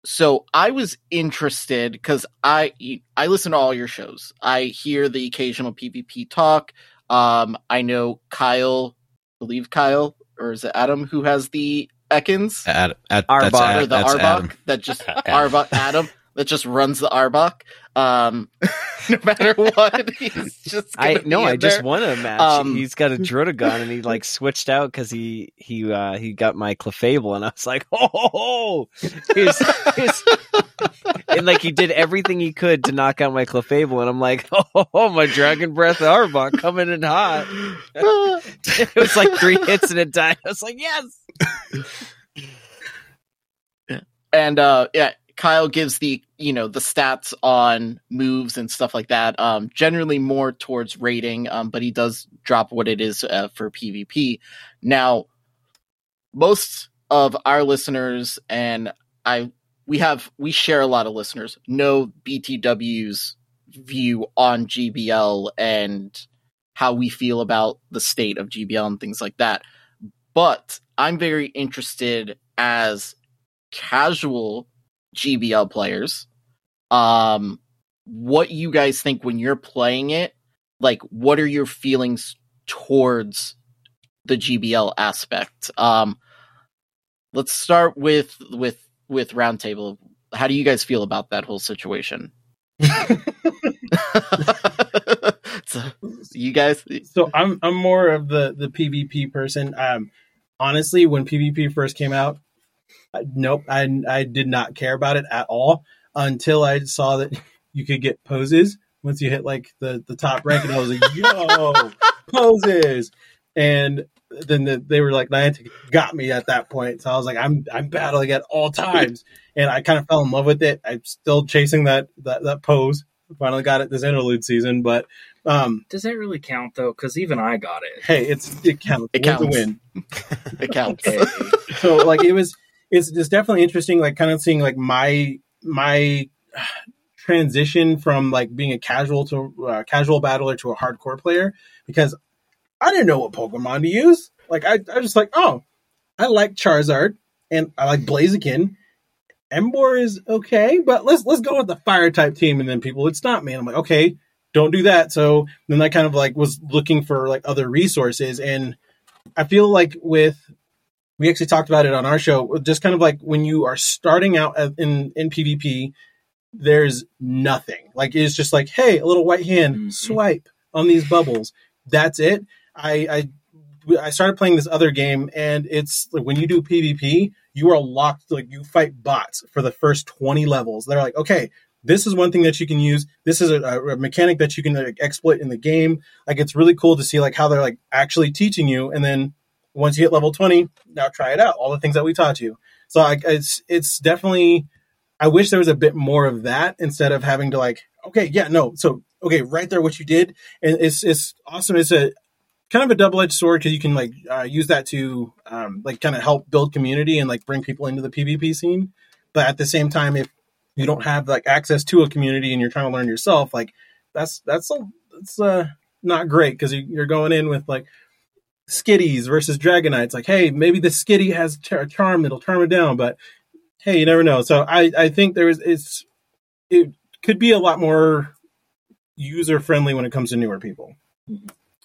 so I was interested because I I listen to all your shows. I hear the occasional PvP talk. Um, I know Kyle, I believe Kyle, or is it Adam who has the Ekans Ad, ad, Arbok, that's, or the that's Arbok Adam. that just [LAUGHS] Arbok Adam that just runs the Arbok. Um, [LAUGHS] no matter what, [LAUGHS] he's just I no, I in just there. won a match. Um, He's got a Drotagon, and he like switched out because he he uh he got my Clefable, and I was like, [LAUGHS] oh, ho, ho. He's, he's, and like he did everything he could to knock out my Clefable, and I'm like, oh, ho, my Dragon Breath Arbok coming in hot. it was like three hits and it died. I was like, yes. and uh yeah Kyle gives the you know the stats on moves and stuff like that. Um, generally more towards raiding, um, but he does drop what it is uh, for PvP. Now, most of our listeners and I we have we share a lot of listeners know BTW's view on GBL and how we feel about the state of GBL and things like that. But I'm very interested as casual GBL players. Um, what you guys think when you're playing it? Like, what are your feelings towards the GBL aspect? Um, let's start with with with Roundtable. How do you guys feel about that whole situation? [LAUGHS] so, you guys, so I'm I'm more of the the PvP person. Um, honestly, when PvP first came out, nope, I I did not care about it at all until I saw that [LAUGHS] you could get poses once you hit like the the top rank, and I was like, yo, [LAUGHS] poses, and then the, they were like Niantic got me at that point, so I was like, I'm I'm battling at all times, and I kind of fell in love with it. I'm still chasing that that that pose. Finally got it this interlude season, but um, does that really count though? Because even I got it. Hey, it's it counts. It counts. win. [LAUGHS] it counts. so like it was it's it's definitely interesting like kind of seeing like my my transition from like being a casual to uh, casual battler to a hardcore player because I didn't know what Pokemon to use. Like I I just like oh I like Charizard and I like Blaziken. Emboar is okay, but let's let's go with the fire type team, and then people would stop me. And I'm like, okay, don't do that. So then I kind of like was looking for like other resources, and I feel like with we actually talked about it on our show. Just kind of like when you are starting out in in PvP, there's nothing. Like it's just like, hey, a little white hand, mm-hmm. swipe on these bubbles. That's it. I, I I started playing this other game, and it's like when you do PvP, you are locked. Like you fight bots for the first twenty levels. They're like, okay, this is one thing that you can use. This is a, a mechanic that you can like, exploit in the game. Like it's really cool to see like how they're like actually teaching you, and then once you hit level 20, now try it out. All the things that we taught you. So I, it's it's definitely. I wish there was a bit more of that instead of having to like, okay, yeah, no, so okay, right there, what you did, and it's it's awesome. It's a kind of a double edged sword because you can like uh, use that to um, like kind of help build community and like bring people into the PvP scene. But at the same time, if you don't have like access to a community and you're trying to learn yourself, like that's that's a, that's uh, not great because you're going in with like skitties versus dragonites. Like, hey, maybe the skitty has a charm that'll turn it down, but hey, you never know. So I, I think there is it's it could be a lot more user friendly when it comes to newer people.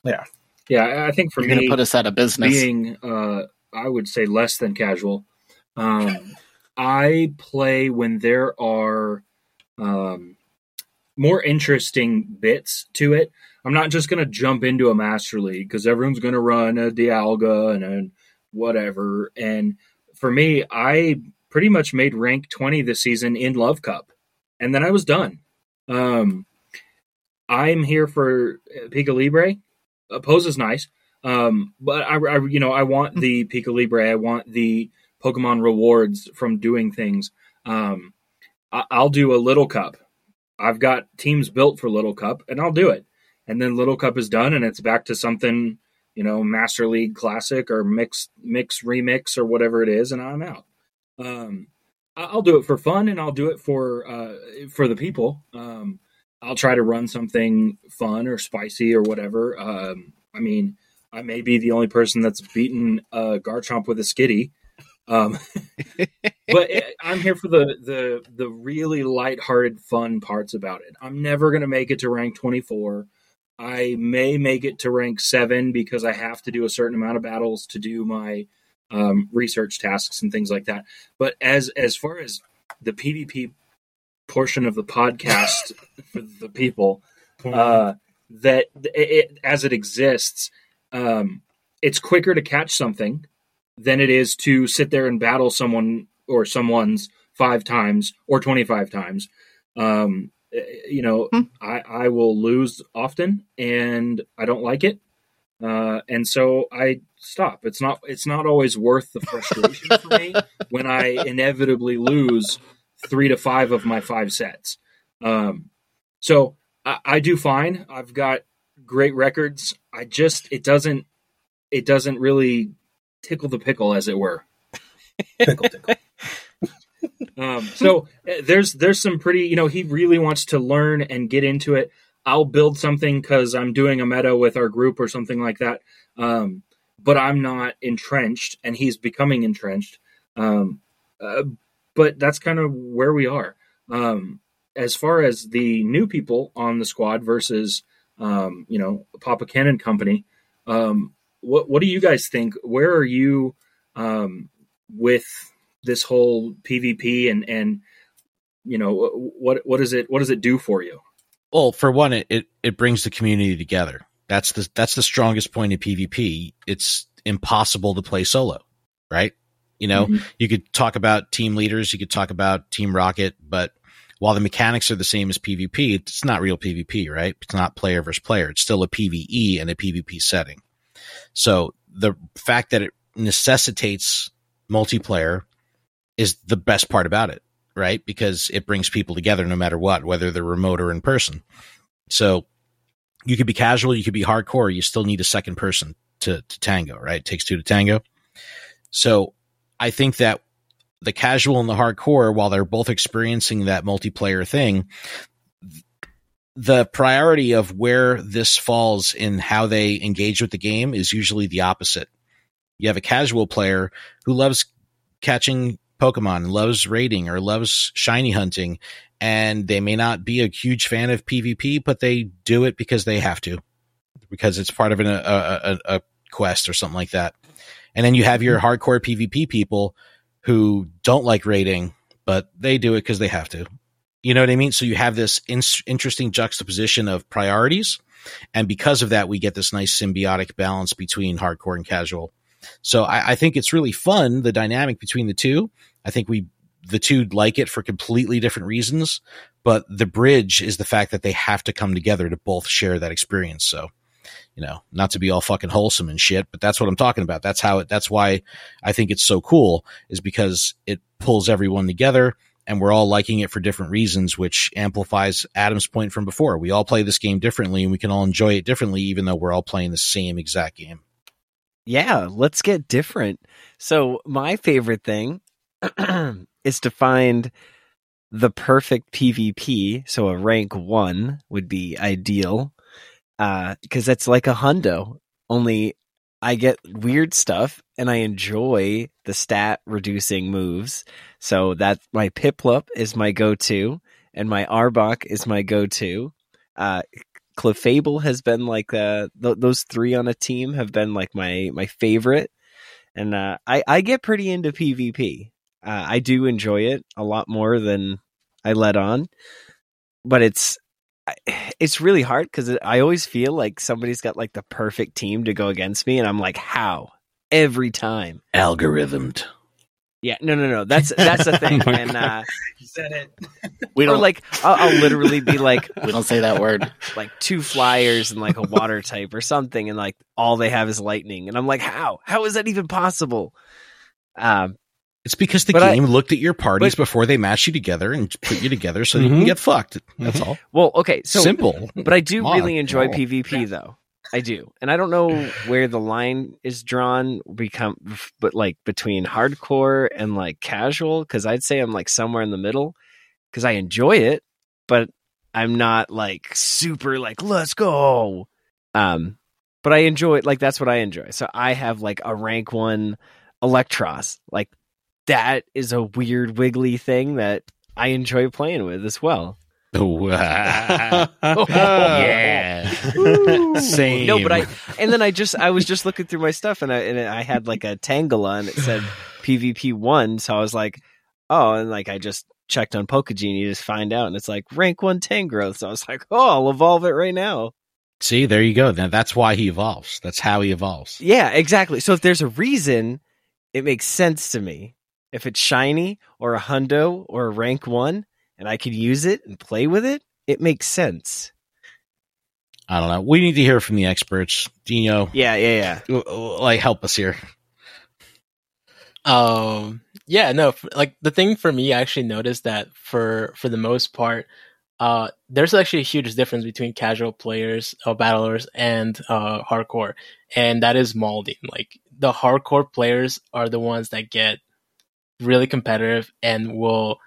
Yeah, yeah. I think for You're me, gonna put us out of business. Being, uh, I would say less than casual. Um, I play when there are um, more interesting bits to it. I'm not just going to jump into a Master League because everyone's going to run a Dialga and a whatever. And for me, I pretty much made rank 20 this season in Love Cup, and then I was done. Um, I'm here for Pica Libre. A pose is nice, um, but I, I, you know, I want the Pica Libre. I want the Pokemon rewards from doing things. Um, I, I'll do a Little Cup. I've got teams built for Little Cup, and I'll do it and then Little Cup is done, and it's back to something you know Master League Classic or mix mix remix or whatever it is, and I'm out. Um, I'll do it for fun, and I'll do it for uh, for the people. Um, I'll try to run something fun or spicy or whatever. Um, I mean, I may be the only person that's beaten uh, Garchomp with a skitty. Um, [LAUGHS] but it, I'm here for the the the really lighthearted, fun parts about it. I'm never gonna make it to rank 24. I may make it to rank seven because I have to do a certain amount of battles to do my um, research tasks and things like that. But as as far as the PvP portion of the podcast [LAUGHS] for the people, uh, that it, as it exists, um, it's quicker to catch something than it is to sit there and battle someone or someone's five times or twenty five times. Um, you know, hmm. I, I will lose often and I don't like it. Uh, and so I stop. It's not it's not always worth the frustration for me [LAUGHS] when I inevitably lose three to five of my five sets. Um, so I, I do fine. I've got great records. I just it doesn't it doesn't really tickle the pickle, as it were. Pickle, tickle. Um, so uh, there's there's some pretty you know he really wants to learn and get into it. I'll build something because I'm doing a meta with our group or something like that. Um, but I'm not entrenched, and he's becoming entrenched. Um, uh, but that's kind of where we are. Um, as far as the new people on the squad versus um, you know Papa Cannon company, um, what what do you guys think? Where are you um, with this whole PvP and and you know what what does it what does it do for you? Well, for one, it, it, it brings the community together. That's the that's the strongest point in PvP. It's impossible to play solo, right? You know, Mhm. you could talk about team leaders, you could talk about Team Rocket, but while the mechanics are the same as PvP, it's not real PvP, right? It's not player versus player. It's still a PvE and a PvP setting. So the fact that it necessitates multiplayer is the best part about it, right? Because it brings people together no matter what, whether they're remote or in person. So you could be casual, you could be hardcore, you still need a second person to, to tango, right? It takes two to tango. So I think that the casual and the hardcore, while they're both experiencing that multiplayer thing, the priority of where this falls in how they engage with the game is usually the opposite. You have a casual player who loves catching Pokemon, loves raiding, or loves shiny hunting, and they may not be a huge fan of PvP, but they do it because they have to, because it's part of an, a, a, a quest or something like that. And then you have your hardcore PvP people who don't like raiding, but they do it because they have to. You know what I mean? So you have this in- interesting juxtaposition of priorities. And because of that, we get this nice symbiotic balance between hardcore and casual. So I, I think it's really fun, the dynamic between the two. I think we, the two like it for completely different reasons, but the bridge is the fact that they have to come together to both share that experience. So, you know, not to be all fucking wholesome and shit, but that's what I'm talking about. That's how it, that's why I think it's so cool is because it pulls everyone together and we're all liking it for different reasons, which amplifies Adam's point from before. We all play this game differently and we can all enjoy it differently, even though we're all playing the same exact game. Yeah, let's get different. So, my favorite thing [CLEARS THROAT] is to find the perfect PvP. So, a rank one would be ideal Uh, because that's like a hundo, only I get weird stuff and I enjoy the stat reducing moves. So, that my Piplup is my go to, and my Arbok is my go to. Uh, Clefable has been like uh, th- those three on a team have been like my my favorite, and uh, I I get pretty into PvP. Uh, I do enjoy it a lot more than I let on, but it's it's really hard because I always feel like somebody's got like the perfect team to go against me, and I'm like, how every time. Algorithmed. Yeah, no, no, no. That's that's the [LAUGHS] thing, Oh and uh, You said it. We or don't like I'll, I'll literally be like [LAUGHS] we don't say that word. [LAUGHS] like two flyers and like a water type or something, and like all they have is lightning, and I'm like, how? How is that even possible? Um, It's because the But I- game looked at your parties but- before they matched you together and put you together so you Mhm. can get fucked. That's all. well, okay, so Simple. but I do Come on. really enjoy Oh. PvP though. I do, and I don't know where the line is drawn. Become, but like between hardcore and like casual, because I'd say I'm like somewhere in the middle. Because I enjoy it, but I'm not like super like let's go. Um, but I enjoy it. Like that's what I enjoy. So I have like a rank one Eelektross. Like that is a weird wiggly thing that I enjoy playing with as well. Oh, [LAUGHS] ah. yeah. Same. No, but I and then I just I was just looking through my stuff and I and I had like a Tangela and it said PvP one, so I was like, oh, and like I just checked on Pokegenie to just find out, and it's like rank one Tangrowth. So I was like, oh, I'll evolve it right now. See, there you go. Now that's why he evolves. That's how he evolves. Yeah, exactly. So if there's a reason, it makes sense to me. If it's shiny or a hundo or a rank one, and I could use it and play with it, it makes sense. I don't know. We need to hear from the experts. Dino, Yeah, yeah, yeah. like help us here. Um, yeah, no, like the thing for me, I actually noticed that for for the most part, uh, there's actually a huge difference between casual players, uh, battlers, and uh, hardcore, and that is molding. Like the hardcore players are the ones that get really competitive and will,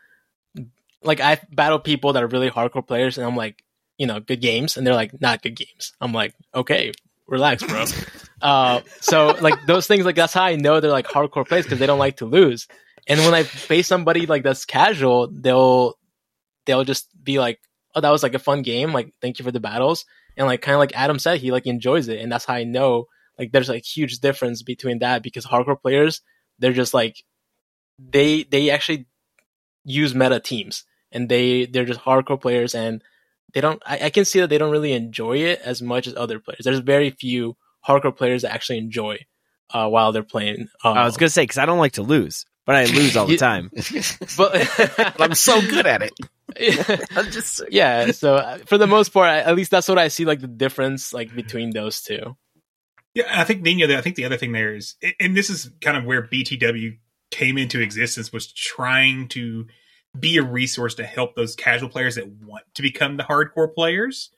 like, I battle people that are really hardcore players, and I'm like, you know, good games, and they're like, not good games. I'm like, okay, relax, bro. [LAUGHS] uh, so like those things, like that's how I know they're like hardcore players because they don't like to lose. And when I face somebody like that's casual, they'll they'll just be like, "Oh, that was like a fun game. Like, thank you for the battles." And like kind of like Adam said, he like enjoys it, and that's how I know like there's like huge difference between that because hardcore players they're just like they they actually use meta teams and they they're just hardcore players and they don't I, I can see that they don't really enjoy it as much as other players. There's very few hardcore players that actually enjoy uh, while they're playing. Uh, I was gonna say because I don't like to lose, but I lose all the [LAUGHS] time. [LAUGHS] but I'm so good at it. [LAUGHS] I'm just yeah. So uh, for the most part, I- at least that's what I see like the difference like between those two. Yeah, I think Nino. I think the other thing there is, and this is kind of where BTW came into existence, was trying to be a resource to help those casual players that want to become the hardcore players.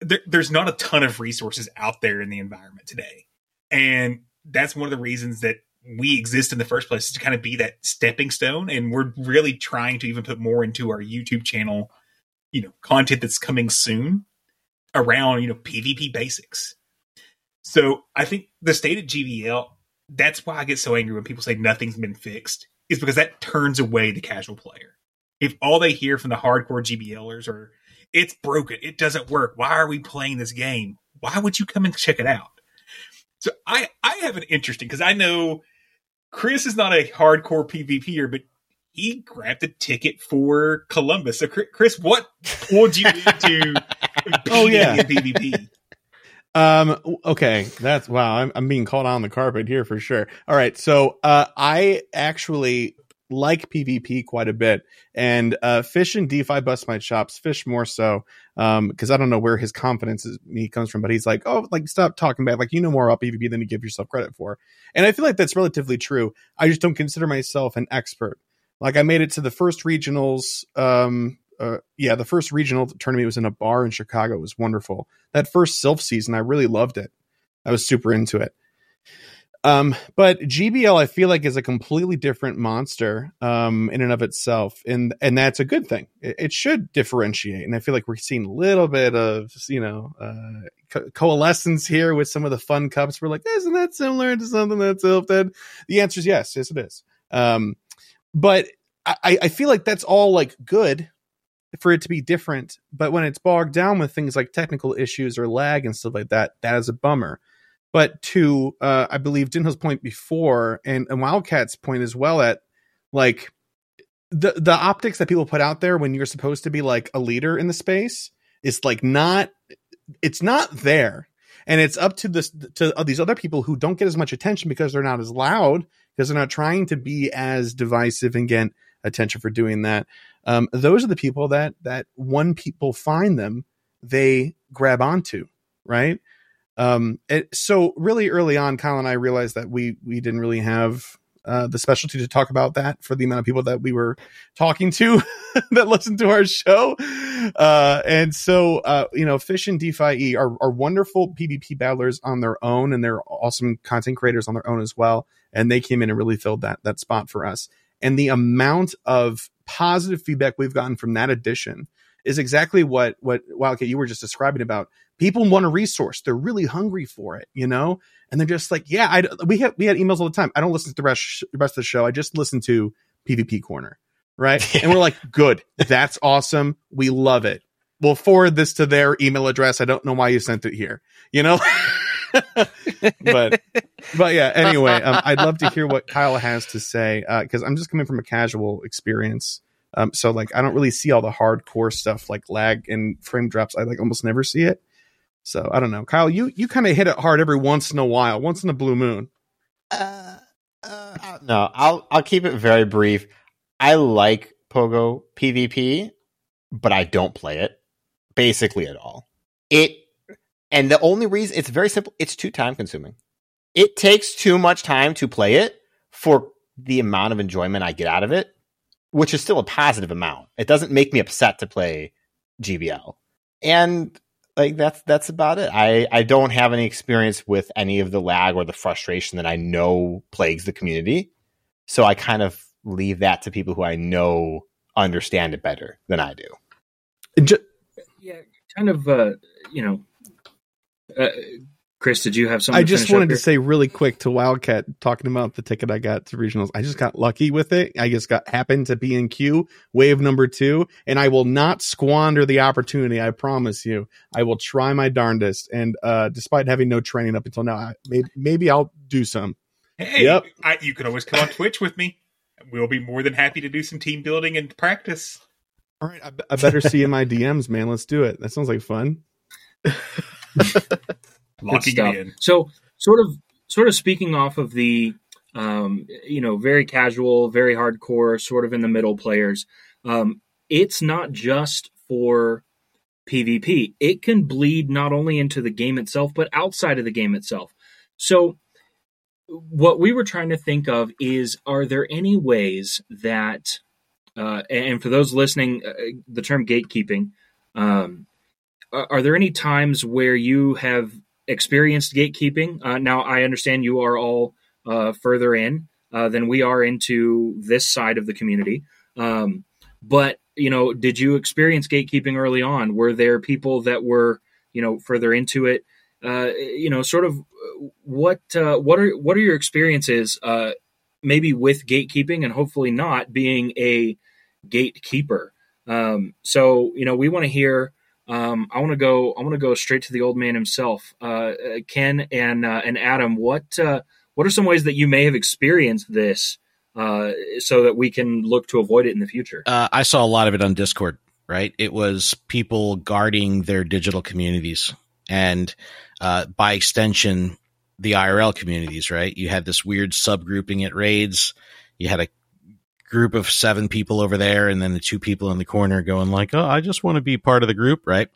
There, there's not a ton of resources out there in the environment today, and that's one of the reasons that we exist in the first place is to kind of be that stepping stone. And we're really trying to even put more into our YouTube channel, you know, content that's coming soon around you know PvP basics. So I think the state of GVL, that's why I get so angry when people say nothing's been fixed, is because that turns away the casual player. If all they hear from the hardcore GBLers are, it's broken, it doesn't work, why are we playing this game? Why would you come and check it out? So I, I have an interesting, because I know Chris is not a hardcore PvPer, but he grabbed a ticket for Columbus. So Chris- Chris, what pulled you into [LAUGHS] Oh, yeah. PvP? Um. Okay. That's wow. I'm I'm being called on the carpet here for sure. All right. So, uh, I actually like PvP quite a bit, and uh, Fish and DeFi bust my chops. Fish more so, um, because I don't know where his confidence is, me comes from, but he's like, oh, like stop talking bad. Like you know more about PvP than you give yourself credit for, and I feel like that's relatively true. I just don't consider myself an expert. Like I made it to the first regionals. Um, uh, yeah, the first regional tournament was in a bar in Chicago. It was wonderful. That first Silph season, I really loved it. I was super into it. Um, but GBL, I feel like is a completely different monster, um, in and of itself, and and that's a good thing. It, it should differentiate, and I feel like we're seeing a little bit of you know uh, co- coalescence here with some of the fun cups. We're like, isn't that similar to something that's Silph did? The answer is yes, yes it is. Um, but I, I feel like that's all like good for it to be different. But when it's bogged down with things like technical issues or lag and stuff like that, that is a bummer. But to uh, I believe Dinho's point before and, and Wildcat's point as well at like the the optics that people put out there when you're supposed to be like a leader in the space is like not it's not there and it's up to this to these other people who don't get as much attention because they're not as loud because they're not trying to be as divisive and get attention for doing that um, those are the people that that when people find them they grab onto right um, it, so really early on kyle and i realized that we we didn't really have uh, the specialty to talk about that for the amount of people that we were talking to [LAUGHS] that listened to our show. Uh, and so, uh, you know, Fish and DeFi are, are wonderful PvP battlers on their own, and they're awesome content creators on their own as well. And they came in and really filled that that spot for us. And the amount of positive feedback we've gotten from that edition is exactly what what Wildcat you were just describing about. People want a resource; they're really hungry for it, you know, and they're just like, "Yeah, I we had we had emails all the time. I don't listen to the rest the rest of the show. I just listen to PvP Corner, right?" [LAUGHS] and we're like, "Good, that's awesome. We love it. We'll forward this to their email address. I don't know why you sent it here, you know." [LAUGHS] [LAUGHS] but but yeah anyway um, i'd love to hear what kyle has to say because i'm just coming from a casual experience. Um, so like i don't really see all the hardcore stuff like lag and frame drops. I like almost never see it. So i don't know. Kyle you you kind of hit it hard every once in a while once in a blue moon. No, I'll I'll keep it very brief. I like Pogo PvP, but I don't play it basically at all. It and the only reason it's very simple, it's too time consuming. It takes too much time to play it for the amount of enjoyment I get out of it, which is still a positive amount. It doesn't make me upset to play GBL. And like that's that's about it. I I don't have any experience with any of the lag or the frustration that I know plagues the community. So I kind of leave that to people who I know understand it better than I do. Just, yeah, kind of uh, you know uh, Chris, did you have something? I just wanted to say really quick to Wildcat talking about the ticket I got to regionals. I just got lucky with it. I just got happened to be in queue, wave number two, and I will not squander the opportunity. I promise you, I will try my darndest. And uh, despite having no training up until now, I, maybe, maybe I'll do some. Hey, yep. I, you can always come on Twitch with me. We'll be more than happy to do some team building and practice. All right, I, I better see in my DMs, man. Let's do it. That sounds like fun. [LAUGHS] [LAUGHS] Locking it in. So, sort of, sort of speaking off of the, um, you know, very casual, very hardcore, sort of in the middle players. Um, it's not just for PvP. It can bleed not only into the game itself, but outside of the game itself. So, what we were trying to think of is are there any ways that, uh, and for those listening, uh, the term gatekeeping, um, are there any times where you have experienced gatekeeping. Uh, now, I understand you are all uh, further in uh, than we are into this side of the community. Um, but you know, did you experience gatekeeping early on? Were there people that were you know further into it? Uh, you know, sort of what uh, what are what are your experiences? Uh, maybe with gatekeeping, and hopefully not being a gatekeeper. Um, so you know, we want to hear um, I want to go. I want to go straight to the old man himself, uh, uh, Ken and uh, and Adam. What uh, what are some ways that you may have experienced this, uh, so that we can look to avoid it in the future? Uh, I saw a lot of it on Discord. Right, it was people guarding their digital communities, and by extension, the IRL communities. Right, you had this weird subgrouping at raids. You had a group of seven people over there and then the two people in the corner going like, "Oh, I just want to be part of the group," right?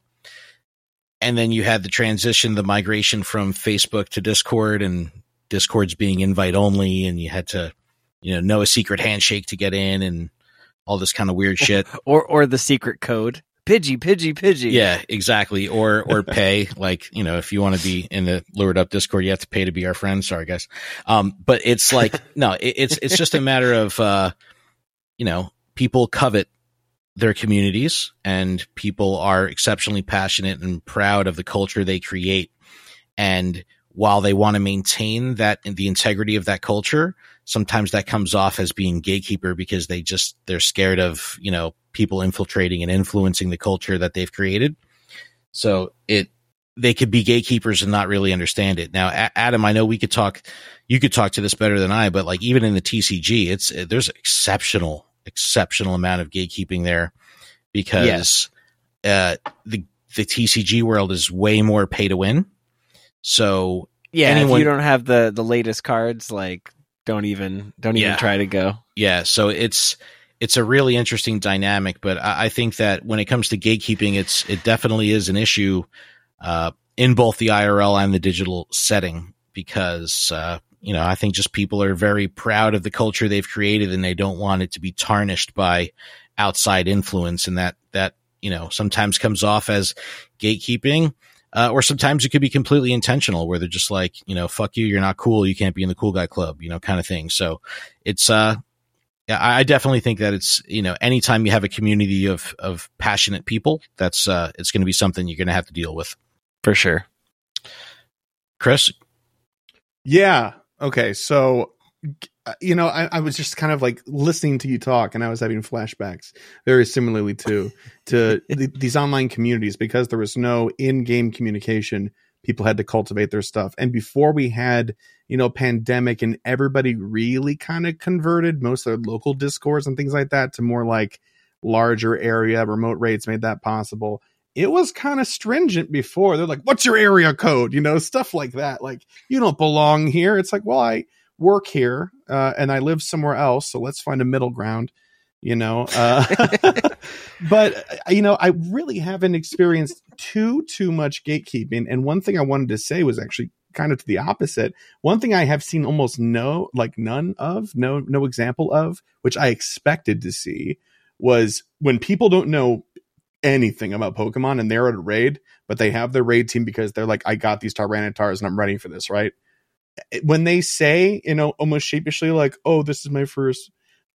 And then you had the transition, the migration from Facebook to Discord and Discord's being invite only and you had to, you know, know a secret handshake to get in and all this kind of weird [LAUGHS] shit. Or or the secret code. Pidgey, Pidgey, Pidgey. Yeah, exactly. Or or [LAUGHS] pay like you know if you want to be in the lured up Discord, you have to pay to be our friend. Sorry, guys. Um, but it's like [LAUGHS] no, it, it's it's just a matter of uh, you know, people covet their communities and people are exceptionally passionate and proud of the culture they create. And while they want to maintain that the integrity of that culture, sometimes that comes off as being gatekeeper because they just they're scared of, you know, people infiltrating and influencing the culture that they've created. So it they could be gatekeepers and not really understand it. Now, Adam, I know we could talk, you could talk to this better than I, but like even in the TCG, it's, there's exceptional, exceptional amount of gatekeeping there because, yes. uh, the, the TCG world is way more pay to win. So yeah, anyone, if you don't have the, the latest cards, like don't even, don't even yeah. try to go. Yeah. So it's, it's a really interesting dynamic, but I, I think that when it comes to gatekeeping, it's, it definitely is an issue uh, in both the IRL and the digital setting because, uh, you know, I think just people are very proud of the culture they've created and they don't want it to be tarnished by outside influence. And that, that, you know, sometimes comes off as gatekeeping. Uh, or sometimes it could be completely intentional where they're just like, you know, fuck you, you're not cool, you can't be in the cool guy club, you know, kind of thing. So it's, uh, yeah, I definitely think that it's, you know, anytime you have a community of, of passionate people, that's, uh, it's going to be something you're going to have to deal with for sure. Chris? Yeah. Okay. So, you know, I, I, was just kind of like listening to you talk and I was having flashbacks very similarly to, to [LAUGHS] the, these online communities because there was no in game communication. People had to cultivate their stuff. And before we had, you know, pandemic and everybody really kind of converted most of their local discourse and things like that to more like larger area remote raids made that possible it was kind of stringent before. They're like, what's your area code? You know, stuff like that. Like, you don't belong here. It's like, well, I work here uh, and I live somewhere else. So let's find a middle ground, you know. Uh, [LAUGHS] but, uh, you know, I really haven't experienced too, too much gatekeeping. And one thing I wanted to say was actually kind of to the opposite. One thing I have seen almost no, like none of, no, no example of, which I expected to see was when people don't know anything about Pokemon and they're at a raid, but they have their raid team because they're like, I got these Tyranitar's and I'm ready for this, right? Eh, when they say, you know, almost sheepishly, like, oh, this is my first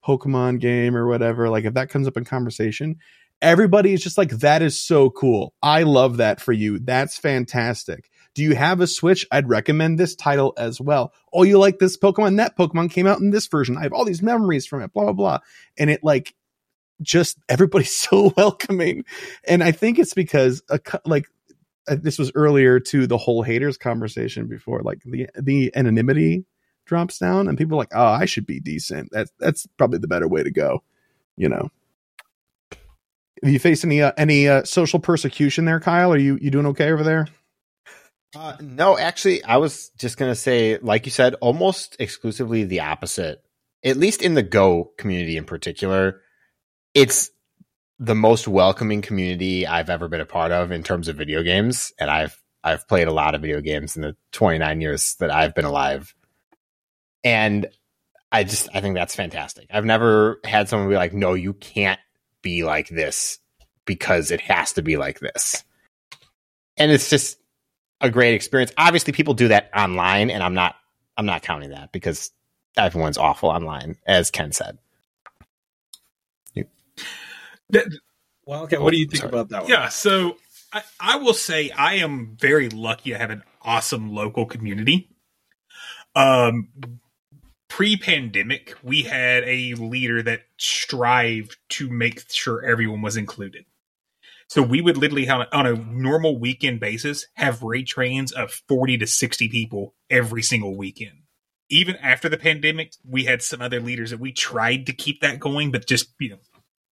Pokemon game or whatever, like if that comes up in conversation, everybody is just like, that is so cool. I love that for you. That's fantastic. Do you have a Switch? I'd recommend this title as well. Oh, you like this Pokemon? That Pokemon came out in this version. I have all these memories from it, blah, blah, blah. And it like, just everybody's [LAUGHS] so welcoming. And I think it's because, a, like, uh, this was earlier to the whole haters conversation before, like the the anonymity drops down, and people are like, "Oh, I should be decent." That's that's probably the better way to go, you know. Have you faced any uh, any uh, social persecution there, Kyle? Are you you doing okay over there? Uh, no, actually, I was just gonna say, like you said, almost exclusively the opposite. At least in the Go community in particular, it's the most welcoming community I've ever been a part of in terms of video games, and I've I've played a lot of video games in the 29 years that I've been alive, and I just I think that's fantastic. I've never had someone be like, "No, you can't be like this because it has to be like this," and it's just a great experience. Obviously, people do that online, and I'm not I'm not counting that because everyone's awful online, as Ken said. Well, okay. What do you think Sorry. about that one? Yeah, so I, I, will say I am very lucky to have an awesome local community. Um, pre-pandemic, we had a leader that strived to make sure everyone was included. So we would literally have on a normal weekend basis have raid trains of 40 to 60 people every single weekend. Even after the pandemic, we had some other leaders that we tried to keep that going, but just, you know,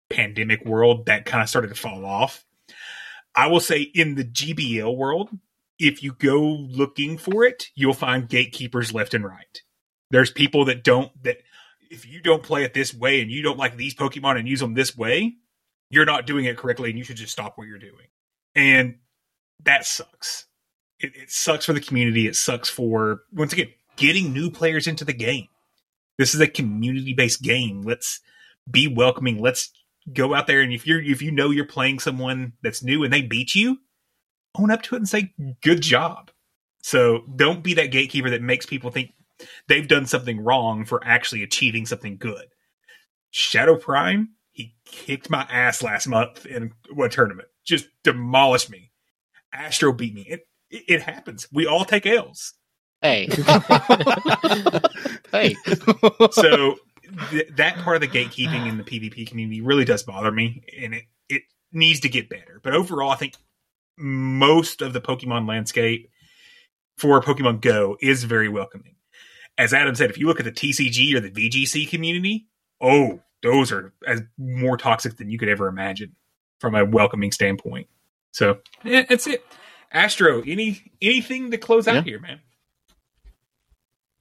pandemic world that kind of started to fall off. I will say in the GBL world, if you go looking for it, you'll find gatekeepers left and right. There's people that don't that if you don't play it this way and you don't like these Pokemon and use them this way, you're not doing it correctly and you should just stop what you're doing. And that sucks. It, it sucks for the community. It sucks for once again getting new players into the game. This is a community based game. Let's be welcoming. Let's go out there and if you're if you know you're playing someone that's new and they beat you, own up to it and say good job. So don't be that gatekeeper that makes people think they've done something wrong for actually achieving something good. Shadow Prime, he kicked my ass last month in a tournament. Just demolished me. Astro beat me. It, it, it happens. We all take L's. Hey. [LAUGHS] [LAUGHS] hey. so th- that part of the gatekeeping in the PvP community really does bother me, and it it needs to get better. But overall, I think most of the Pokemon landscape for Pokemon Go is very welcoming. As Adam said, if you look at the TCG or the VGC community, oh, those are as more toxic than you could ever imagine from a welcoming standpoint. So yeah, that's it. Astro, any anything to close out yeah. here, man?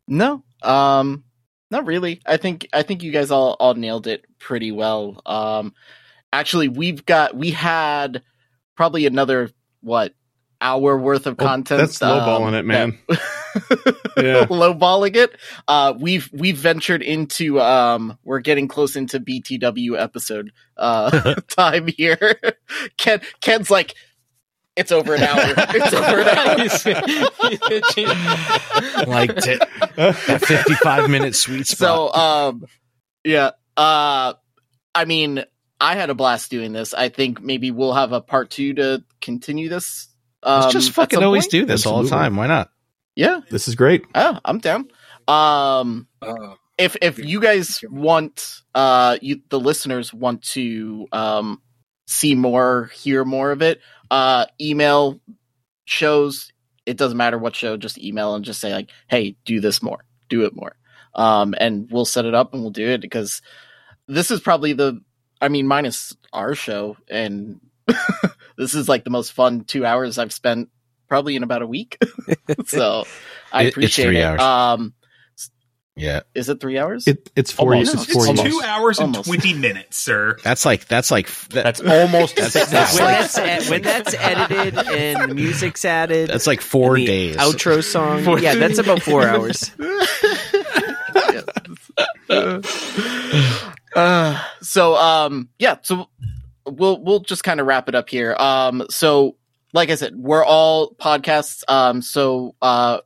No. Um not really. I think I think you guys all all nailed it pretty well. Um actually we've got we had probably another what hour worth of content. that's lowballing um, it, man. [LAUGHS] yeah. lowballing it. Uh, we've we've ventured into um, we're getting close into BTW episode uh, [LAUGHS] [LAUGHS] time here. Ken Ken's like, it's over an hour. It's over an hour. [LAUGHS] Liked it. That 55 minute sweet spot. So, um, yeah. Uh, I mean, I had a blast doing this. I think maybe we'll have a part two to continue this. Um, Let's just fucking always point. do this Absolutely. all the time. Why not? Yeah. This is great. Oh, I'm down. Um, uh, if if you guys want, uh, you the listeners want to um see more, hear more of it, uh, email shows. It doesn't matter what show, just email and just say like, "Hey, do this more, do it more," um, and we'll set it up and we'll do it because this is probably the, I mean, minus our show, and [LAUGHS] this is like the most fun two hours I've spent probably in about a week. [LAUGHS] so I appreciate it. Um, Yeah. Is it three hours? It, it's four Almost. years. It's It's four two years. hours and Almost. 20 minutes, sir. [LAUGHS] That's like that's like that, That's almost [LAUGHS] That's- six [LAUGHS] that's when like- that's, ed- when that's edited and music's added, that's like four the days. Outro song, yeah, that's about four hours. Uh, so um yeah so we'll we'll just kind of wrap it up here um so like i said we're all podcasts um so uh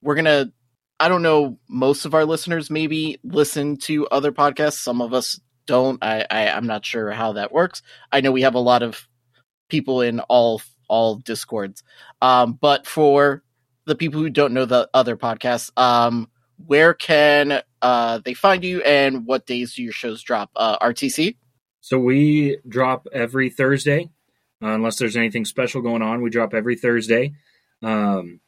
we're gonna i don't know most of our listeners maybe listen to other podcasts some of us don't i, I i'm not sure how that works i know we have a lot of people in all all discords um but for the people who don't know the other podcasts um where can uh, they find you and what days do your shows drop? Uh, RTC? So we drop every Thursday, uh, unless there's anything special going on. We drop every Thursday. Um,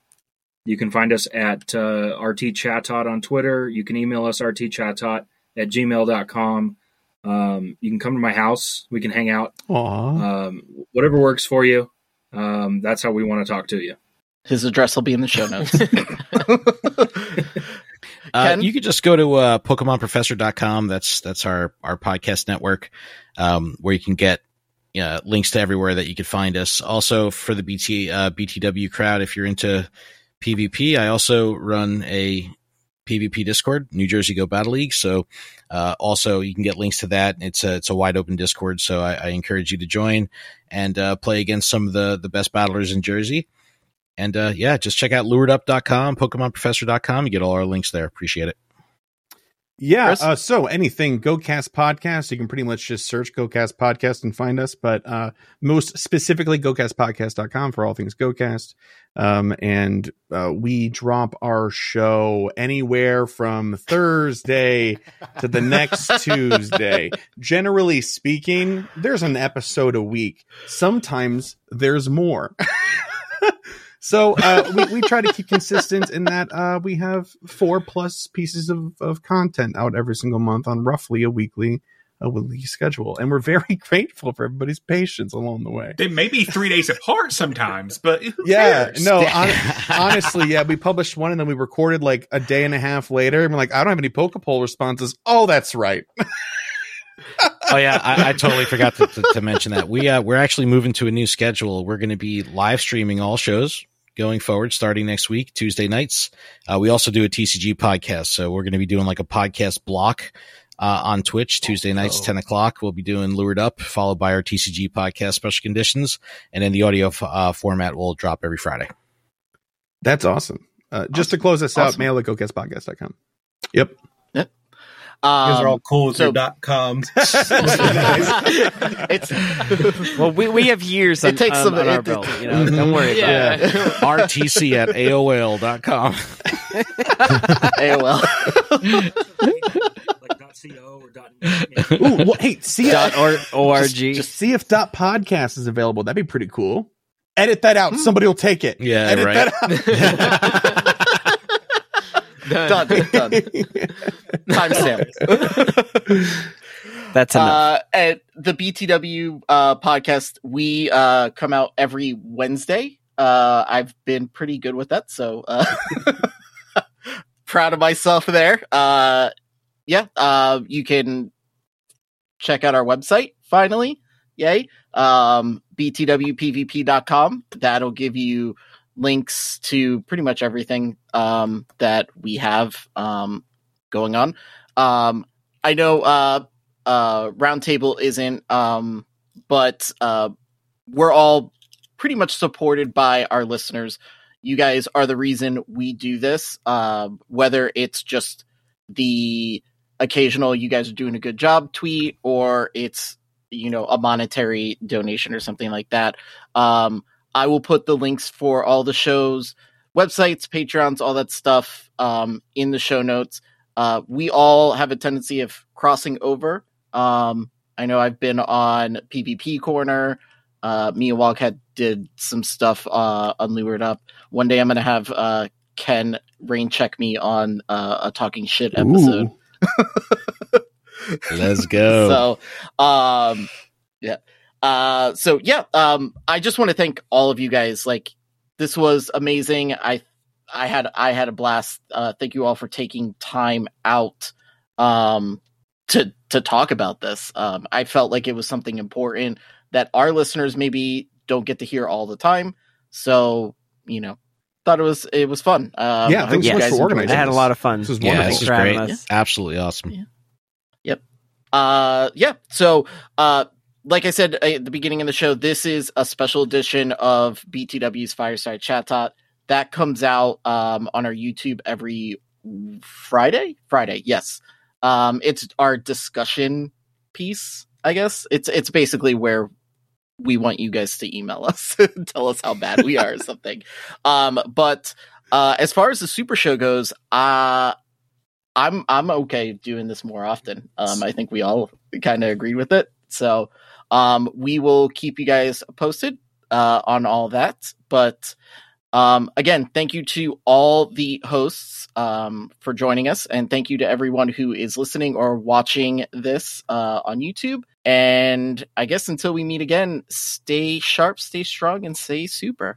you can find us at uh, RT Chatot on Twitter. You can email us rtchatot at gmail.com. Um, you can come to my house. We can hang out. Aw. Um, whatever works for you. Um, that's how we want to talk to you. His address will be in the show notes. [LAUGHS] [LAUGHS] Uh, you could just go to uh, PokemonProfessor.com. That's that's our our podcast network, um, where you can get uh, links to everywhere that you could find us. Also for the BT uh, BTW crowd, if you're into PvP, I also run a PvP Discord, New Jersey Go Battle League. So uh, also you can get links to that. It's a it's a wide open Discord, so I, I encourage you to join and uh, play against some of the the best battlers in Jersey. And uh, yeah, just check out luredup.com, PokemonProfessor.com. You get all our links there. Appreciate it. Yeah. Uh, so anything GoCast podcast, you can pretty much just search GoCast podcast and find us. But uh, most specifically, GoCastPodcast.com for all things GoCast. Um, and uh, we drop our show anywhere from Thursday to the next [LAUGHS] Tuesday. Generally speaking, there's an episode a week. Sometimes there's more. [LAUGHS] So uh, we, we try to keep consistent in that uh, we have four plus pieces of, of content out every single month on roughly a weekly a weekly schedule, and we're very [LAUGHS] grateful for everybody's patience along the way. They may be three days apart sometimes, but who Yeah, cares? no, hon- honestly, yeah, we published one and then we recorded like a day and a half later, and we're like, I don't have any Pokepoll responses. Oh, that's right. [LAUGHS] Oh yeah, I, I totally forgot to, to, to mention that we uh, we're actually moving to a new schedule. We're going to be live streaming all shows going forward, starting next week, Tuesday nights. Uh, we also do a TCG podcast, so we're going to be doing like a podcast block uh, on Twitch Tuesday nights, Oh. ten o'clock. We'll be doing Lured Up, followed by our TCG podcast special conditions, and then the audio f- uh, format will drop every Friday. That's awesome. Uh, just to close us out, Awesome. mail at gocastpodcast.com. Yep. You guys are Um, all cool with so- dot coms. [LAUGHS] it's Well, we, we have years It takes on, some- on our it- belt. You know, don't worry. Yeah. About it. [LAUGHS] RTC at AOL.com. AOL. [LAUGHS] like .co or .net. Ooh, well, hey, see Dot or org. Just, just see if dot podcast is available. That'd be pretty cool. Edit that out. Somebody will take it. Yeah, Edit right. That out. done. Done. Timestamp. [LAUGHS] That's enough. Uh, at the BTW uh, podcast, we uh, come out every Wednesday. Uh, I've been pretty good with that, so uh, [LAUGHS] proud of myself there. Uh, yeah, uh, you can check out our website finally. Yay. Um, btwpvp.com. That'll give you links to pretty much everything um, that we have um, going on. Um, I know uh, uh, Roundtable isn't, um, but uh, we're all pretty much supported by our listeners. You guys are the reason we do this, uh, whether it's just the occasional you guys are doing a good job tweet or it's you know a monetary donation or something like that um i will put the links for all the shows websites patreons all that stuff um in the show notes. Uh we all have a tendency of crossing over. Um i know i've been on pvp corner. Uh me and wildcat did some stuff uh on lured up. One day i'm gonna have uh ken rain check me on uh, a talking shit episode. Let's go. [LAUGHS] so, um, yeah. Uh, so yeah, um, I just want to thank all of you guys. Like, this was amazing. I, I had I had a blast. Uh, thank you all for taking time out um, to to talk about this. Um, I felt like it was something important that our listeners maybe don't get to hear all the time. So you know, thought it was it was fun. Um, Yeah, I thanks you so much guys for enjoyed organizing I had a lot of fun. This was Yeah, wonderful. this is great. us. Absolutely awesome. Yeah. Yep. Uh, yeah. So, uh, like I said at the beginning of the show, this is a special edition of BTW's Fireside Chat Tot that comes out um, on our YouTube every Friday. Friday, yes. Um, it's our discussion piece. I guess it's it's basically where we want you guys to email [LAUGHS] us, tell us how bad we are or something. [LAUGHS] Um, but uh, as far as the Super Show goes, uh, I'm I'm okay doing this more often. Um, I think we all kind of agreed with it. So um, we will keep you guys posted uh, on all that. But um, again, thank you to all the hosts um, for joining us, and thank you to everyone who is listening or watching this uh, on YouTube. And I guess until we meet again, stay sharp, stay strong, and stay super.